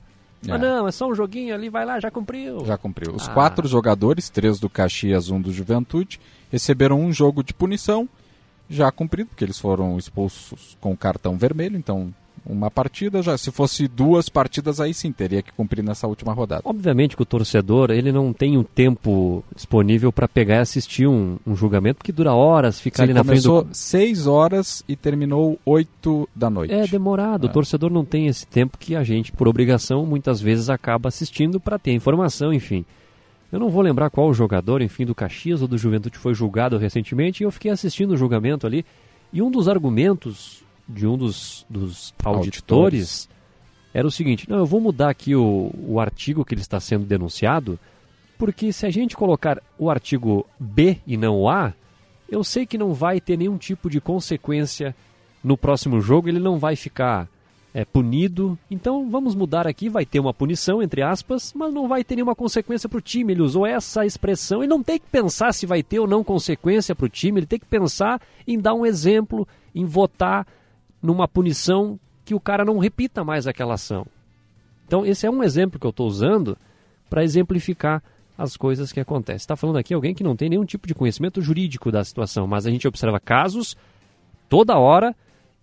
É. Ah, não, é só um joguinho ali, vai lá, já cumpriu. Já cumpriu. Os Ah. quatro jogadores, três do Caxias, um do Juventude, receberam um jogo de punição já cumprido, porque eles foram expulsos com cartão vermelho, então uma partida já. Se fosse duas partidas, aí sim teria que cumprir nessa última rodada. Obviamente que o torcedor ele não tem o tempo disponível para pegar e assistir um, um julgamento, porque dura horas, ficar Sim, ali na frente começou do... seis horas e terminou oito da noite. É demorado. É. O torcedor não tem esse tempo que a gente, por obrigação, muitas vezes acaba assistindo para ter informação, enfim. Eu não vou lembrar qual o jogador, enfim, do Caxias ou do Juventude foi julgado recentemente e eu fiquei assistindo o julgamento ali. E um dos argumentos de um dos, dos auditores, era o seguinte: não, eu vou mudar aqui o, o artigo que ele está sendo denunciado, porque se a gente colocar o artigo B e não o A, eu sei que não vai ter nenhum tipo de consequência no próximo jogo, ele não vai ficar é, punido. Então vamos mudar aqui, vai ter uma punição, entre aspas, mas não vai ter nenhuma consequência para o time. Ele usou essa expressão. Ele não tem que pensar se vai ter ou não consequência para o time, ele tem que pensar em dar um exemplo, em votar numa punição que o cara não repita mais aquela ação. Então, esse é um exemplo que eu estou usando para exemplificar as coisas que acontecem. Está falando aqui alguém que não tem nenhum tipo de conhecimento jurídico da situação, mas a gente observa casos toda hora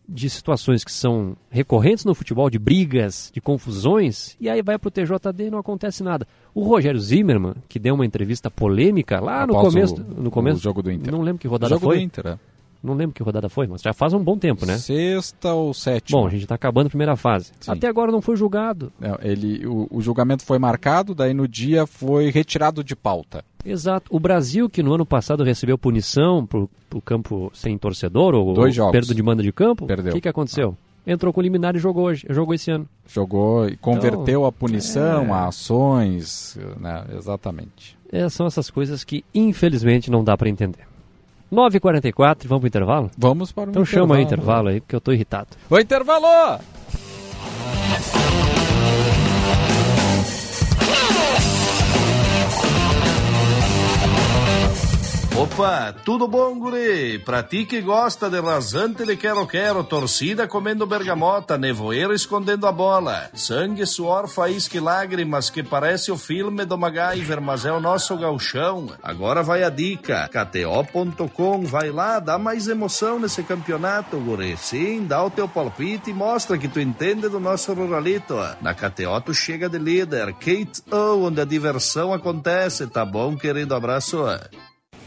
de situações que são recorrentes no futebol, de brigas, de confusões, e aí vai para o TJD e não acontece nada. O Rogério Zimmermann, que deu uma entrevista polêmica lá no Após começo, o- no começo, jogo do Inter. não lembro que rodada jogo foi. do Inter, é. Não lembro que rodada foi, mas já faz um bom tempo, né? Sexta ou sétima? Bom, a gente está acabando a primeira fase. Sim. Até agora não foi julgado. Não, ele, o, o julgamento foi marcado, daí no dia foi retirado de pauta. Exato. O Brasil, que no ano passado recebeu punição pro, pro campo sem torcedor, ou Dois jogos. perda de manda de campo, o que, que aconteceu? Entrou com liminar e jogou hoje, jogou esse ano. Jogou e converteu a punição é. a ações, né? Exatamente. É, são essas coisas que, infelizmente, não dá para entender. 9h44, vamos pro intervalo? Vamos para o Então chama aí o intervalo. intervalo aí, porque eu tô irritado. O intervalo! Opa, tudo bom, guri? Pra ti que gosta de rasante de quero-quero, torcida comendo bergamota, nevoeiro escondendo a bola, sangue, suor, faísca e lágrimas que parece o filme do MacGyver, mas é o nosso gauchão. Agora vai a dica, kto.com, vai lá, dá mais emoção nesse campeonato, guri. Sim, dá o teu palpite e mostra que tu entende do nosso ruralito. Na KTO tu chega de líder, Kate O, onde a diversão acontece, tá bom, querido? Abraço.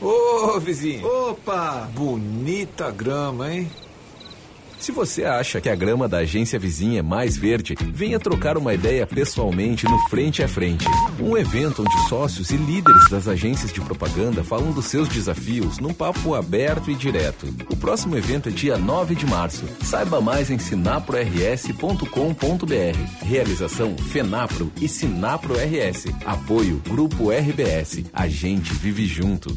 Ô, vizinho. Opa, bonita grama, hein? Se você acha que a grama da agência vizinha é mais verde, venha trocar uma ideia pessoalmente no Frente a Frente. Um evento onde sócios e líderes das agências de propaganda falam dos seus desafios num papo aberto e direto. O próximo evento é dia 9 de março. Saiba mais em sinaprors.com.br. Realização Fenapro e Sinapro RS. Apoio Grupo RBS. A gente vive junto.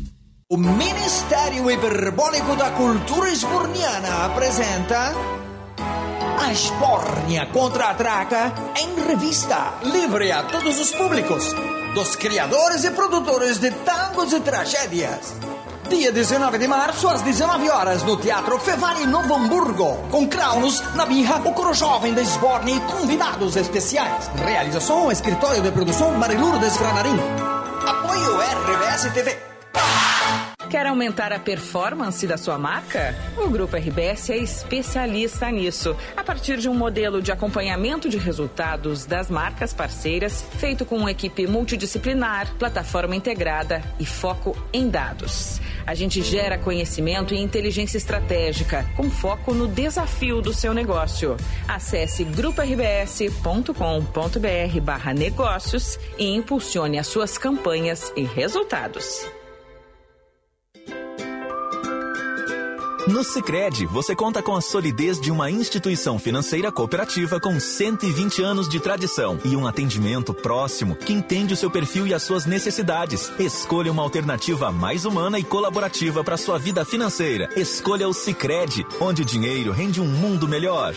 O Ministério Hiperbólico da Cultura Esburniana apresenta A Esbórnia Contra-Ataca em revista, livre a todos os públicos, dos criadores e produtores de tangos e tragédias. Dia 19 de março, às 19 horas, no Teatro Fevale Novo Hamburgo, com Kraunos, Nabirra, o coro jovem da Esbórnia e convidados especiais. Realização, escritório de produção Mariluro Desgranarim. Apoio RBS TV. Quer aumentar a performance da sua marca? O Grupo RBS é especialista nisso. A partir de um modelo de acompanhamento de resultados das marcas parceiras, feito com uma equipe multidisciplinar, plataforma integrada e foco em dados. A gente gera conhecimento e inteligência estratégica, com foco no desafio do seu negócio. Acesse gruporbs.com.br barra negócios e impulsione as suas campanhas e resultados. No Sicredi, você conta com a solidez de uma instituição financeira cooperativa com 120 anos de tradição e um atendimento próximo que entende o seu perfil e as suas necessidades. Escolha uma alternativa mais humana e colaborativa para sua vida financeira. Escolha o Sicredi, onde o dinheiro rende um mundo melhor.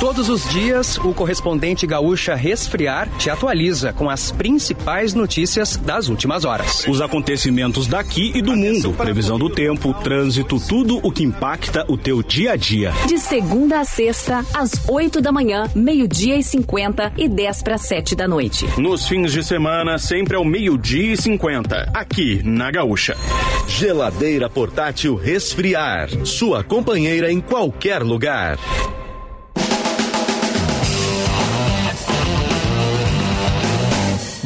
Todos os dias, o correspondente gaúcha Resfriar te atualiza com as principais notícias das últimas horas. Os acontecimentos daqui e do mundo, previsão do tempo, trânsito, tudo o que impacta o teu dia a dia. De segunda a sexta, às 8 da manhã, meio-dia e 50 e 10 para 7 da noite. Nos fins de semana, sempre ao meio-dia e 50, aqui na Gaúcha. Geladeira portátil Resfriar, sua companheira em qualquer lugar.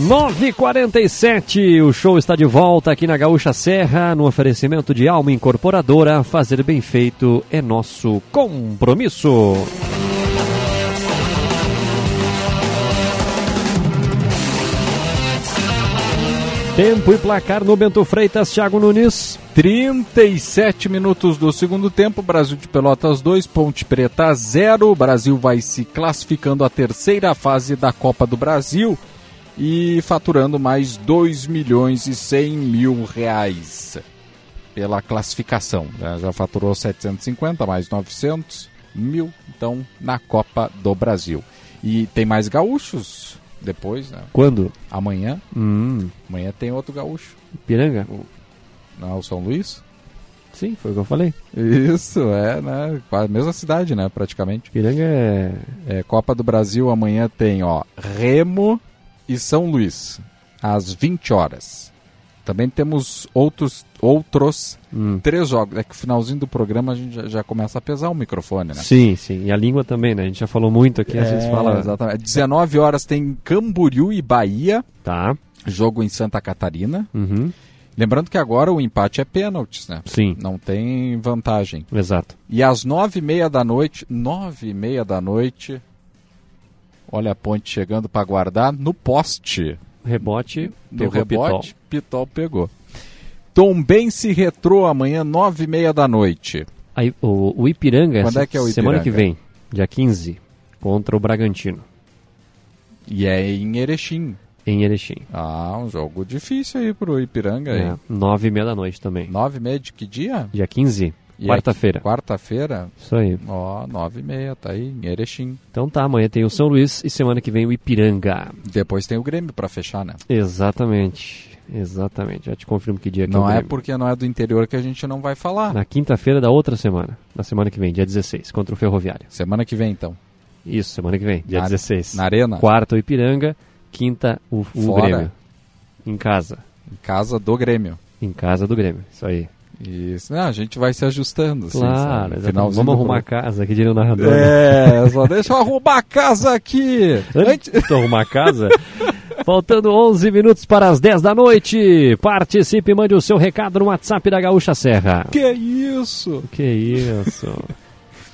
9h47, o show está de volta aqui na Gaúcha Serra, no oferecimento de Alma Incorporadora. Fazer bem feito é nosso compromisso. Tempo e placar no Bento Freitas, Thiago Nunes. 37 minutos do segundo tempo, Brasil de Pelotas 2, Ponte Preta 0. O Brasil vai se classificando à terceira fase da Copa do Brasil e faturando mais 2 milhões e 100 mil reais pela classificação. Né? Já faturou 750, mais 900 mil, então na Copa do Brasil. E tem mais gaúchos depois, né? Quando? Amanhã. Hum. Amanhã tem outro gaúcho. Piranga? O... Não é o São Luís? Sim, foi o que eu falei. Isso, é, né? A mesma cidade, né? Praticamente. Piranga é... é. Copa do Brasil amanhã tem, ó, Remo e São Luís, às 20 horas. Também temos outros, outros hum. três jogos. É que no finalzinho do programa a gente já, já, começa a pesar o microfone, né? Sim, sim. E a língua também, né? A gente já falou muito aqui, é, às vezes fala. Exatamente. 19 horas tem Camboriú e Bahia. Tá. Jogo em Santa Catarina. Uhum. Lembrando que agora o empate é pênaltis, né? Sim. Não tem vantagem. Exato. E às nove e meia da noite, nove e meia da noite, olha a ponte chegando para guardar no poste. Rebote, no rebote, Pitol. Pitol pegou. Tombense Retrô amanhã, nove e meia da noite. Aí, o, o Ipiranga, Quando é que é o Ipiranga? semana que vem, dia 15, contra o Bragantino. E é em Erechim. Em Erechim. Ah, um jogo difícil aí pro Ipiranga. É, aí. nove e meia da noite também. Nove e meia de que dia? Dia 15, quarta-feira. Quarta-feira? Isso aí. Ó, nove e meia, tá aí, em Erechim. Então tá, amanhã tem o São Luís e semana que vem o Ipiranga. Depois tem o Grêmio para fechar, né? Exatamente. Exatamente, já te confirmo que dia que Não é, é porque não é do interior que a gente não vai falar. Na quinta-feira da outra semana, na semana que vem, dia 16, contra o Ferroviário. Semana que vem, então. Isso, semana que vem, dia na, 16. Na Arena? Quarta o Ipiranga, quinta o, o Grêmio. Em casa. Em casa do Grêmio. Em casa do Grêmio, isso aí. Isso, não, a gente vai se ajustando. Claro, assim, Vamos arrumar a casa aqui, diria o narrador. É, só deixa eu arrumar a casa aqui. Antes de arrumar a casa, faltando 11 minutos para as 10 da noite. Participe, mande o seu recado no WhatsApp da Gaúcha Serra. Que isso? Que isso?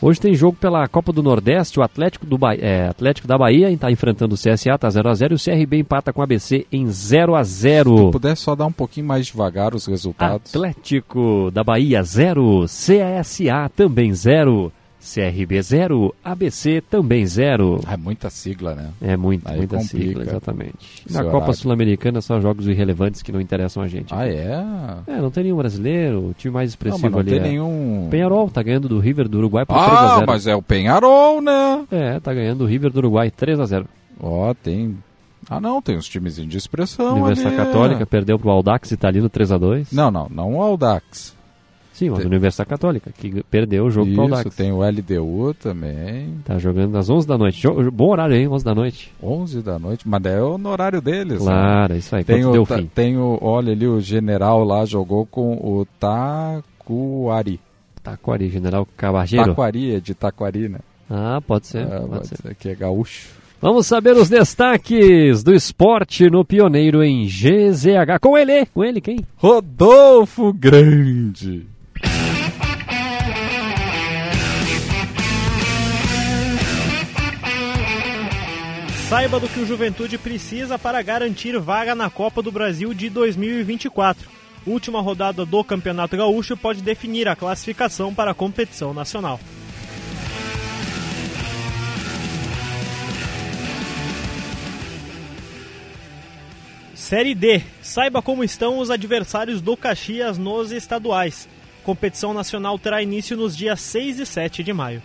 Hoje tem jogo pela Copa do Nordeste, o Atlético, do ba... é, Atlético da Bahia está enfrentando o CSA, está 0x0, e o CRB empata com o ABC em 0x0. Se puder só dar um pouquinho mais devagar os resultados. Atlético da Bahia 0, CSA também 0, CRB 0, ABC também 0. É muita sigla, né? É muito, Aí muita complica. sigla, exatamente. Esse Na horário. Copa Sul-Americana são jogos irrelevantes que não interessam a gente. Ah, é? É, não tem nenhum brasileiro, o time mais Não, expressivo mas não ali tem é... nenhum. Penharol tá ganhando do River do Uruguai por Ah, 3x0. mas é o Penharol, né? É, tá ganhando do River do Uruguai 3x0. Ó, tem. Ah, não, tem uns times de expressão. Universidade ali. Católica perdeu pro Audax Italino 3x2. Não, não, não o Audax. Sim, mas Tem- a Universidade Católica, que perdeu o jogo Isso, Audax. tem o LDU também. Tá jogando às 11 da noite. Jo- Bom horário aí, 11 da noite. 11 da noite, mas é no horário deles. Claro, né? isso aí, Tem quanto o, deu fim? tem o, olha ali, o general lá jogou com o Taquari. Taquari, General Cabageiro. Taquari, é de Taquari, né? Ah, pode ser, É, pode pode ser. ser que é gaúcho. Vamos saber os destaques do esporte no Pioneiro em GZH. Com ele, com ele quem? Rodolfo Grande. Saiba do que o Juventude precisa para garantir vaga na Copa do Brasil de 2024. Última rodada do Campeonato Gaúcho pode definir a classificação para a competição nacional. Série D. Saiba como estão os adversários do Caxias nos estaduais. Competição nacional terá início nos dias 6 e 7 de maio.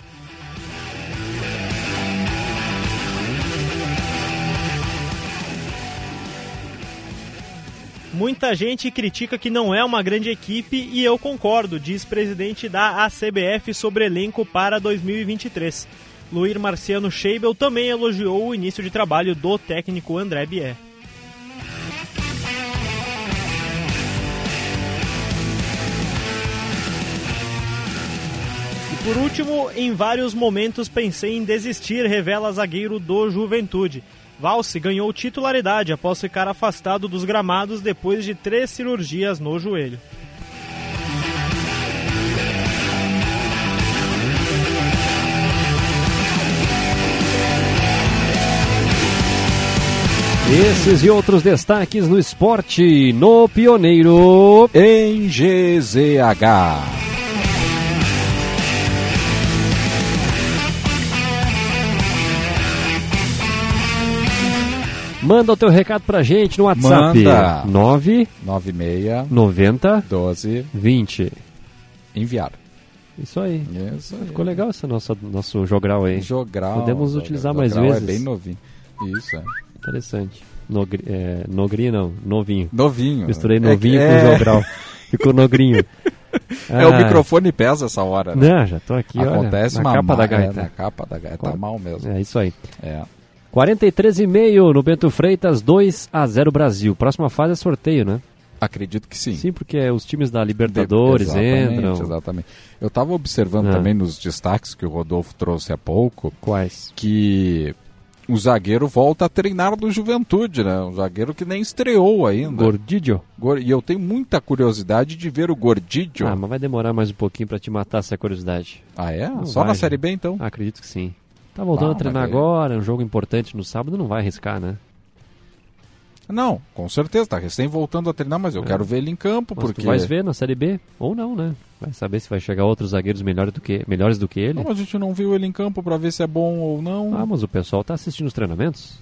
Muita gente critica que não é uma grande equipe e eu concordo, diz presidente da ACBF sobre elenco para 2023. Luir Marciano Scheibel também elogiou o início de trabalho do técnico André Bier. E por último, em vários momentos pensei em desistir, revela zagueiro do Juventude. Valse ganhou titularidade após ficar afastado dos gramados depois de três cirurgias no joelho. Esses e outros destaques no esporte no Pioneiro em GZH. Manda o teu recado pra gente no WhatsApp. Manda. 9 96 90 12 20. Enviar. Isso aí. Isso aí. Ficou legal esse nosso, nosso jogral aí. Jogral. Podemos jogral, utilizar mais jogral vezes. É bem novinho. Isso, é. Interessante. Nogri, é, nogrinho não, novinho. Novinho. Misturei É novinho que- com é. jogral. Ficou nogrinho. É, o Ah, microfone pesa essa hora, né? Não, já tô aqui, olha, Acontece na uma capa ma- da é, gaita. na capa da gaita. Tá mal mesmo. É isso aí. É. 43,5 no Bento Freitas, 2 a 0 Brasil. Próxima fase é sorteio, né? Acredito que sim. Sim, porque os times da Libertadores Exatamente, entram. Exatamente. Eu estava observando Ah. também nos destaques que o Rodolfo trouxe há pouco. Quais? Que o zagueiro volta a treinar do Juventude, né? Um zagueiro que nem estreou ainda. Gordidio. Gor- E eu tenho muita curiosidade de ver o Gordidio. Ah, mas vai demorar mais um pouquinho pra te matar essa curiosidade. Ah, é? Não Só vai, na. Série B, então? Acredito que sim. Tá voltando Ah, a treinar mas aí- agora, é um jogo importante no sábado, não vai arriscar, né? Não, com certeza. Tá recém voltando a treinar, mas eu É. quero ver ele em campo. Mas porque... tu vais ver na Série B, ou não, né? Vai saber se vai chegar outros zagueiros melhores do que, melhores do que ele. Não, a gente não viu ele em campo para ver se é bom ou não. Ah, mas o pessoal tá assistindo os treinamentos.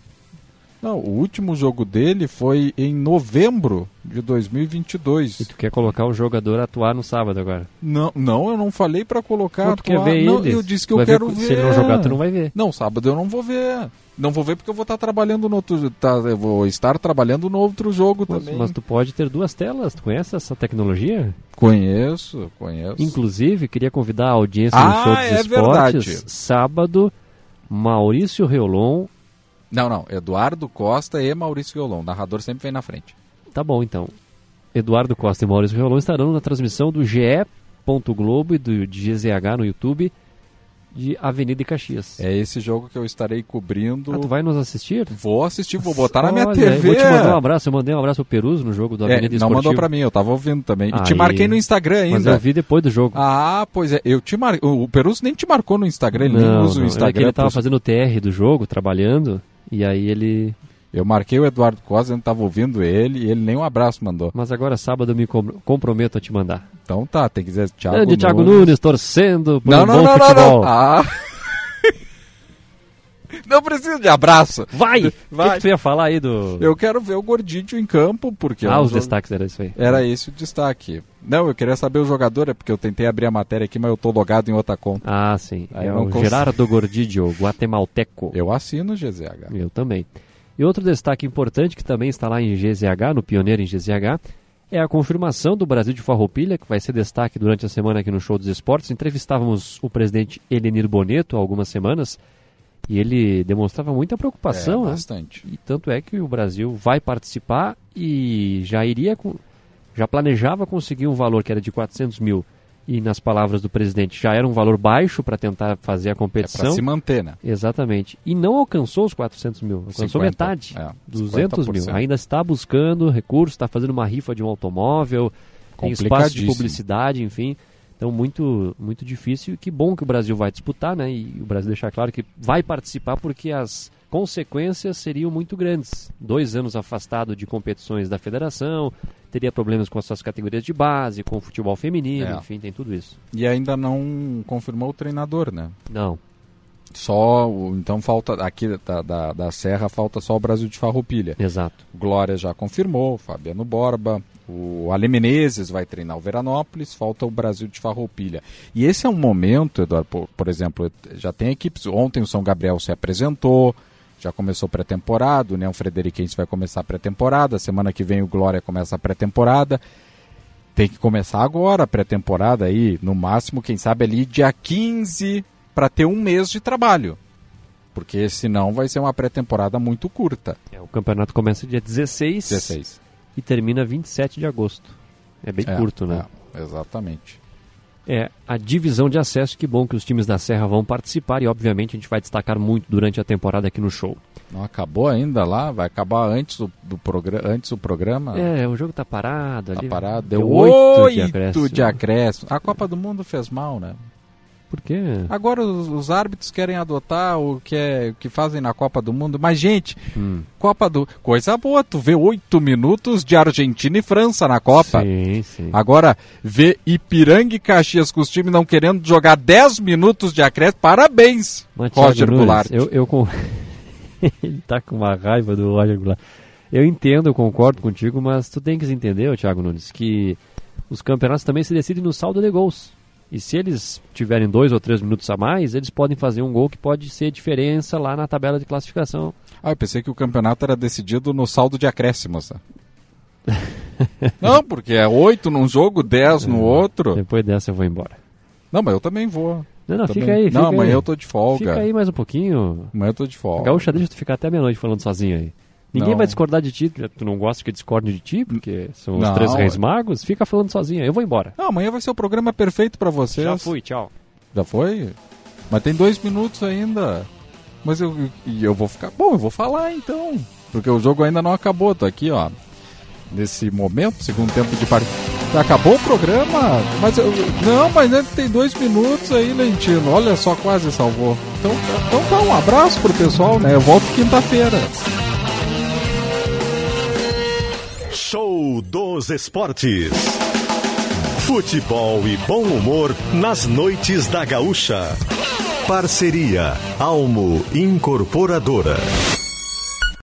Não, o último jogo dele foi em novembro de 2022. E tu quer colocar o jogador atuar no sábado agora. Não, não, eu não falei pra colocar. Tu quer ver não? Eu disse que Tu eu ver quero co- ver. se ele não jogar, tu não vai ver. Não, sábado eu não vou ver. Não vou ver porque eu vou estar trabalhando no outro. Tá, eu vou estar trabalhando no outro jogo Mas, também. mas tu pode ter duas telas, tu conhece essa tecnologia? Conheço, conheço. Inclusive, queria convidar a audiência Ah, do Show dos é Esportes. verdade. Sábado, Maurício Reolon. Não, não. Eduardo Costa e Maurício Violão. O narrador sempre vem na frente. Tá bom, então. Eduardo Costa e Maurício Reolon estarão na transmissão do GE. Globo e do GZH no YouTube de Avenida e Caxias. É esse jogo que eu estarei cobrindo. Ah, tu vai nos assistir? Vou assistir, vou botar na minha Olha, TV. Eu vou te mandar um abraço. Eu mandei um abraço pro Peruso no jogo do É, Avenida não Esportivo. mandou pra mim, eu tava ouvindo também. E te marquei no Instagram ainda. Mas eu vi depois do jogo. Ah, pois é. Eu te mar... O Peruso nem te marcou no Instagram, ele nem não, usa o não. Instagram. É que ele tava pros- fazendo o TR do jogo, trabalhando, e aí ele... Eu marquei o Eduardo Costa, eu não tava ouvindo ele e ele nem um abraço mandou. Mas agora sábado eu me com- comprometo a te mandar. Então tá, tem que dizer Thiago Grande Thiago Nunes. Torcendo por Não, um não, bom não, não, futebol. não. Ah. não precisa de abraço. Vai! O Vai. que, que tu ia falar aí do... Eu quero ver o Gordinho em campo, porque... Ah, os jogo- destaques era isso aí. Era esse o destaque. Não, eu queria saber o jogador, é porque eu tentei abrir a matéria aqui, mas eu tô logado em outra conta. Ah, sim. Aí é o consigo. Gerardo Gordidio, guatemalteco. Eu assino o GZH. Eu também. E outro destaque importante, que também está lá em GZH, no Pioneiro em GZH, é a confirmação do Brasil de Farroupilha, que vai ser destaque durante a semana aqui no Show dos Esportes. Entrevistávamos o presidente Elenir Boneto há algumas semanas e ele demonstrava muita preocupação. É, né? bastante. E tanto é que o Brasil vai participar e já iria, já planejava conseguir um valor que era de 400 mil e nas palavras do presidente já era um valor baixo para tentar fazer a É competição. pra se manter, né? Exatamente. E não alcançou os 400 mil, alcançou 50, metade, é, 200 mil. 50%. Ainda está buscando recursos, está fazendo uma rifa de um automóvel, tem espaço de publicidade, enfim. Então, muito, muito difícil. E que bom que o Brasil vai disputar, né? E o Brasil deixar claro que vai participar porque as consequências seriam muito grandes. Dois anos afastado de competições da federação, teria problemas com as suas categorias de base, com o futebol feminino, É. enfim, tem tudo isso. E ainda não confirmou o treinador, né? Não. Só, então falta, aqui da, da, da Serra falta só o Brasil de Farroupilha. Exato. Glória já confirmou, Fabiano Borba, o Ale Menezes vai treinar o Veranópolis, falta o Brasil de Farroupilha. E esse é um momento, Eduardo, por, por exemplo, já tem equipes, ontem o São Gabriel se apresentou, já começou pré-temporada, o União Frederiquense vai começar a pré-temporada, semana que vem o Glória começa a pré-temporada. Tem que começar agora a pré-temporada aí, no máximo, quem sabe ali dia 15 para ter um mês de trabalho. Porque senão vai ser uma pré-temporada muito curta. É, o campeonato começa dia 16, 16. e termina 27 de agosto. É bem É, curto, né? é, exatamente. É, a divisão de acesso, que bom que os times da Serra vão participar e obviamente a gente vai destacar muito durante a temporada aqui no show. Não acabou ainda lá? Vai acabar antes do, do, progra antes do programa? É, o jogo tá parado ali. Tá parado. Deu Deu oito oito de acréscimo. de acréscimo. A Copa do Mundo fez mal, né? Por quê? Agora os, os árbitros querem adotar o que, é, o que fazem na Copa do Mundo. Mas, gente, Hum. Copa do. Coisa boa, tu vê oito minutos de Argentina e França na Copa. Sim, sim. Agora, vê Ipiranga e Caxias com os times não querendo jogar 10 minutos de acréscimo. Parabéns, Mas, Roger Nunes, Goulart. Eu, eu com... Ele tá com uma raiva do Roger Goulart. Eu entendo, eu concordo contigo, mas tu tem que entender, Thiago Nunes, que os campeonatos também se decidem no saldo de gols. E se eles tiverem dois ou três minutos a mais, eles podem fazer um gol que pode ser diferença lá na tabela de classificação. Ah, eu pensei que o campeonato era decidido no saldo de acréscimos. né? não, porque é 8 num jogo, 10 no outro. Depois dessa eu vou embora. Não, mas eu também vou. Não, não, Também. fica aí. Não, fica amanhã aí. eu tô de folga. Fica aí mais um pouquinho. Amanhã eu tô de folga. Gaúcha, deixa tu ficar até meia-noite falando sozinho aí. Ninguém Não. vai discordar de ti, tu não gosta que discorde de ti, porque são os Não, três reis magos, fica falando sozinho aí, eu vou embora. Não, amanhã vai ser o programa perfeito pra vocês. Já fui, tchau. Já foi? Mas tem dois minutos ainda. Mas eu, e eu vou ficar. Bom, eu vou falar então. Porque o jogo ainda não acabou. Tô aqui, ó. Nesse momento, segundo tempo de partida. Acabou o programa? Mas eu. Não, mas ainda tem dois minutos aí, Lentino. Olha só, quase salvou. Então, então tá, um abraço pro pessoal, né? Eu volto quinta-feira. Show dos Esportes. Futebol e bom humor nas noites da Gaúcha. Parceria Almo Incorporadora.